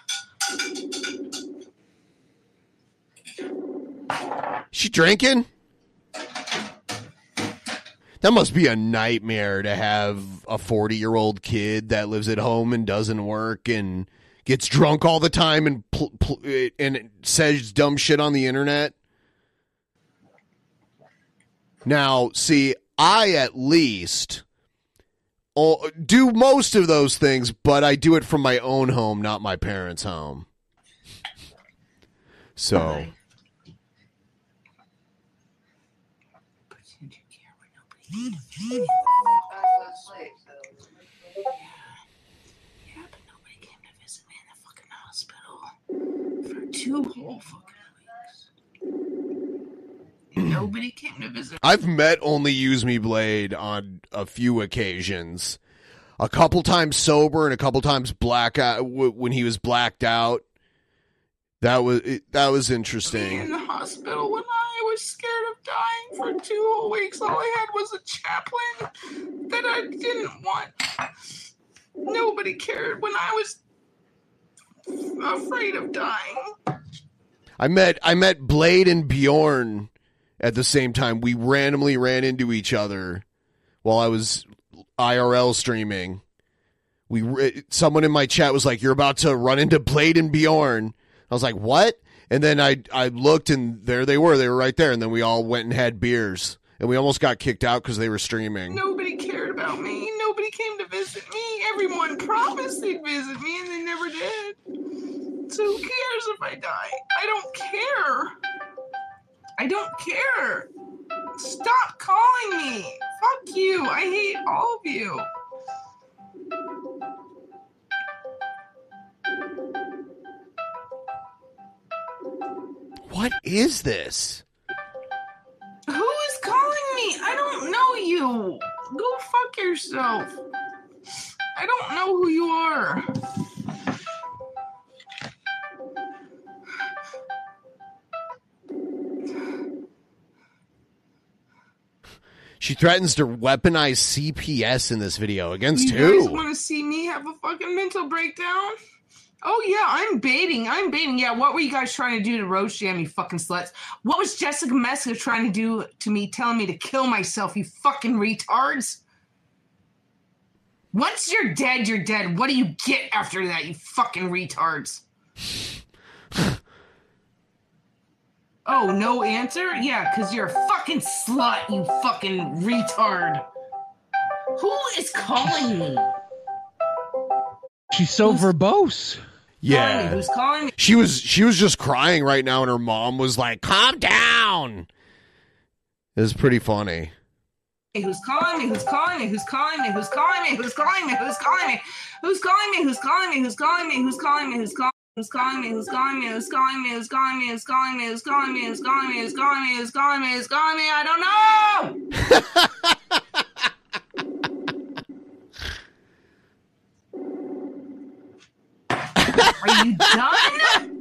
She drinking? That must be a nightmare to have a 40 year old kid that lives at home and doesn't work and gets drunk all the time and pl- pl- and says dumb shit on the internet. Now, see, I at least oh, do most of those things, but I do it from my own home, not my parents' home. So. For two whole fucking weeks. Nobody came to visit. I've met only Use Me Blade on a few occasions. A couple times sober and a couple times blackout w- when he was blacked out. That was that was in interesting. the hospital when I was scared of dying for two whole weeks. All I had was a chaplain that I didn't want. Nobody cared when I was afraid of dying. I met I met Blade and Bjorn at the same time. We randomly ran into each other while I was IRL streaming. We someone in my chat was like, "You're about to run into Blade and Bjorn." I was like, "What?" And then I I looked and there they were. They were right there. And then we all went and had beers. And we almost got kicked out because they were streaming. Nobody cared about me. Nobody came to visit me. Everyone promised they'd visit me, and they never did. So who cares if I die? I don't care. I don't care. Stop calling me. Fuck you. I hate all of you. What is this? Who is calling me? I don't know you. Go fuck yourself. I don't know who you are. She threatens to weaponize CPS in this video against who? you guys want to see me have a fucking mental breakdown? Oh yeah, I'm baiting. I'm baiting. Yeah, what were you guys trying to do to Rose Jam, you fucking sluts? What was Jessica Messick trying to do to me, telling me to kill myself, you fucking retards? Once you're dead, you're dead. What do you get after that, you fucking retards? oh, no answer? Yeah, because you're a fucking slut, you fucking retard. Who is calling me? She's so verbose. Yeah. Who's calling me? She was she was just crying right now and her mom was like, "Calm down." It was pretty funny. Who's calling me? Who's calling me? Who's calling me? Who's calling me? Who's calling me? Who's calling me? Who's calling me? Who's calling me? Who's calling me? Who's calling me? Who's calling Who's calling me? Who's calling me? Who's calling me? Who's calling me? Who's calling me? Who's calling me? Who's calling me? Who's calling me? Who's calling me? Who's calling me? I don't know. Are you done?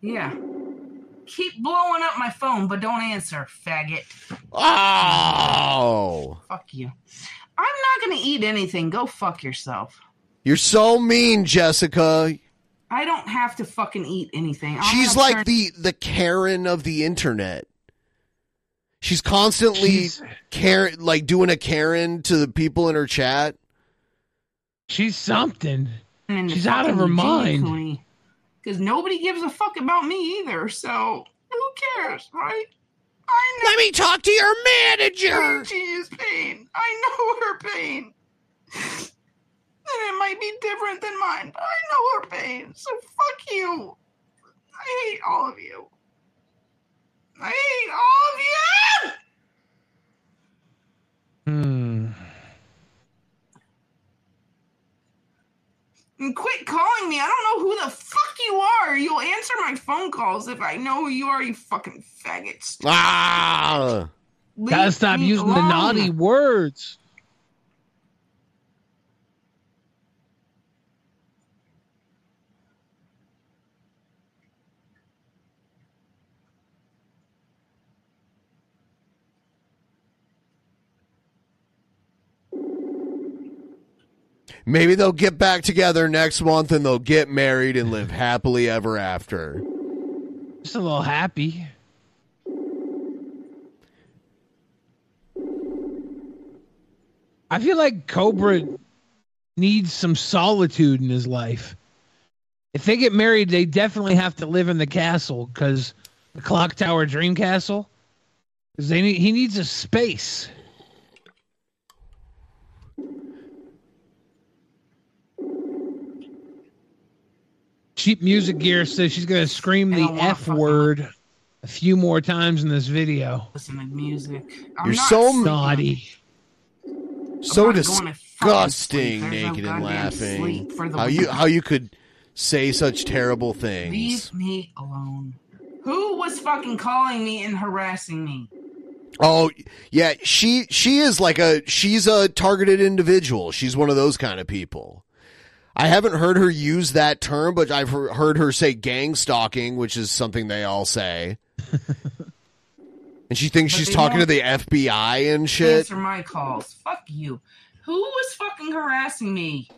Yeah. Keep blowing up my phone, but don't answer, faggot. Oh, Fuck you. I'm not gonna eat anything. Go fuck yourself. you're so mean, Jessica. I don't have to fucking eat anything. I'm She's like turn- the the Karen of the internet. She's constantly Karen, like doing a Karen to the people in her chat. She's something. and She's out of her fucking mind. Because nobody gives a fuck about me either. So who cares, right? I know. Let me talk to your manager. She is pain. I know her pain. And it might be different than mine, but I know her pain. So fuck you. I hate all of you. I hate all of you. Hmm. And quit calling me. I don't know who the fuck you are. You'll answer my phone calls if I know who you are, you fucking faggots. Ah, Gotta stop me using the naughty words. Maybe they'll get back together next month and they'll get married and live happily ever after. Just a little happy. I feel like Cobra needs some solitude in his life. If they get married, they definitely have to live in the castle because the clock tower dream castle. Because they need, he needs a space. Cheap Music Gear says she's gonna scream the F word a few more times in this video. Listen to music. I'm You're so. Naughty. So I'm not going to fucking disgusting, sleep. There's no naked and laughing. sleep for the How you how you could say such terrible things? Leave me alone. Who was fucking calling me and harassing me? Oh yeah, she she is like a she's a targeted individual. She's one of those kind of people. I haven't heard her use that term, but I've heard her say gang stalking, which is something they all say. and she thinks But she's talking to the FBI and shit. Answer my calls. Fuck you. Who was fucking harassing me?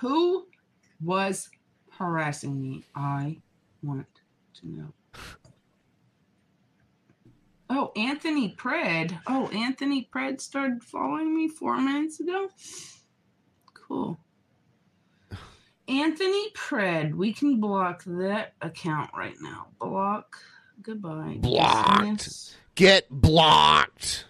Who was harassing me? I want to know. Oh, Anthony Pred. Oh, Anthony Pred started following me four minutes ago. Cool. Anthony Pred. We can block that account right now. Block. Goodbye. Blocked. Get blocked.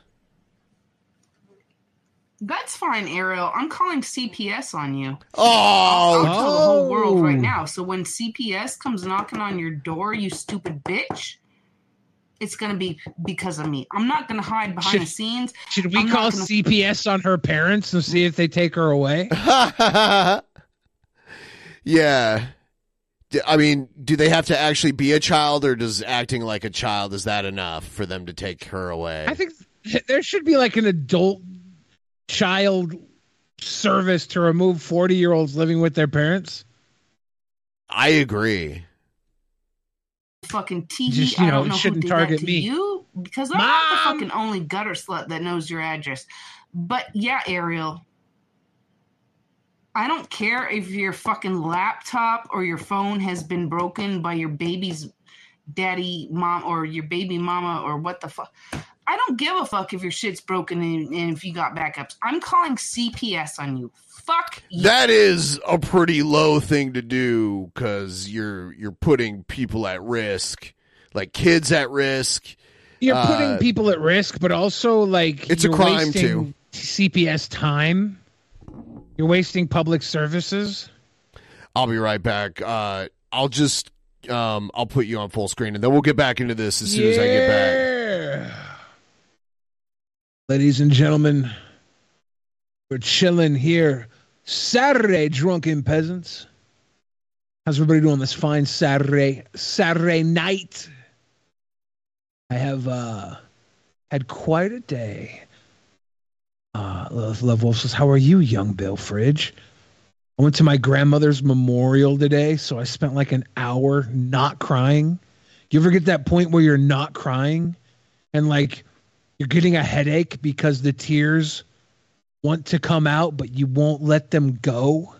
That's fine, Ariel. I'm calling CPS on you. Oh, I'll tell the whole world right now. So when CPS comes knocking on your door, you stupid bitch, it's gonna be because of me. I'm not gonna hide behind Should- the scenes. Should we I'm call gonna- CPS on her parents and see if they take her away? yeah. I mean, do they have to actually be a child, or does acting like a child is that enough for them to take her away? I think there should be like an adult child service to remove 40 year olds living with their parents. I agree. Fucking tee Just, you I don't know shouldn't who did target that to me. you because I'm not the fucking only gutter slut that knows your address. But yeah, Ariel. I don't care if your fucking laptop or your phone has been broken by your baby's daddy, mom, or your baby mama, or what the fuck. I don't give a fuck if your shit's broken and, and if you got backups. I'm calling CPS on you. Fuck you. That is a pretty low thing to do because you're you're putting people at risk, like kids at risk. You're Uh, putting people at risk, but also like It's a you're crime, wasting too. CPS time. You're wasting public services. I'll be right back. Uh, I'll just um, I'll put you on full screen, and then we'll get back into this as soon as I get back. Ladies and gentlemen, we're chilling here Saturday, drunken peasants. How's everybody doing this fine Saturday Saturday night? I have uh had quite a day. Uh Love, Wolf says, How are you, young Bill Fridge? I went to my grandmother's memorial today, so I spent like an hour not crying. You ever get that point where you're not crying and like you're getting a headache because the tears want to come out, but you won't let them go?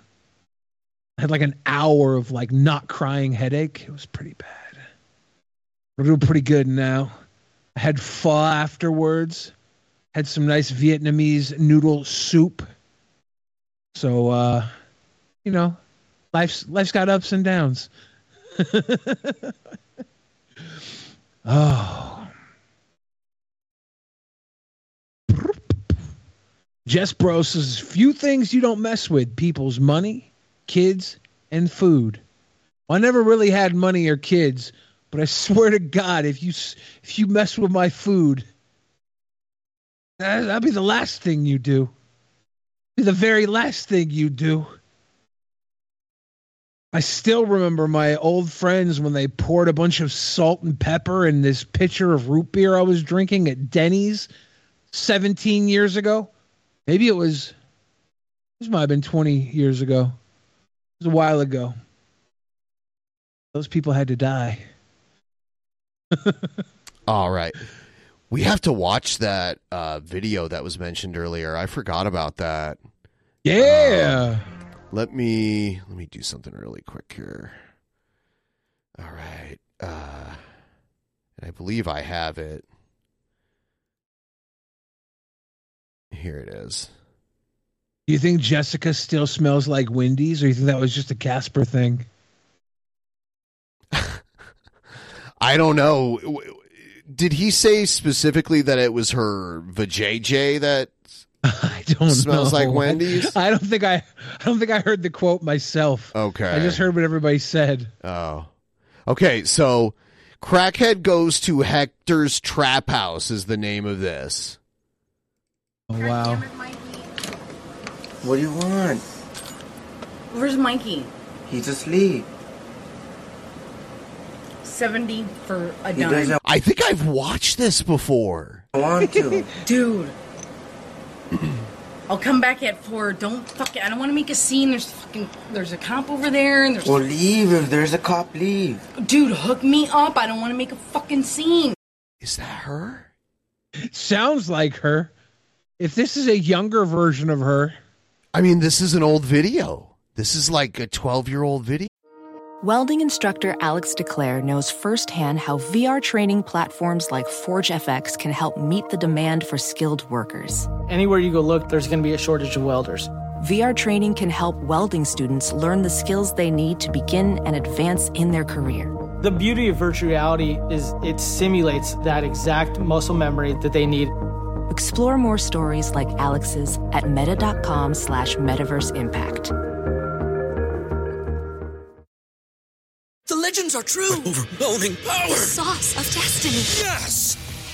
I had like an hour of like not crying headache. It was pretty bad. We're doing pretty good now. I had pho afterwards. Had some nice Vietnamese noodle soup. So uh you know, life's life's got ups and downs. oh. Jess Bro says few things you don't mess with people's money, kids, and food. Well, I never really had money or kids, but I swear to God, if you if you mess with my food, that, that'll be the last thing you do. Be the very last thing you do. I still remember my old friends when they poured a bunch of salt and pepper in this pitcher of root beer I was drinking at Denny's 17 years ago. Maybe it was, this might have been 20 years ago. It was a while ago. Those people had to die. All right. We have to watch that uh, video that was mentioned earlier. I forgot about that. Yeah. Um, let me let me do something really quick here. All right. Uh, and I believe I have it. Here it is. Do you think Jessica still smells like Wendy's, or you think that was just a Casper thing? I don't know. Did he say specifically that it was her vajayjay that I don't smells know. like Wendy's? I don't think I. I don't think I heard the quote myself. Okay. I just heard what everybody said. Oh. Okay, so Crackhead Goes to Hector's Trap House is the name of this. Oh, wow. What do you want? Where's Mikey? He's asleep. 70 for a He dime. I think I've watched this before. I want to. Dude. I'll come back at four. Don't fuck it. I don't want to make a scene. There's fucking there's a cop over there and there's well, leave. If there's a cop, leave. Dude, hook me up. I don't want to make a fucking scene. Is that her? Sounds like her. If this is a younger version of her, I mean, this is an old video. This is like a 12 year old video. Welding instructor Alex DeClaire knows firsthand how VR training platforms like ForgeFX can help meet the demand for skilled workers. Anywhere you go look, there's going to be a shortage of welders. VR training can help welding students learn the skills they need to begin and advance in their career. The beauty of virtual reality is it simulates that exact muscle memory that they need. Explore more stories like Alex's at meta.com slash metaverse impact. The legends are true. Overwhelming power! The sauce of destiny. Yes!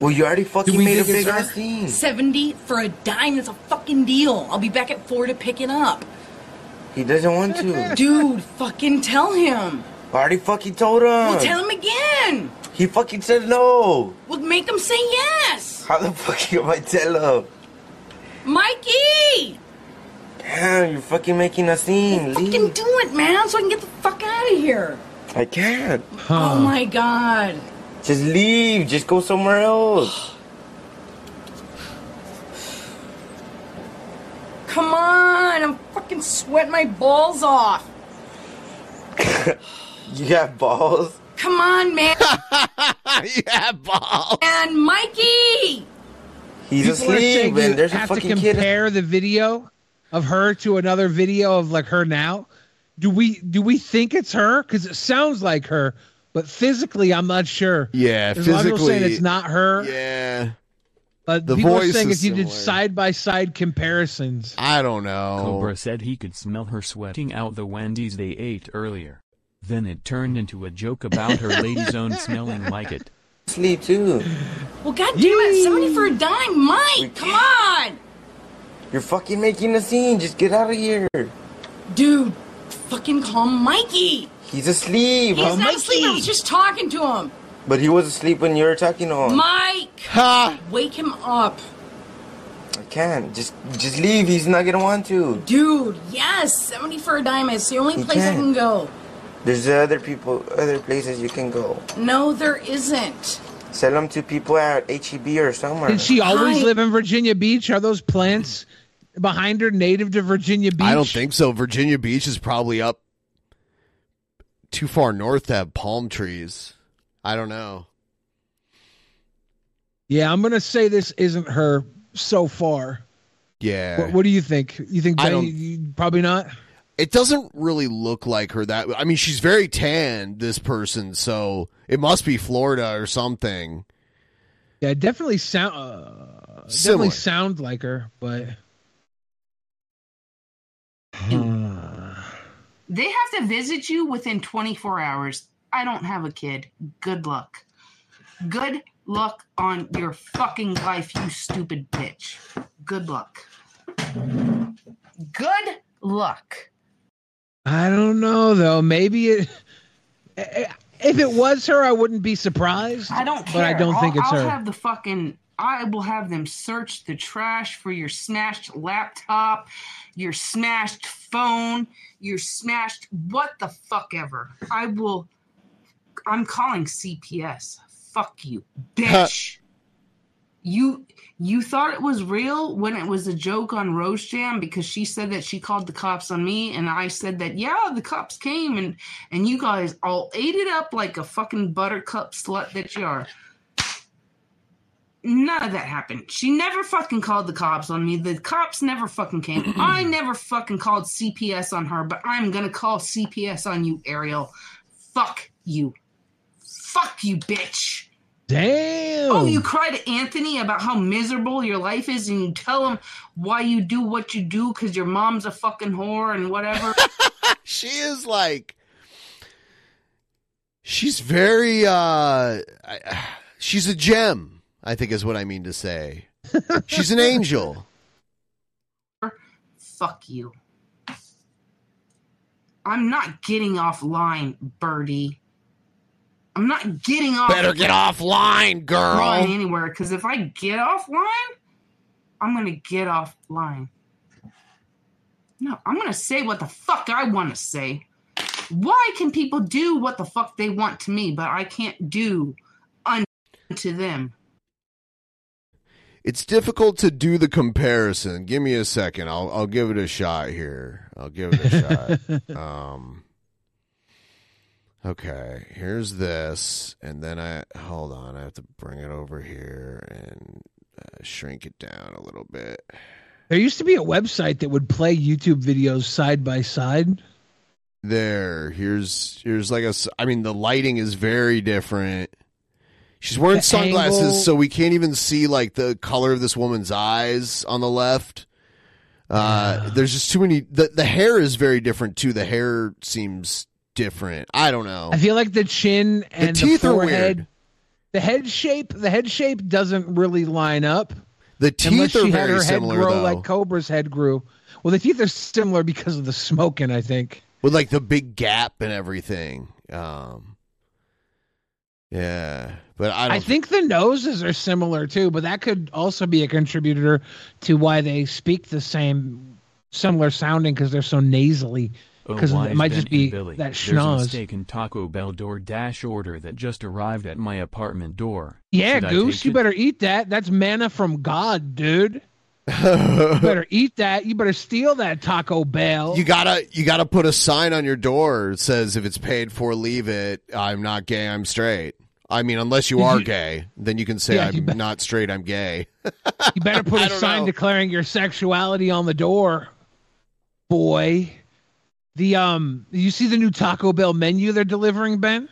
Well, you already fucking made a think big ass scene. 70 for a dime. That's a fucking deal. I'll be back at four to pick it up. He doesn't want to. Dude, fucking tell him. I already fucking told him. Well, tell him again. He fucking said no. Well, make him say yes. How the fuck am I tell him? Mikey! Damn, you're fucking making a scene. Fucking Leave. do it, man, so I can get the fuck out of here. I can't. Oh my god. Just leave. Just go somewhere else. Come on, I'm fucking sweating my balls off. you got balls? Come on, man. you yeah, balls. And Mikey! He's People are asleep, saying and you there's a have to fucking kid. compare the video of her to another video of like her now. Do we do we think it's her? Because it sounds like her, but physically, I'm not sure. Yeah, There's a lot of people saying it's not her. Yeah. But The people are saying is if you did side by side comparisons, I don't know. Cobra said he could smell her sweating out the Wendy's they ate earlier. Then it turned into a joke about her lady's own smelling like it. Sleep too. Well, goddamn it, somebody for a dime, Mike. Come on, You're fucking making a scene. Just get out of here. dude. Fucking call Mikey. He's asleep. He's not asleep. I was just talking to him. But he was asleep when you were talking to him. Mike, Ha! wake him up, I can't. Just just leave. He's not gonna want to. dude. Yes, seventy for a dime. It's the only He place I can't. can go. There's other people, other places you can go. No, there isn't. Sell them to people at HEB or somewhere. did she always Hi. live in Virginia Beach? Are those plants behind her native to Virginia Beach? I don't think so. Virginia Beach is probably up too far north to have palm trees. I don't know. Yeah, I'm gonna say this isn't her so far. Yeah. What, what do you think? You think I Ben, don't- you- you- probably not? it doesn't really look like her that I mean she's very tan this person so it must be Florida or something. Yeah, it definitely sound uh, definitely sound like her, but They have to visit you within 24 hours. I don't have a kid. Good luck. Good luck on your fucking life, you stupid bitch. Good luck. Good luck. I don't know though. Maybe it. If it was her, I wouldn't be surprised. I don't care. but I don't I'll, think it's I'll her. have the fucking. I will have them search the trash for your smashed laptop, your smashed phone, your smashed what the fuck ever. I will. I'm calling CPS. Fuck you, bitch. you you thought it was real when it was a joke on Rose Jam because she said that she called the cops on me and I said that yeah the cops came and and you guys all ate it up like a fucking buttercup slut that you are. None of that happened. She never fucking called the cops on me. The cops never fucking came. I never fucking called CPS on her, but I'm gonna call CPS on you, Ariel. Fuck you. Fuck you, bitch. Damn. Oh, you cry to Anthony about how miserable your life is, and you tell him why you do what you do because your mom's a fucking whore and whatever. she is like she's very uh I- she's a gem, I think is what I mean to say. She's an angel. Fuck you. I'm not getting offline, Birdie. I'm not getting off. Better get offline, girl. Line anywhere, because if I get offline, I'm gonna get offline. No, I'm gonna say what the fuck I want to say. Why can people do what the fuck they want to me, but I can't do unto them? It's difficult to do the comparison. Give me a second. I'll I'll give it a shot here. I'll give it a shot. Um Okay, here's this and then I hold on, I have to bring it over here and uh, shrink it down a little bit. There used to be a website that would play YouTube videos side by side. There, here's here's like a s- I mean the lighting is very different. She's wearing The sunglasses angle- so we can't even see like the color of this woman's eyes on the left. Uh there's just too many the the hair is very different too. The hair seems different. I don't know. I feel like the chin and the, teeth are forehead, weird. the head shape, the head shape doesn't really line up. The teeth are she had very her head similar, grow though. like Cobra's head grew. Well, the teeth are similar because of the smoking, I think. With like the big gap and everything. Um Yeah. But I don't I think the noses are similar too, but that could also be a contributor to why they speak the same, similar sounding because they're so nasally. Oh, Because wise it might Ben just be Billy. that There's a schnoz. mistaken Taco Bell door dash order that just arrived at my apartment door. Yeah, Should Goose, you it? better eat that. That's manna from God, dude. you better eat that. You better steal that Taco Bell. You gotta you gotta put a sign on your door that says if it's paid for, leave it. I'm not gay, I'm straight. I mean, unless you are you- gay, then you can say Yeah, I'm bet- not straight, I'm gay. You better put a sign know. declaring your sexuality on the door, boy. The um, you see the new Taco Bell menu they're delivering, Ben?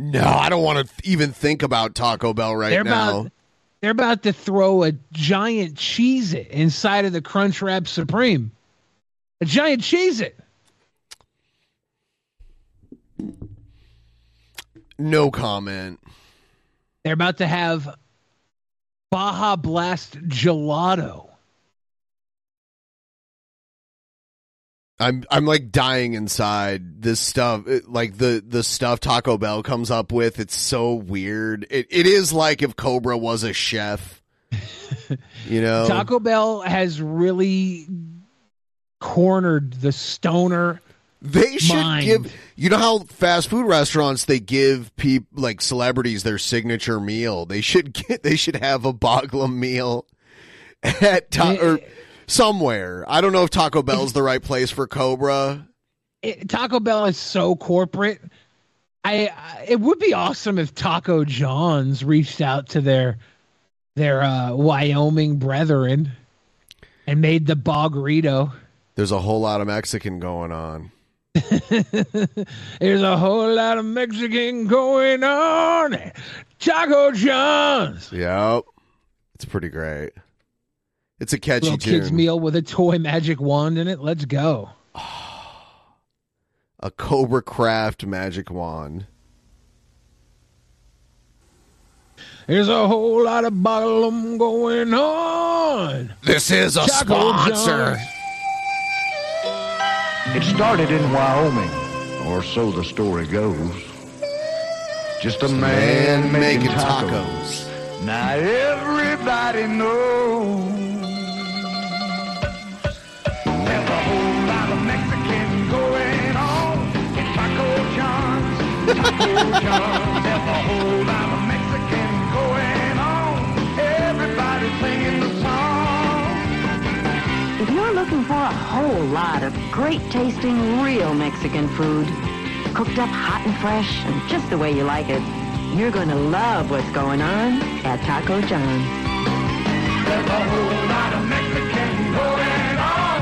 No, I don't want to even think about Taco Bell right they're now. about They're about to throw a giant Cheez-It inside of the Crunchwrap Supreme. A giant Cheez-It. No comment. They're about to have Baja Blast gelato. I'm I'm like dying inside. This stuff, it- like the the stuff Taco Bell comes up with, it's so weird. It it is like if Cobra was a chef. You know, Taco Bell has really cornered the stoner. They should mind. give. You know how fast food restaurants they give people like celebrities their signature meal. They should get. They should have a Boglum meal at ta- or somewhere. I don't know if Taco Bell's the right place for Cobra. it, Taco Bell is so corporate. I, I it would be awesome if Taco John's reached out to their their uh, Wyoming brethren and made the Bogrito. There's a whole lot of Mexican going on. There's a whole lot of Mexican going on. Taco John's. Yep, it's pretty great. It's a catchy Little kids meal with a toy magic wand in it. Let's go. A Cobra Craft magic wand. There's a whole lot of bottom going on. This is a Taco sponsor. John's. It started in Wyoming, or so the story goes. Just a man, man making, making tacos. Now everybody knows. There's a whole lot of Mexican going on in Taco John's. Taco John's. There's a whole lot of a whole lot of great tasting real Mexican food, cooked up hot and fresh and just the way you like it, you're going to love what's going on at Taco John's. There's a whole lot of Mexican going on.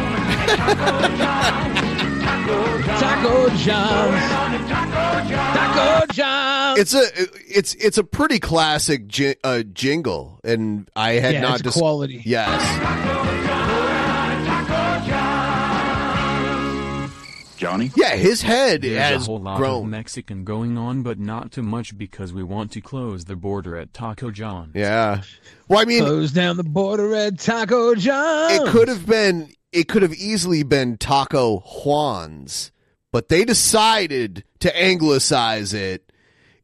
Taco John's. Taco John's. Taco John's. Going on at Taco John's. Taco John's. It's a it's it's a pretty classic ji- uh, jingle, and I had Yeah, not it's quality. Yes, Johnny? yeah, his head There's has a whole lot of grown. Mexican going on, but not too much because we want to close the border at Taco John's. Yeah. Well, I mean, Close down the border at Taco John's. it could have been it could have easily been Taco Juan's, but they decided to anglicize it.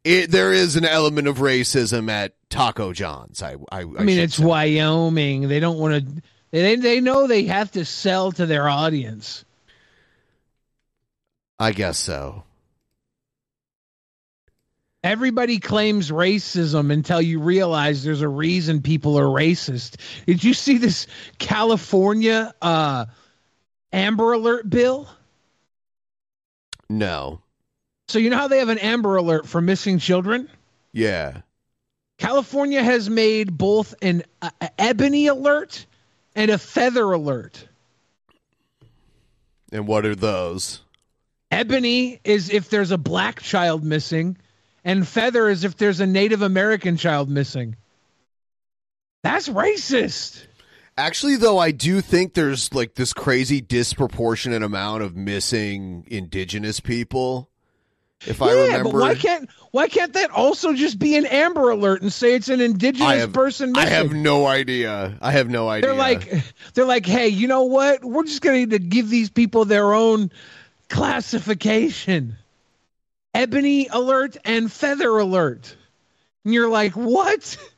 It there is an element of racism at Taco John's. I I, I mean, it's say. Wyoming. They don't want to. They they know they have to sell to their audience. I guess so. Everybody claims racism until you realize there's a reason people are racist. Did you see this California uh, Amber Alert bill? No. So you know how they have an Amber Alert for missing children? Yeah. California has made both an uh, ebony alert and a feather alert. And what are those? Ebony is if there's a black child missing, and feather is if there's a Native American child missing. That's racist. Actually, though, I do think there's like this crazy disproportionate amount of missing indigenous people. If I yeah, remember, but why can't why can't that also just be an Amber Alert and say it's an indigenous have, person Missing? I have no idea. I have no idea. They're like, they're like, hey, you know what? We're just going to give these people their own classification: ebony alert and feather alert. And you're like, what?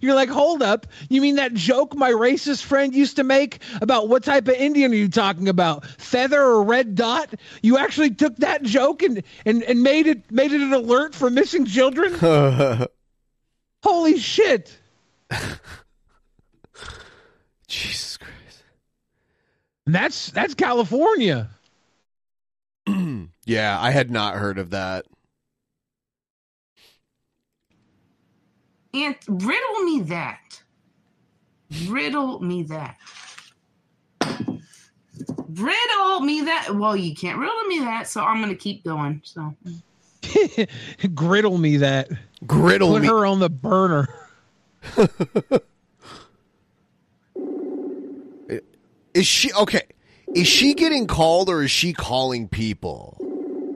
You're like, hold up. You mean that joke my racist friend used to make about what type of Indian are you talking about? Feather or red dot? You actually took that joke and and, and made it made it an alert for missing children? Holy shit. Jesus Christ. And that's that's California. Yeah, I had not heard of that. And riddle me that. Riddle me that. Riddle me that. Well, you can't riddle me that, so I'm gonna keep going. So Griddle me that. Griddle Put me. her on the burner. Is she okay? Is she getting called or is she calling people?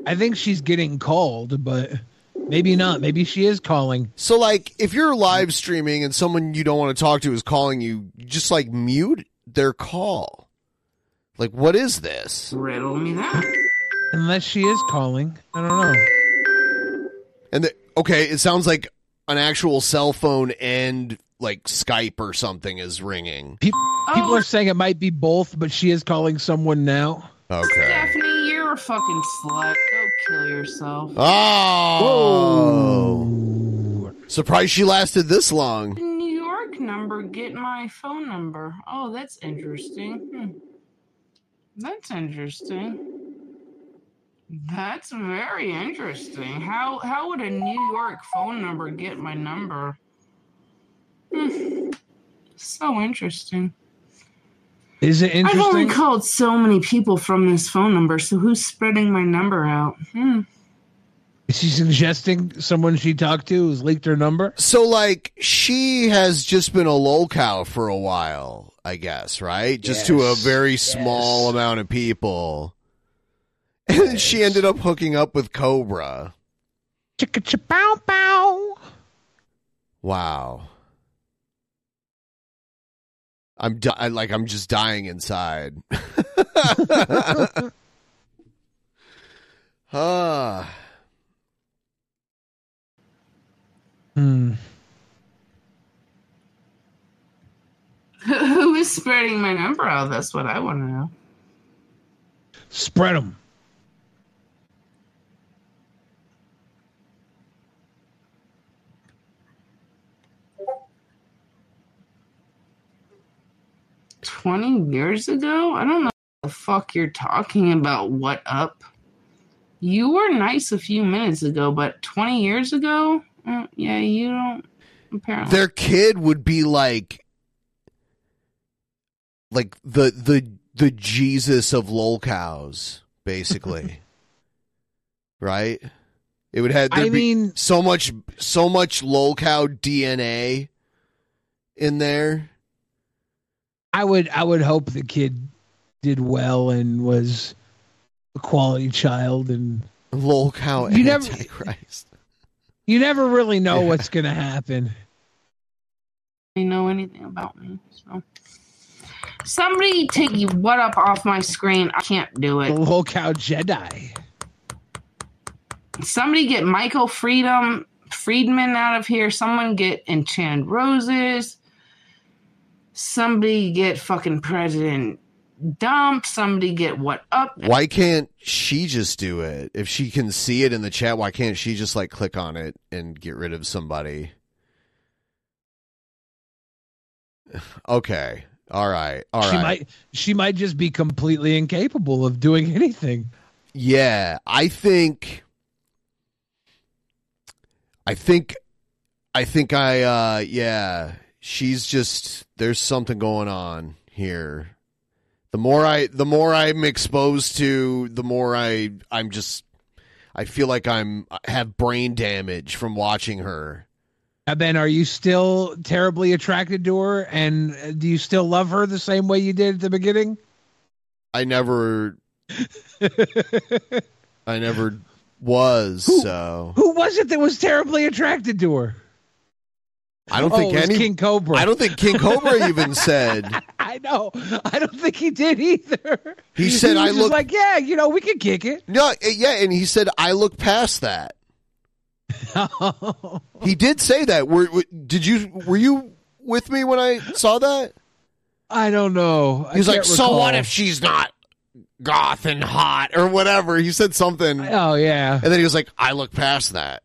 I think she's getting called, but maybe not. Maybe she is calling. So, like, if you're live streaming and someone you don't want to talk to is calling you, you just like mute their call. Like, what is this? Riddle me that. Unless she is calling. I don't know. And the, okay, it sounds like an actual cell phone and like Skype or something is ringing. People, people are saying it might be both, but she is calling someone now. Okay. Stephanie, you're a fucking slut. Go kill yourself. Oh. Surprised she lasted this long. New York number, get my phone number. Oh, that's interesting. Hmm. That's interesting. That's very interesting. How how would a New York phone number get my number? Hmm. So interesting. Is it I've only called so many people from this phone number, so who's spreading my number out? Hmm. Is she suggesting someone she talked to has leaked her number? So, like, she has just been a lolcow for a while, I guess, right? Just to a very small amount of people. And then she ended up hooking up with Cobra. Chicka bow bow. Wow. I'm di- like I'm just dying inside. Ah. Hmm. Who is spreading my number out? That's what I want to know. Spread them. Twenty years ago? I don't know what the fuck you're talking about. What up? You were nice a few minutes ago, but twenty years ago? Uh, yeah, you don't. Apparently, Their kid would be like like the the the Jesus of lolcows, basically. right? It would have I there'd be mean- so much so much lolcow DNA in there. I would I would hope the kid did well and was a quality child and lolcow You never- you never really know what's gonna happen. they know anything about me. So, somebody take you what up off my screen. I can't do The it. lolcow Jedi. Somebody get Michael Freedom Friedman out of here. Someone get Enchanted Roses. Somebody get fucking President Dump. Somebody get what up. Why can't she just do it? If she can see it in the chat, why can't she just like click on it and get rid of somebody? Okay. All right. All right. she might she might just be completely incapable of doing anything. Yeah, I think I think I think I uh yeah, she's just there's something going on here. The more I the more I'm exposed to, the more I I'm just I feel like I'm have brain damage from watching her. Uh, Ben, are you still terribly attracted to her and uh, do you still love her the same way you did at the beginning? I never I never was so Who was it that was terribly attracted to her? I don't Oh, think any King Cobra. I don't think King Cobra even said I know. I don't think he did either. He said, was "I look- like, yeah, you know, we can kick it. No, yeah, and he said I look past that. he did say that. Were, were- did you were you with me when I saw that? I don't know. He's like, can't so what if she's not goth and hot or whatever? He said something, Oh yeah, and then he was like, I look past that.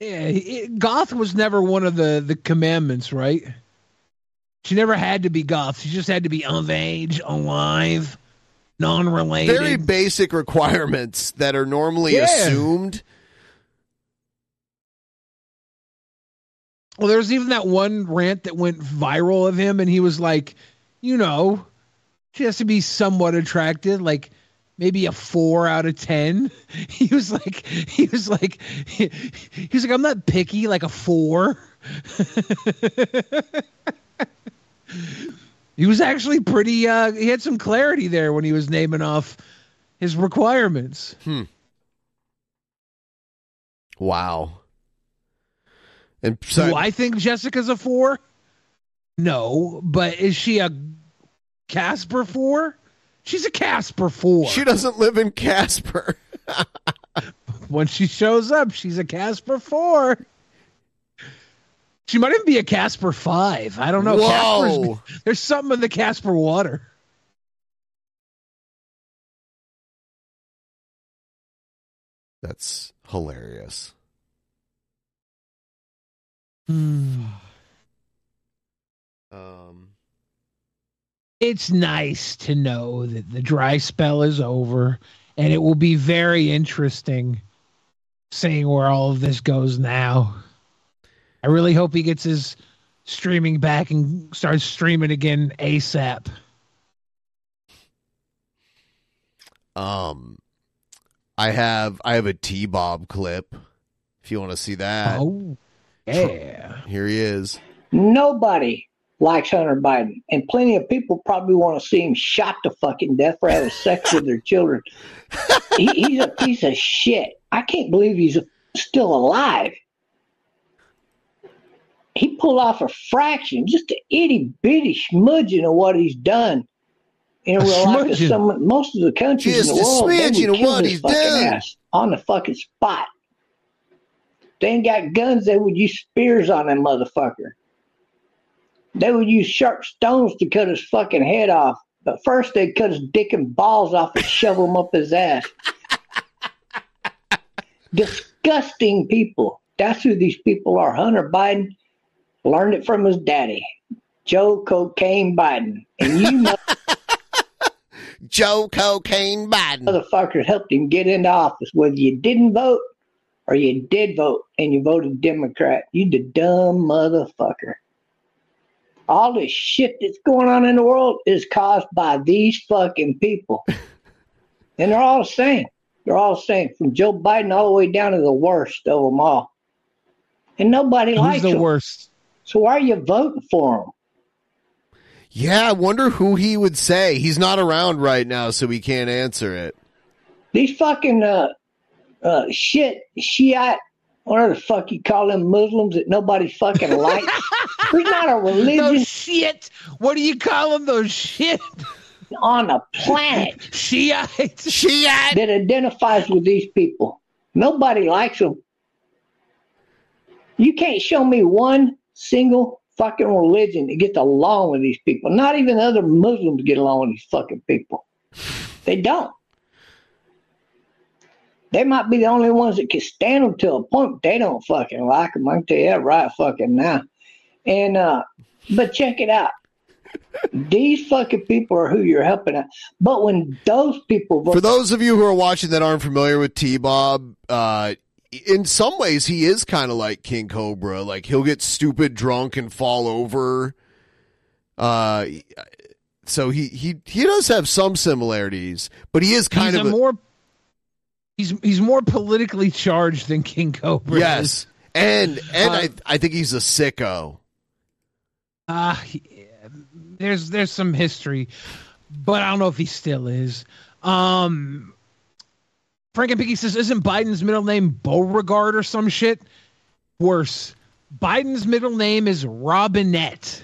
Yeah. he- goth was never one of the the commandments, right? She never had to be goth. She just had to be of age, alive, non-related. Very basic requirements that are normally Yeah. assumed. Well, there was even that one rant that went viral of him, and he was like, you know, she has to be somewhat attractive, like maybe a four out of ten. He was like, he was like, he, was like, I'm not picky, like a four. he was actually pretty. Uh, he had some clarity there when he was naming off his requirements. Hmm. Wow. And so Do I think Jessica's a four? No, but is she a Casper four? She's a Casper four. she doesn't live in Casper. when she shows up, she's a Casper four. She might even be a Casper five. I don't know. Whoa. Casper's, there's something in the Casper water. That's hilarious. Um, It's nice to know that the dry spell is over, and it will be very interesting seeing where all of this goes now. I really hope he gets his streaming back and starts streaming again ASAP. um, I have I have a T Bob clip. If you want to see that, Oh, yeah. here he is. Nobody likes Hunter Biden, and plenty of people probably want to see him shot to fucking death for having sex with their children. He, he's a piece of shit. I can't believe he's still alive. He pulled off a fraction, just an itty bitty smudging of what he's done. In A real life, some, most of the countries Just in the world, they would of kill what his he's fucking done. ass on the fucking spot. They ain't got guns, they would use spears on that motherfucker. They would use sharp stones to cut his fucking head off. But first they'd cut his dick and balls off and shove them up his ass. Disgusting people. That's who these people are. Hunter Biden learned it from his daddy, Joe Cocaine Biden. And you know Joe Cocaine Biden. motherfuckers helped him get into office, whether you didn't vote or you did vote and you voted Democrat. You the dumb motherfucker. All this shit that's going on in the world is caused by these fucking people. and they're all the same. They're all the same, from Joe Biden all the way down to the worst of them all. And nobody Who's likes the him. worst? So why are you voting for him? Yeah, I wonder who he would say. He's not around right now, so he can't answer it. These fucking uh, uh, shit Shiite, whatever the fuck you call them Muslims that nobody fucking likes. There's not a religion. Those shit. What do you call them? Those shit on the planet. Shiites. Shiite that identifies with these people. Nobody likes them. You can't show me one single fucking religion that gets along with these people. Not even other Muslims get along with these fucking people. They don't. They might be the only ones that can stand them to a point, but they don't fucking like them. I can tell you that right fucking now. And uh, but check it out. These fucking people are who you're helping out. But when those people vote For those of you who are watching that aren't familiar with T Bob, uh, in some ways he is kind of like King Cobra. Like he'll get stupid drunk and fall over. Uh, so he he he does have some similarities, but he is kind he's of a a- more he's he's more politically charged than King Cobra. yes, is. and and Uh, I I think he's a sicko. Uh, he- there's there's some history, but I don't know if he still is. Um, Frank and Piggy says, "Isn't Biden's middle name Beauregard or some shit?" Worse, Biden's middle name is Robinette.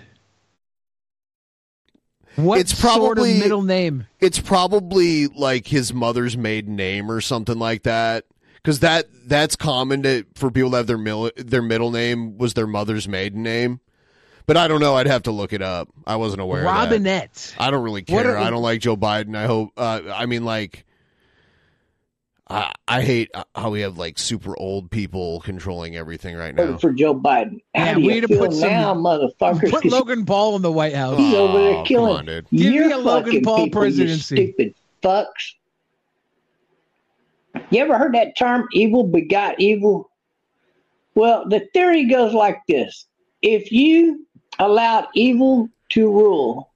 What it's sort probably of middle name? It's probably like his mother's maiden name or something like that. Because that that's common to, for people to have their mil, their middle name was their mother's maiden name. But I don't know. I'd have to look it up. I wasn't aware. Of that. Robinette. I don't really care. are- I don't like Joe Biden. I hope. Uh, I mean, like, I I hate how we have like super old people controlling everything right now. voted for Joe Biden. How Yeah, do we you need to feel put some- now, motherfuckers? Put Logan Paul in the White House. He's over Oh, there killing on, dude. Give me a Logan fucking Paul people, you presidency. stupid fucks. You ever heard that term, evil begot evil? Well, the theory goes like this. If you allowed evil to rule,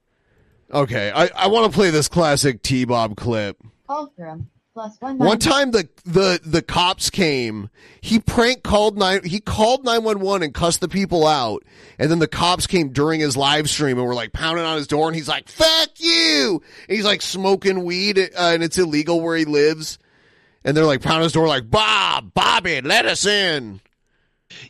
Okay, I I want to play this classic T Bob clip. Fulcrum. Plus one. One time the the the cops came. He prank called nine. He called nine one one and cussed the people out. And then the cops came during his live stream and were like pounding on his door. And he's like, "Fuck you!" And he's like smoking weed, uh, and it's illegal where he lives. And they're like pounding his door, like Bob, Bobby, let us in.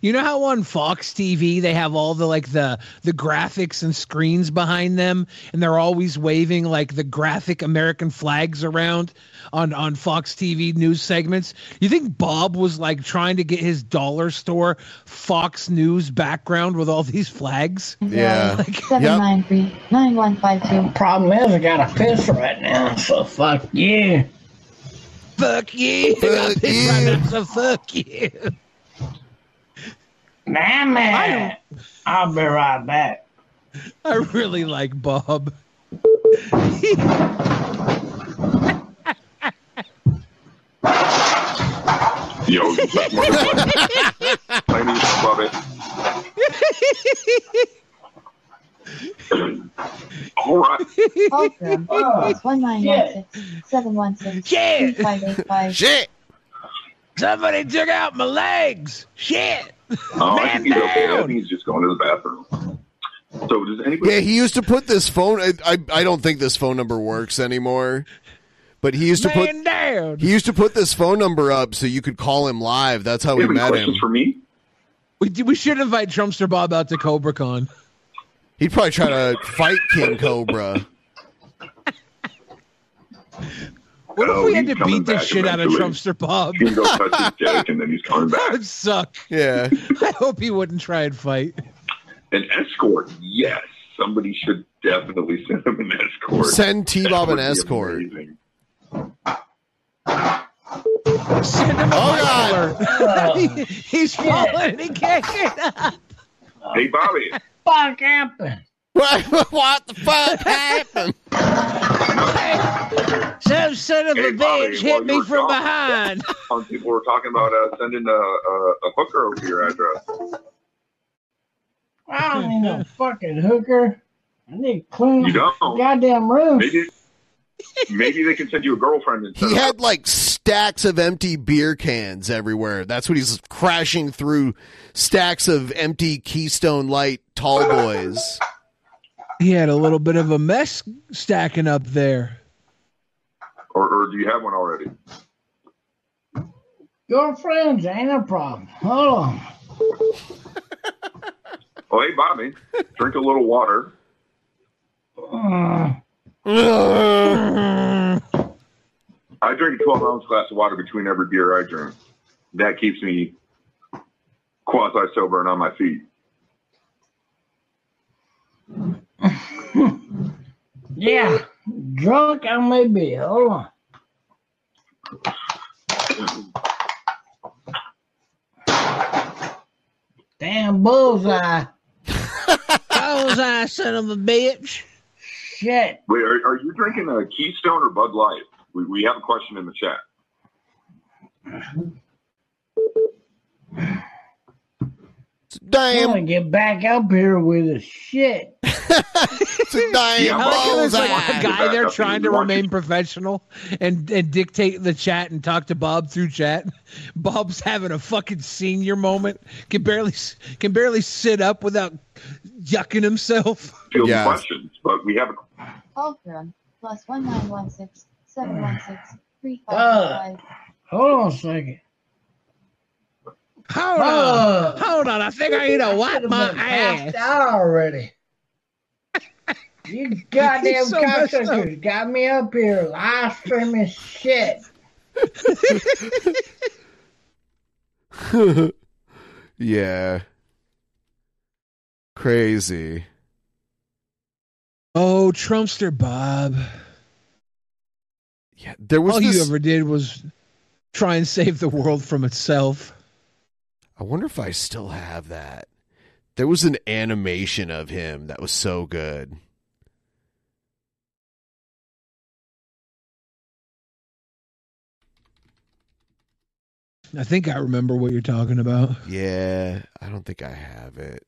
You know how on Fox TV they have all the like the the graphics and screens behind them, and they're always waving like the graphic American flags around on on Fox TV news segments. You think Bob was like trying to get his dollar store Fox News background with all these flags? Yeah. Like, Seven nine three nine one five two. Problem is, I got a piss right now, so fuck you. Fuck you. Got Fuck pissed right now, so fuck you. Man, man. I'll be right back. I really like Bob. Yo, that's more than My name is Bobby. All right. Ultron plus oh, one nine one six seven one six three five eight five. Shit. Somebody took out my legs. Shit. Oh, I Man think he's okay. I down. think he's just going to the bathroom. So does anybody? Yeah, he used to put this phone. I I, I don't think this phone number works anymore. But he used to put down. he used to put this phone number up so you could call him live. That's how we You have any met questions him. for me? We, we should invite Trumpster Bob out to Cobra Con. He'd probably try to fight King Cobra. What if we had to beat the back shit out of. Trumpster Bob? He's gonna go touch his dick and then he's coming That would suck. Yeah. I hope he wouldn't try and fight. An escort, yes. Somebody should definitely send him an escort. Send T-Bob an That would be escort. amazing. Send him a Oh, oh, He's falling and he can't get up. Hey, Bobby. Fuck happened. What, what the fuck happened? Some son of Hey, a Bobby, bitch while hit me from talking- behind. Some people were talking about uh, sending a, a, a hooker over to your address. I don't need no fucking hooker. I need to clean You don't? goddamn room. Maybe, maybe they can send you a girlfriend instead. He of- had like stacks of empty beer cans everywhere. That's what he's crashing through stacks of empty Keystone Light tall boys. He had a little bit of a mess stacking up there. or, or do you have one already? Girlfriends ain't a problem. Hold on. Oh, hey, Bobby, drink a little water. Uh, I drink a 12 ounce glass of water between every beer I drink. That keeps me quasi sober and on my feet. yeah, drunk I may be. Hold on. Damn bullseye. Bullseye, son of a bitch. Shit. Wait, are, are you drinking a Keystone or Bud Light? We, we have a question in the chat. I'm gonna get back up here with a shit. Damn Yeah, I like there's like a guy there trying to remain professional and, and dictate the chat and talk to Bob through chat. Bob's having a fucking senior moment. Can barely can barely sit up without yucking himself. Field Yeah. questions, but we have a Ultron plus one nine one six seven one six three five Uh. five. Hold on a second. Hold on, hold on. I think I need to wipe Should've my ass. out already. You goddamn He's so messed cocksuckers got me up here live streaming shit. yeah. Crazy. Oh, Trumpster Bob. Yeah, there was All this, you ever did was try and save the world from itself. I wonder if I still have that. There was an animation of him that was so good. I think I remember what you're talking about. Yeah, I don't think I have it.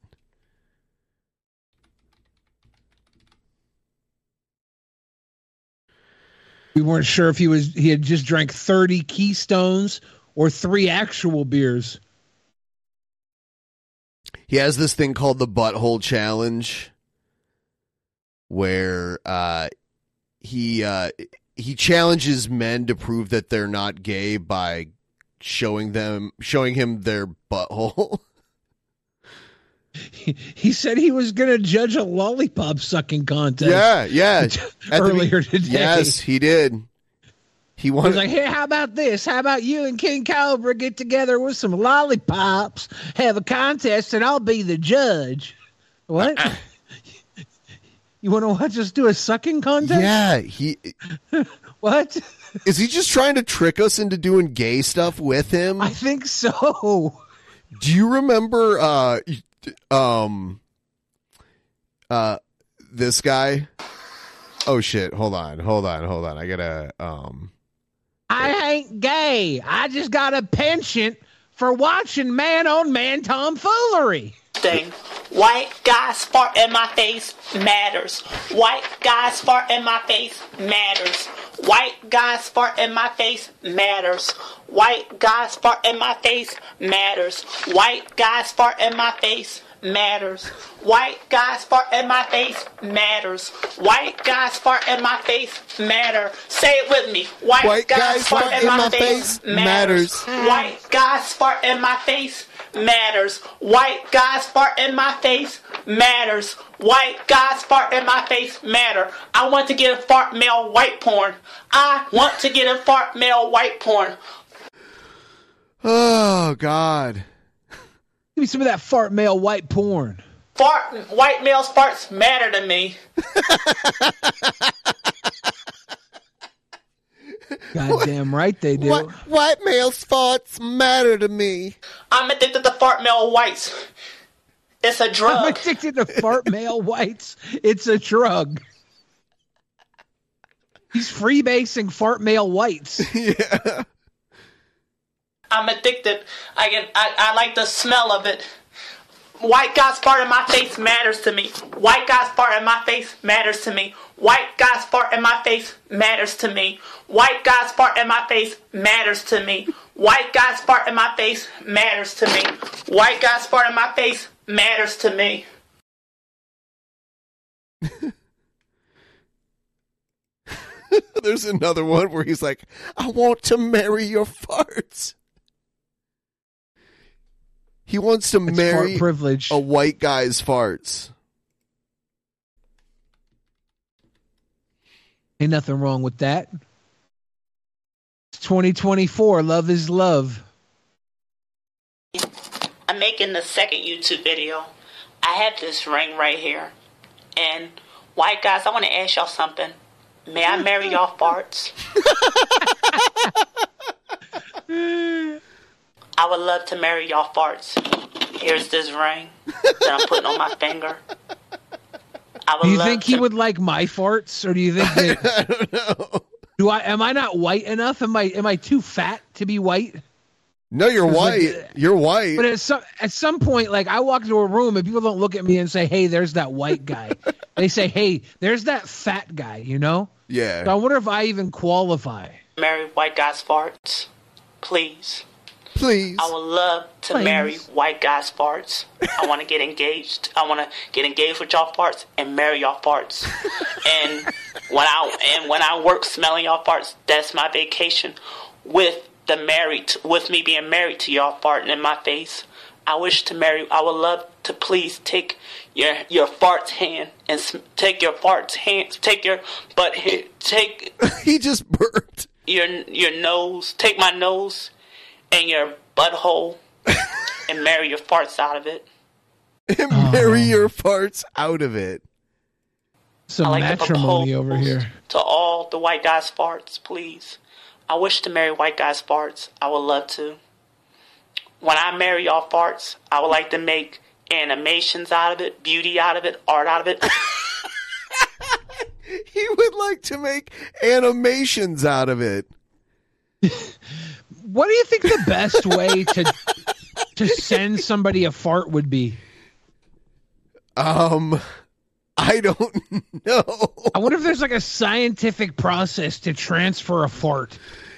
We weren't sure if he was he had just drank 30 Keystones or three actual beers. He has this thing called the butthole challenge where uh he uh he challenges men to prove that they're not gay by showing them showing him their butthole. He, he said he was going to judge a lollipop sucking contest. yeah, yeah. Earlier be- today. Yes, he did. He wanted was like, hey, how about this? How about you and King Cobra get together with some lollipops, have a contest, and I'll be the judge? What? you want to watch us do a sucking contest? Yeah, he What? Is he just trying to trick us into doing gay stuff with him? I think so. Do you remember uh um uh this guy? Oh shit, hold on, hold on, hold on. I gotta um I ain't gay. I just got a penchant for watching man on man tomfoolery. thing. White guys fart in my face matters. White guys fart in my face matters. White guys fart in my face matters. White guys fart in my face matters. White guys fart in my face matters. White guys fart in my face matters. White guys fart in my face matter. Say it with me. White, White guys, guys fart in my face matters. White guys fart in my face matters. White guys fart in my face matters. White guys fart in my face matter. I want to get a fart male white porn. I want to get a fart male white porn. Oh God. Give me some of that fart male white porn. Fart white male farts matter to me. Goddamn right they do. What white male farts matter to me. I'm addicted to fart male whites. It's a drug. I'm addicted to fart male whites. It's a drug. He's freebasing fart male whites. yeah. I'm addicted. I get. I, I like the smell of it. White guys fart in my face matters to me. White guys fart in my face matters to me. White guys fart in my face matters to me. White guys fart in my face matters to me. White guys fart in my face matters to me. White guys fart in my face matters to me. There's another one where he's like, I want to marry your farts. He wants to That's marry privilege. a white guy's farts. Ain't nothing wrong with that. It's 2024. Love is love. I'm making the second YouTube video. I have this ring right here. And white guys, I want to ask y'all something. May I marry y'all farts? I would love to marry y'all farts. Here's this ring that I'm putting on my finger. I would Do you love think to he would like my farts, or do you think that? don't know. Do I? Am I not white enough? Am I? Am I too fat to be white? No, you're It's like, white. You're white. But at some at some point, like I walk into a room and people don't look at me and say, "Hey, there's that white guy." they say, "Hey, there's that fat guy." You know. Yeah. So I wonder if I even qualify. marry white guys farts. Please. Please. I would love to Please. marry white guys farts. I want to get engaged. I want to get engaged with y'all farts and marry y'all farts. and when I and when I work smelling y'all farts, that's my vacation. With the married, with me being married to y'all farting in my face. I wish to marry. I would love to please take your your farts hand and sm- take your farts hand, take your butt hand, take he just burped. your your nose, take my nose and your butthole and marry your farts out of it. And marry your farts out of it. Some like matrimony over here. To all the white guys' farts, please. I wish to marry white guys' farts. I would love to. When I marry y'all farts, I would like to make animations out of it, beauty out of it, art out of it. He would like to make animations out of it. What do you think the best way to to send somebody a fart would be? Um, I don't know. I wonder if there's like a scientific process to transfer a fart.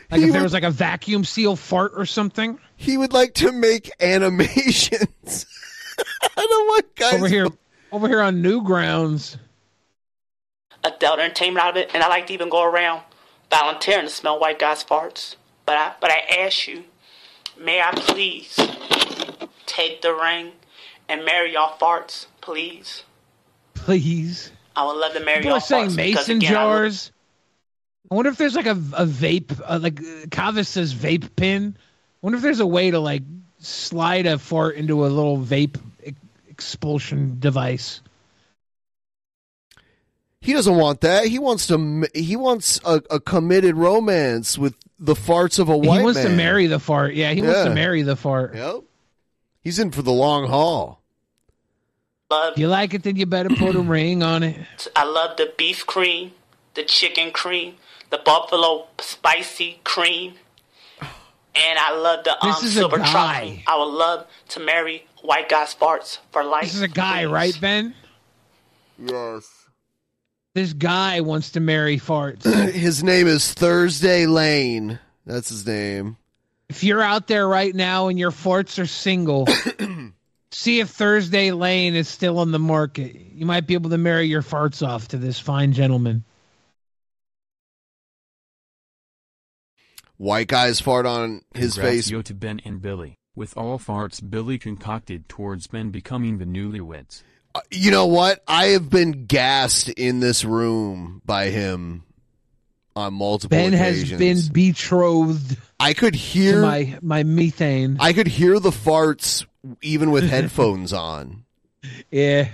Like He if there would- was like a vacuum seal fart or something. He would like to make animations. I don't want guys over here, over here on Newgrounds. adult entertainment out of it, and I like to even go around volunteering to smell white guys' farts. But I, but I ask you, may I please take the ring and marry y'all farts, please? Please. I would love to marry People y'all are saying mason again, I look- jars. I wonder if there's like a, a vape, uh, like Kava says vape pin. I wonder if there's a way to like slide a fart into a little vape e- expulsion device. He doesn't want that. He wants to. He wants a, a committed romance with the farts of a white man. he wants man. to marry the fart. Yeah, he wants to marry the fart. Yep. He's in for the long haul. love you like it, then you better put a ring on it. I love the beef cream, the chicken cream, the buffalo spicy cream, and I love the This um, is a silver guy. I would love to marry white guys' farts for life. This is a guy, right, Ben? Yes. This guy wants to marry farts. his name is Thursday Lane. That's his name. if you're out there right now and your farts are single, see if Thursday Lane is still on the market. You might be able to marry your farts off to this fine gentleman. White guys fart on his face. Congrats to Ben and Billy, with all farts Billy concocted towards Ben becoming the newlyweds. You know what? I have been gassed in this room by him on multiple Ben has been betrothed I could hear my my methane. I could hear the farts even with headphones on. Yeah.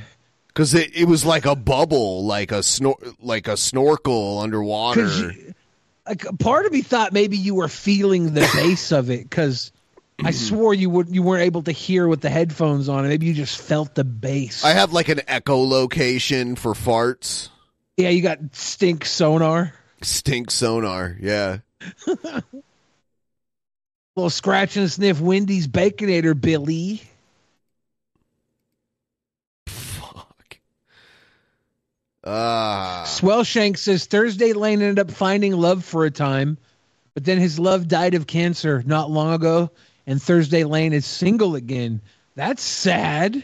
Cuz it, it was like a bubble, like a snor- like a snorkel underwater. you- like part of me thought maybe you were feeling the base of it because I swore you would you weren't able to hear with the headphones on. Maybe you just felt the bass. I have like an echolocation for farts. yeah, you got stink sonar. Stink sonar, yeah. little scratch and sniff Wendy's Baconator, Billy. Fuck. Ah. Swellshank says Thursday Lane ended up finding love for a time, but then his love died of cancer not long ago, and Thursday Lane is single again. That's sad.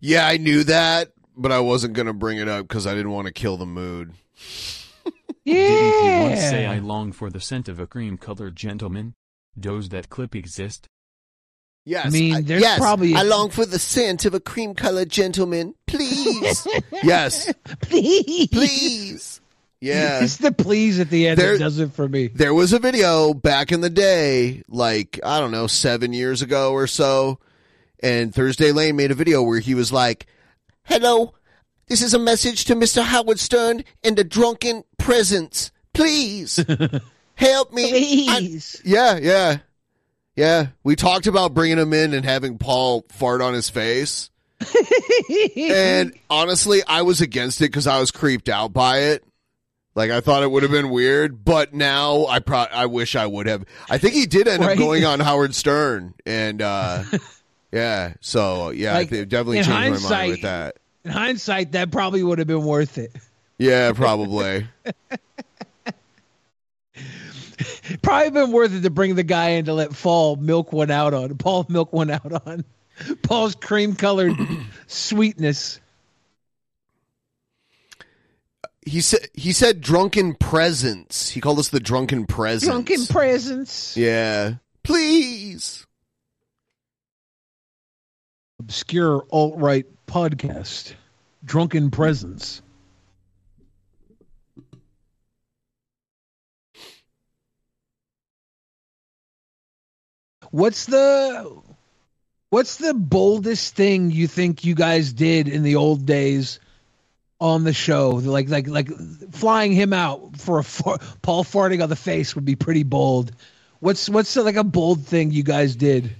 Yeah, I knew that, but I wasn't going to bring it up cuz I didn't want to kill the mood. yeah. Didn't he once say I long for the scent of a cream-colored gentleman? Does that clip exist? Yes. I mean, I- there's yes, probably I long for the scent of a cream colored gentleman. Please. yes. please. Please. Yeah. It's the please at the end There- that does it for me. There was a video back in the day, like, I don't know, seven years ago or so. And Thursday Lane made a video where he was like, Hello, this is a message to Mr. Howard Stern and the drunken presence. Please help me. I- Please. yeah, yeah. Yeah. We talked about bringing him in and having Paul fart on his face. and honestly, I was against it because I was creeped out by it. Like I thought it would have been weird, but now I pro- I wish I would have. I think he did end Right. up going on Howard Stern, and uh, yeah, so yeah, Like, I definitely in changed my mind with that. In hindsight, that probably would have been worth it. Yeah, probably. Probably been worth it to bring the guy in to let Paul milk one out on. Paul milk one out on. Paul's cream colored sweetness. He said he said drunken presence. He called us the drunken presence. Drunken presence. yeah, please. Obscure alt right podcast. Drunken presence. What's the what's the boldest thing you think you guys did in the old days on the show? Like like like flying him out for a far, Paul farting on the face would be pretty bold. What's what's like a bold thing you guys did?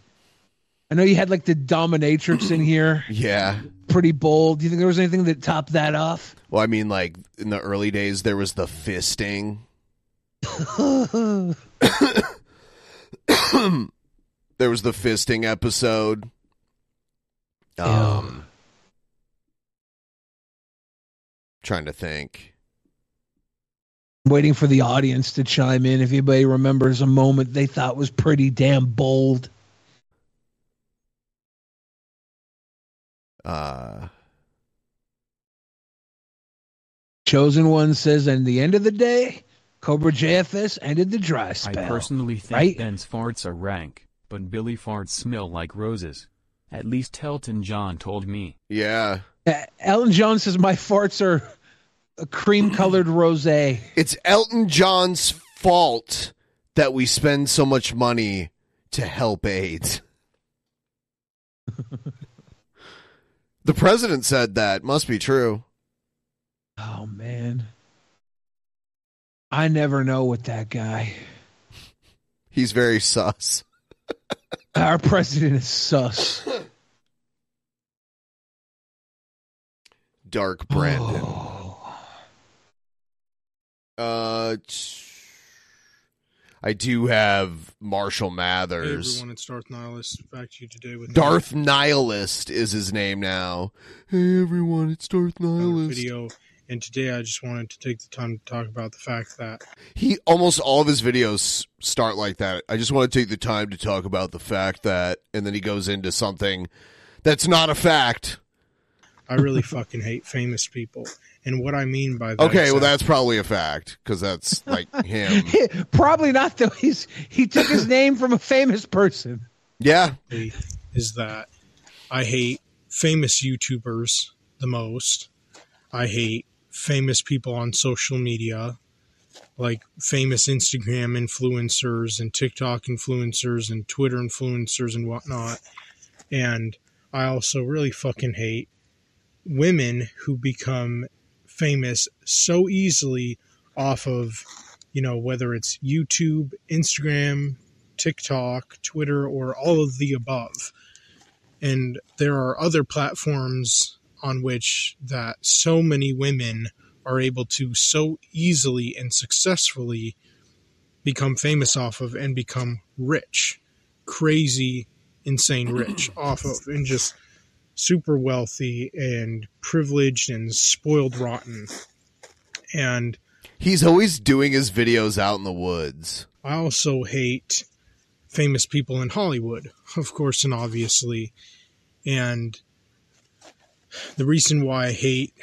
I know you had like the dominatrix in here, Yeah. pretty bold. Do you think there was anything that topped that off? Well, I mean, like in the early days, there was the fisting. there was the fisting episode. Um, trying to think. Waiting for the audience to chime in if anybody remembers a moment they thought was pretty damn bold. Uh, Chosen One says, "And the end of the day, Cobra JFS ended the dry spell." I personally think right? Ben's farts are rank, but Billy farts smell like roses. At least Elton John told me. Yeah. Uh, Ellen Jones says, "My farts are a cream-colored rosé." It's Elton John's fault that we spend so much money to help AIDS. the president said that. Must be true. Oh man, I never know with that guy. He's very sus. Our president is sus. Dark Brandon. Oh. Uh, I do have Marshall Mathers. Hey everyone, it's Darth Nihilist back to you today with Darth Nihilist is his name now. Hey everyone, it's Darth Nihilist. video. And today I just wanted to take the time to talk about the fact that He almost all of his videos start like that. I just want to take the time to talk about the fact that, and then he goes into something that's not a fact. I really fucking hate famous people. And what I mean by that Okay, well that that's probably a fact because that's like him. Probably not though. He's he took his name from a famous person. Yeah. is that I hate famous YouTubers the most. I hate famous people on social media, like famous Instagram influencers and TikTok influencers and Twitter influencers and whatnot. And I also really fucking hate women who become famous so easily off of, you know, whether it's YouTube, Instagram, TikTok, Twitter, or all of the above. And there are other platforms on which that so many women are able to so easily and successfully become famous off of and become rich, crazy, insane rich off of, and just super wealthy and privileged and spoiled rotten. And He's always doing his videos out in the woods. I also hate famous people in Hollywood, of course, and obviously. And the reason why I hate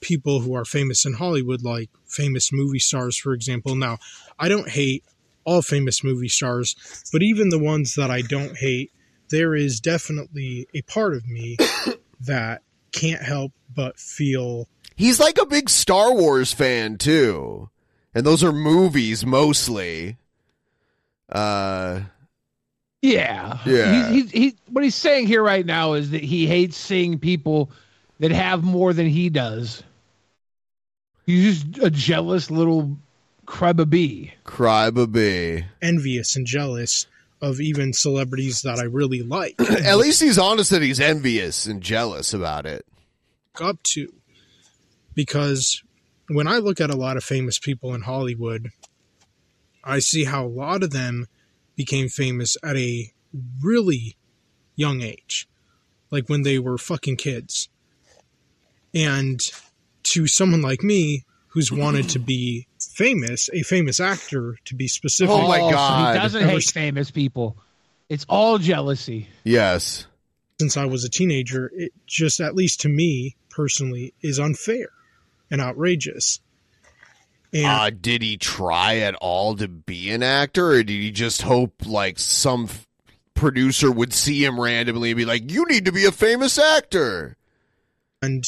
people who are famous in Hollywood, like famous movie stars, for example. Now, I don't hate all famous movie stars, but even the ones that I don't hate, there is definitely a part of me that can't help but feel He's like a big Star Wars fan too, and those are movies mostly. Uh, Yeah, Yeah. He, he, he, what he's saying here right now is that he hates seeing people that have more than he does. He's just a jealous little crababee. Crybaby. envious and jealous of even celebrities that I really like. At least he's honest that he's envious and jealous about it. up to because when I look at a lot of famous people in Hollywood, I see how a lot of them became famous at a really young age, like when they were fucking kids. And to someone like me who's wanted to be famous, a famous actor to be specific. Oh, my god, he doesn't Ever hate famous people. It's all jealousy. Yes. since I was a teenager, it just, at least to me personally, is unfair and outrageous. And Uh, did he try at all to be an actor, or did he just hope like some f- producer would see him randomly and be like, "You need to be a famous actor"? and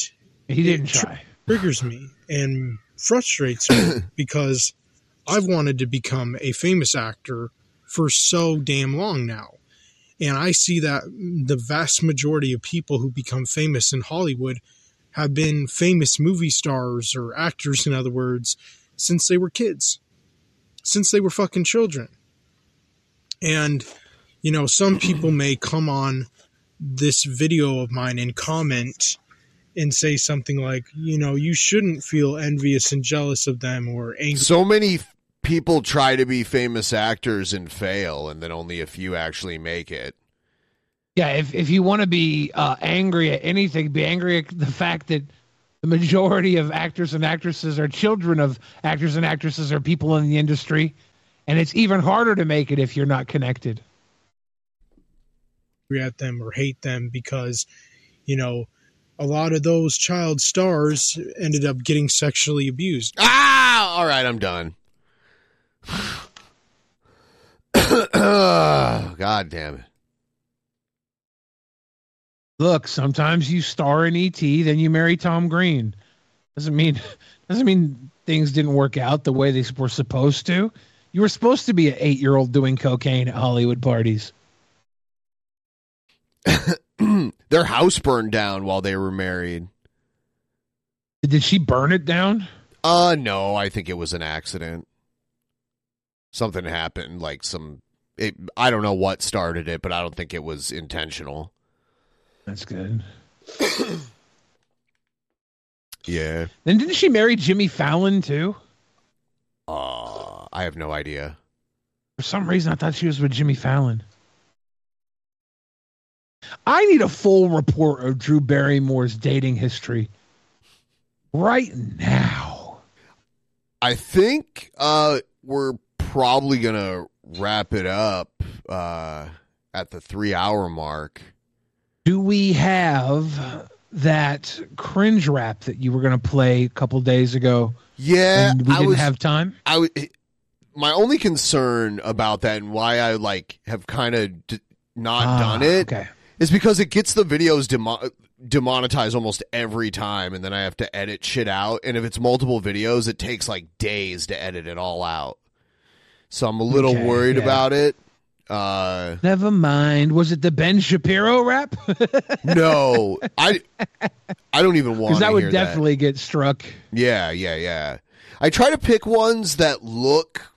he didn't tr- try. triggers me and frustrates me because I've wanted to become a famous actor for so damn long now. And I see that the vast majority of people who become famous in Hollywood have been famous movie stars or actors, in other words, since they were kids, since they were fucking children. And, you know, some people may come on this video of mine and comment and say something like, you know, you shouldn't feel envious and jealous of them or angry. So many people try to be famous actors and fail, and then only a few actually make it. Yeah, if if you want to be uh, angry at anything, be angry at the fact that The majority of actors and actresses are children of actors and actresses or people in the industry, and it's even harder to make it if you're not connected. at them or hate them because, you know, a lot of those child stars ended up getting sexually abused. Ah, all right, I'm done. God damn it. Look, sometimes you star in ET, then you marry Tom Green. Doesn't mean doesn't mean things didn't work out the way they were supposed to. You were supposed to be an eight year old doing cocaine at Hollywood parties. Their house burned down while they were married. Did she burn it down? Uh no, I think it was an accident. Something happened, like some it, I don't know what started it, but I don't think it was intentional. That's good. Yeah. Then didn't she marry Jimmy Fallon too? Uh, I have no idea. For some reason, I thought she was with Jimmy Fallon. I need a full report of Drew Barrymore's dating history right now. I think uh, we're probably gonna wrap it up uh, at the three hour mark. Do we have that cringe rap that you were going to play a couple days ago? Yeah, we I didn't was- have time. I w- my only concern about that and why I like have kind of d- not Ah, done it is because it gets the videos demo- demonetized almost every time, and then I have to edit shit out. And if it's multiple videos, it takes like days to edit it all out. So I'm a little Okay, worried yeah. about it. Uh, Never mind. Was it the Ben Shapiro rap? no, I I don't even want to. Because that would definitely get struck. Yeah, yeah, yeah. I try to pick ones that look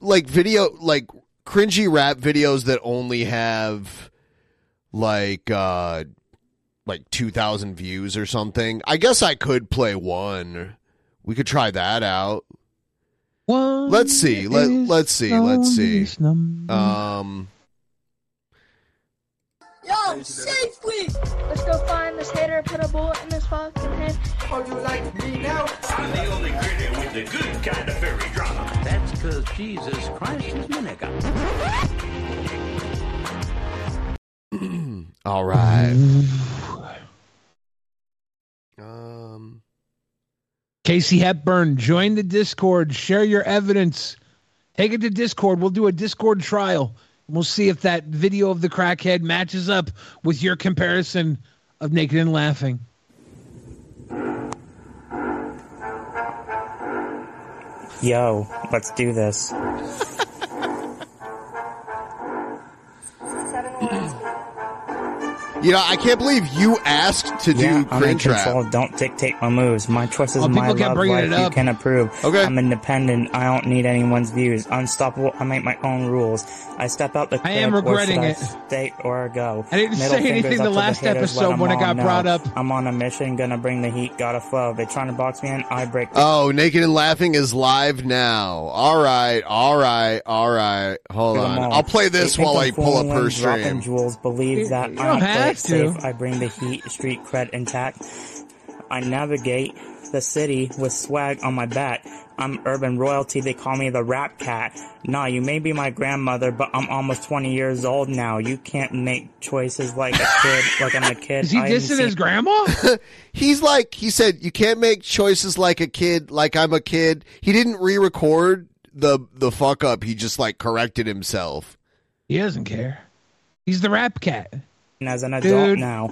like video, like cringy rap videos that only have like uh like 2000 views or something. I guess I could play one. We could try that out. One Let's see. Let, let's see. Let's see. number. Um Yo, safely! Let's go find this hater put a bullet in his fucking head. Oh, you like me now? I'm the only critter with the good kind of fairy drama. That's because Jesus Christ is my nigga. all right. Um Casey Hepburn, join the Discord. Share your evidence. Take it to Discord. We'll do a Discord trial. We'll see if that video of the crackhead matches up with your comparison of Naked and Laughing. Yo, let's do this. You know, I can't believe you asked to yeah, do I'm in cringe rap. control. Don't dictate my moves. My choices, Oh, my people love bringing life. it You up. can approve. Okay. I'm independent. I don't need anyone's views. Unstoppable. I make my own rules. I step out the. I am regretting I it. Stay or go. I didn't Middle say anything the up to last haters, episode when it got know. brought up. I'm on a mission. Gonna bring the heat. Gotta flow. They trying to box me in. I break. The- Oh, Naked and Laughing is live now. All right, all right, all right. Hold on. all. I'll play this think while I'm pull up her stream. Jewels believe that You I don't don't have it safe. to. I bring the heat, street cred intact. I navigate the city with swag on my back. I'm urban royalty. They call me the rap cat. Nah, you may be my grandmother, but I'm almost 20 years old now. You can't make choices like a kid, like I'm a kid. Is he I haven't dissing seen- his grandma? He's like, he said, you can't make choices like a kid, like I'm a kid. He didn't re-record the the fuck up. He just like corrected himself. He doesn't care. He's the rap cat. As an adult Dude. now.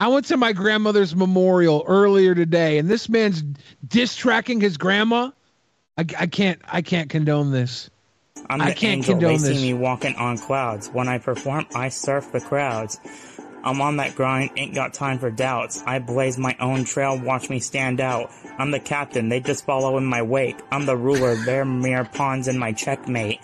I went to my grandmother's memorial earlier today, and this man's diss tracking his grandma. I, I can't. I can't condone this. I'm the I can't angel. condone they see me walking on clouds. When I perform, I surf the crowds. I'm on that grind, ain't got time for doubts. I blaze my own trail, watch me stand out. I'm the captain, they just follow in my wake. I'm the ruler, they're mere pawns in my checkmate.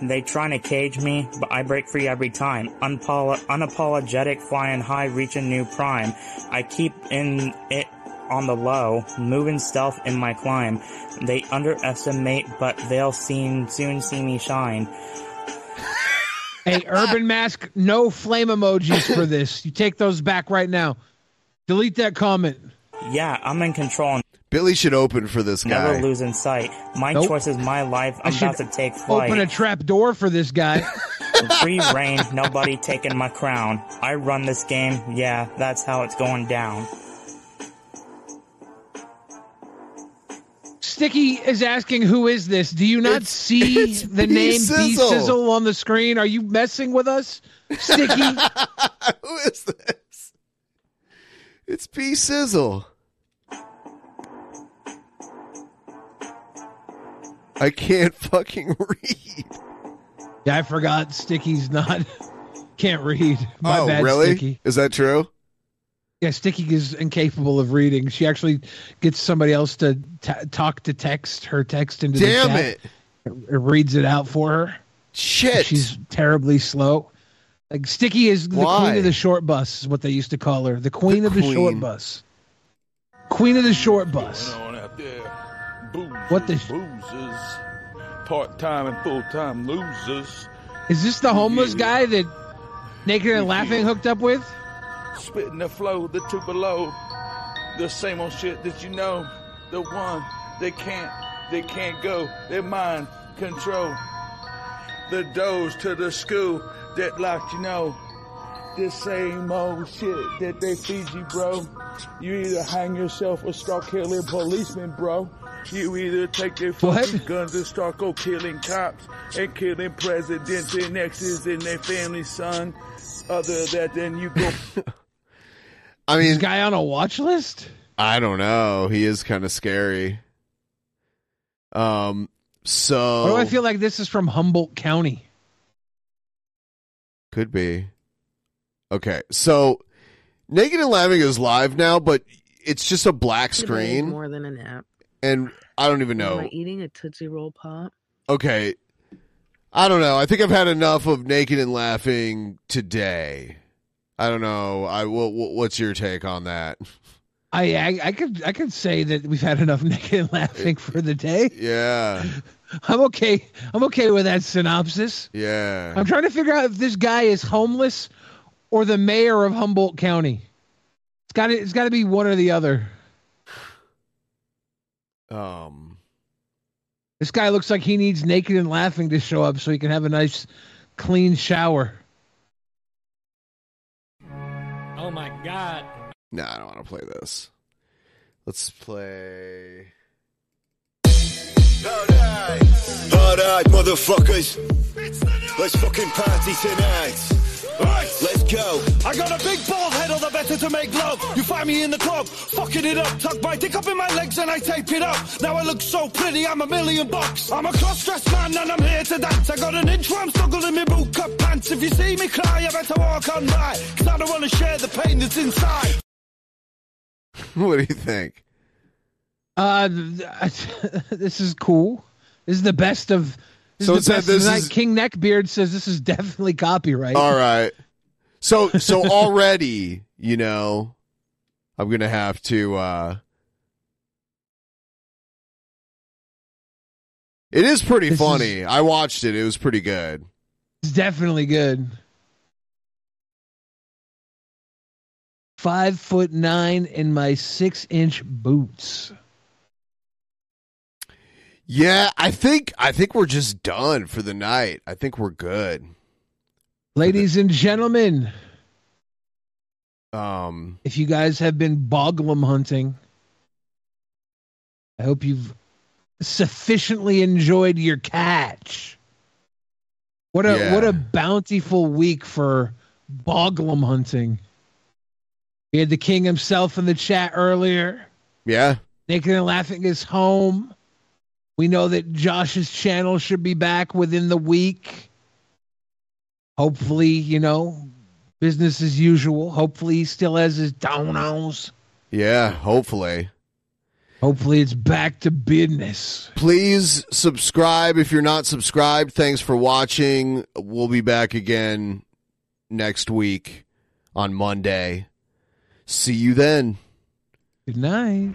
They trying to cage me, but I break free every time. Unpolo- unapologetic, flying high, reaching new prime. I keep in it on the low, moving stealth in my climb. They underestimate, but they'll soon soon see me shine. Hey, Urban Mask, no flame emojis for this. You take those back right now. Delete that comment. Yeah, I'm in control. Billy should open for this guy. Never guy. losing sight. My Nope. choice is my life. I I'm should about to take flight. Open a trap door for this guy. Free reign, nobody taking my crown. I run this game, yeah, that's how it's going down. Sticky is asking, "Who is this? Do you not see it's the B name B Sizzle. Sizzle on the screen? Are you messing with us, Sticky?" Who is this? It's B Sizzle. I can't fucking read. yeah, I forgot. Sticky's not can't read. My oh, bad, really? Sticky. Is that true? Yeah, Sticky is incapable of reading. She actually gets somebody else to t- talk to text her text into Damn the chat. it. It reads it out for her. Shit. She's terribly slow. Like Sticky is the Why? queen of the short bus, is what they used to call her. The queen of the short bus. Queen of the short bus. Boozers, What the- boozers, part-time and full-time losers, Is this the homeless guy that Naked and Laughing hooked up with? spitting the flow, the two below, the same old shit that you know, the one they can't, they can't go, their mind control, the doors to the school that locked, you know, the same old shit that they feed you, bro. You either hang yourself or start killing policemen, bro. You either take their fucking guns and start go killing cops and killing presidents and exes and their family, son. Other that, then you go I mean, This guy on a watch list? I don't know. He is kind of scary. Um. So Why do I feel like this is from Humboldt County? Could be. Okay, so Naked and Laughing is live now, but it's just a black Should have made screen, More than a nap. And I don't even know. Am know. I eating a Tootsie Roll Pop? Okay, I don't know. I think I've had enough of Naked and Laughing today. I don't know. I wha- wha- what's your take on that? I, I I could I could say that we've had enough naked and laughing eh, for the day. Yeah, I'm okay. I'm okay with that synopsis. yeah. I'm trying to figure out if this guy is homeless or the mayor of Humboldt County. It's got to it's got to be one or the other. Um. This guy looks like he needs naked and laughing to show up so he can have a nice clean shower. Oh my god. No, I don't want to play this. Let's play. Alright, motherfuckers. Let's fucking party tonight. Right, let's go. I got a big bald head, all the better to make love. You find me in the club, fucking it up. Tuck my dick up in my legs and I tape it up. Now I look so pretty, I'm a million bucks. I'm a cross-dressed man and I'm here to dance. I got an inch where I'm struggling in boot cut pants. If you see me cry, you better walk on by. Cause I don't want to share the pain that's inside. what do you think? Uh, this is cool. This is the best of. So is it said this tonight. is- King Neckbeard says this is definitely copyright. All right. So so already, you know, I'm gonna have to. uh It is pretty This funny. I watched it. It was pretty good. It's definitely good. Five foot nine in my six inch boots. Yeah, I think I think we're just done for the night. I think we're good. Ladies and gentlemen, Um, if you guys have been boglum hunting, I hope you've sufficiently enjoyed your catch. What a Yeah. what a bountiful week for boglum hunting. We had the king himself in the chat earlier. yeah, Naked and Laughing is home. We know that Josh's channel should be back within the week. Hopefully, you know, business as usual. Hopefully, he still has his donos. yeah. Hopefully, Hopefully, it's back to business. please subscribe if you're not subscribed. Thanks for watching. We'll be back again next week on Monday. See you then. Good night.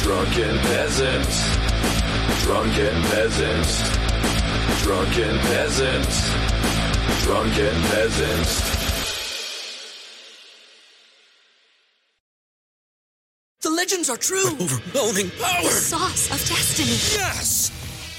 Drunken peasants. Drunken peasants. Drunken peasants. Drunken peasants. The legends are true. overwhelming power. The sauce of destiny. Yes!